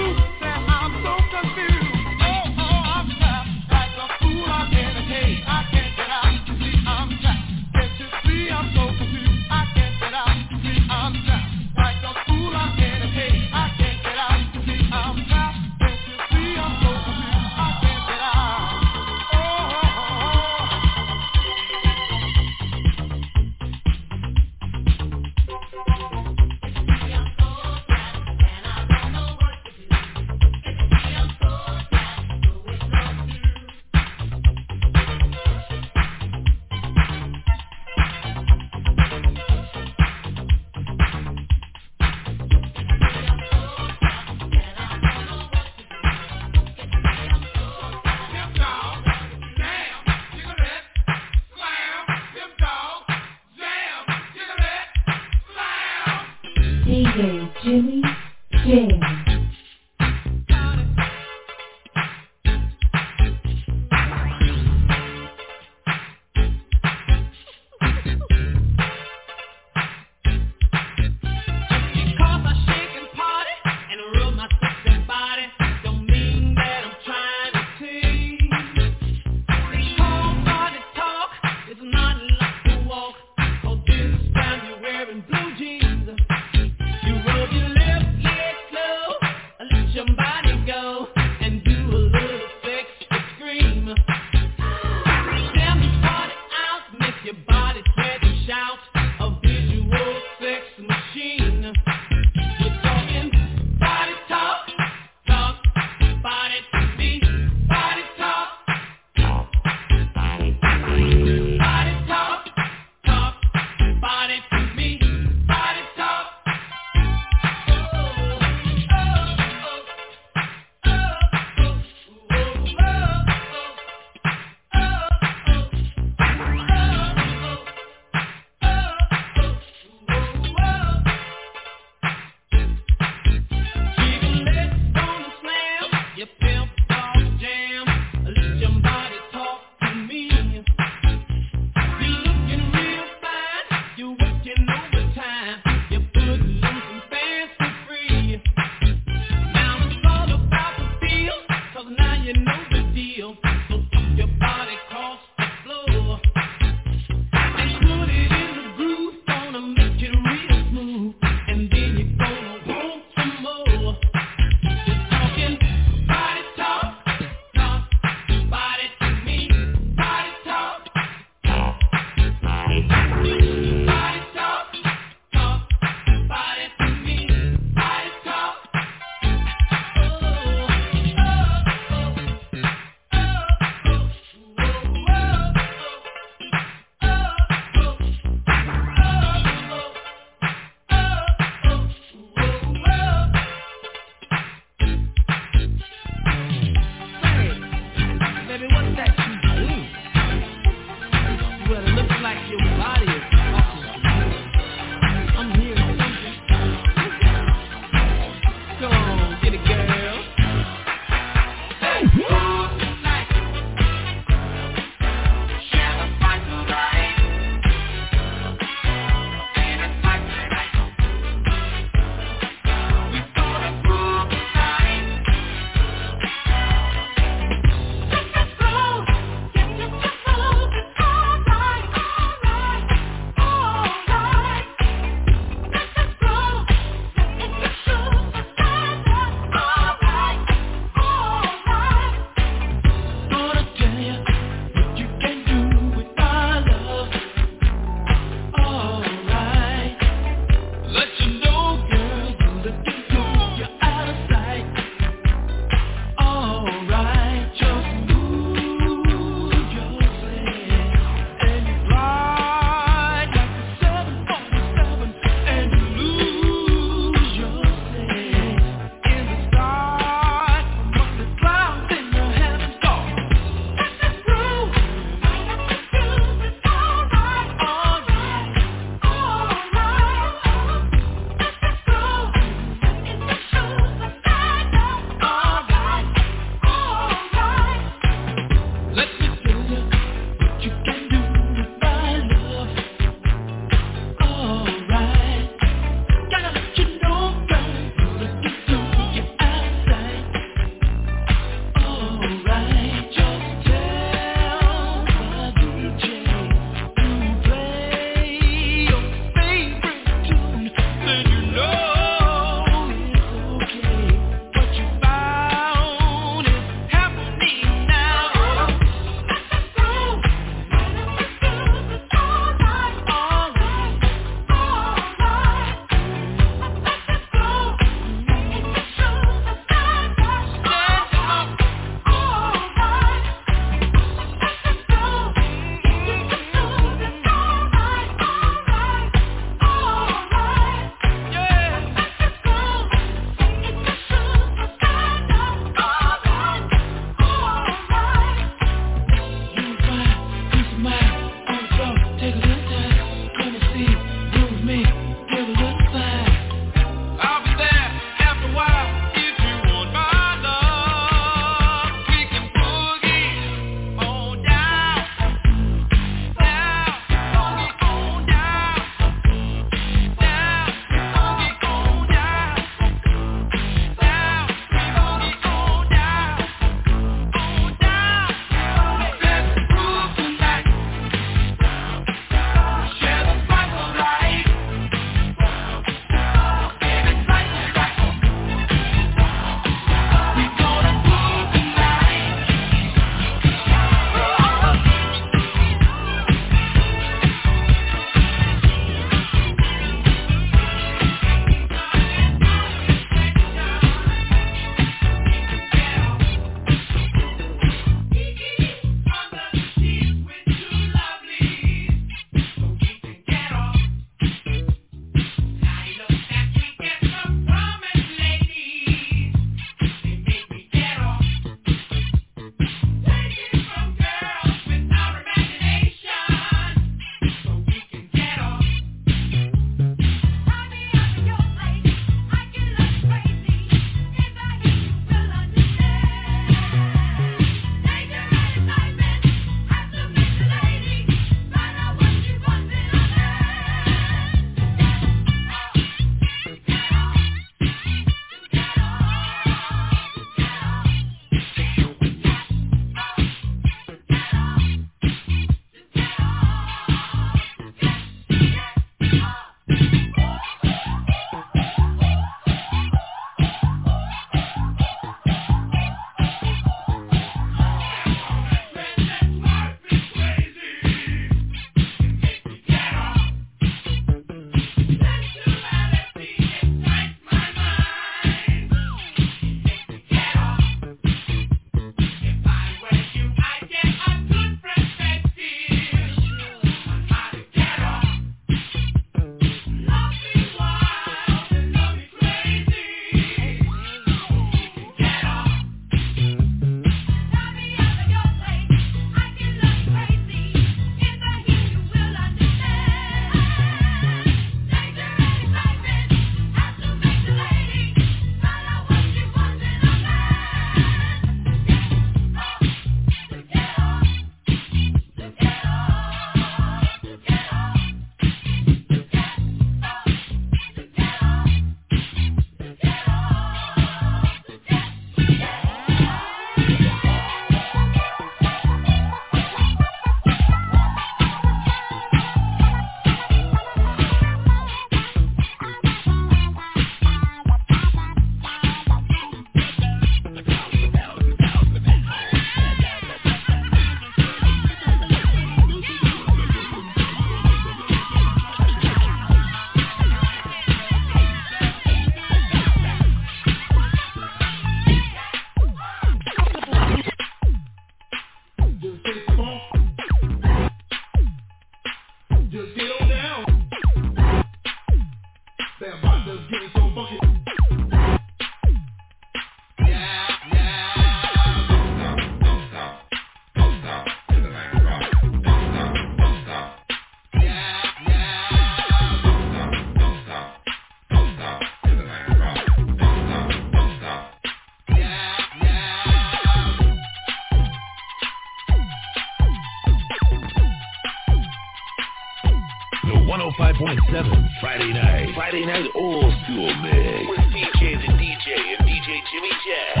Friday night old school mix. With DJ the DJ and DJ Jimmy Jam.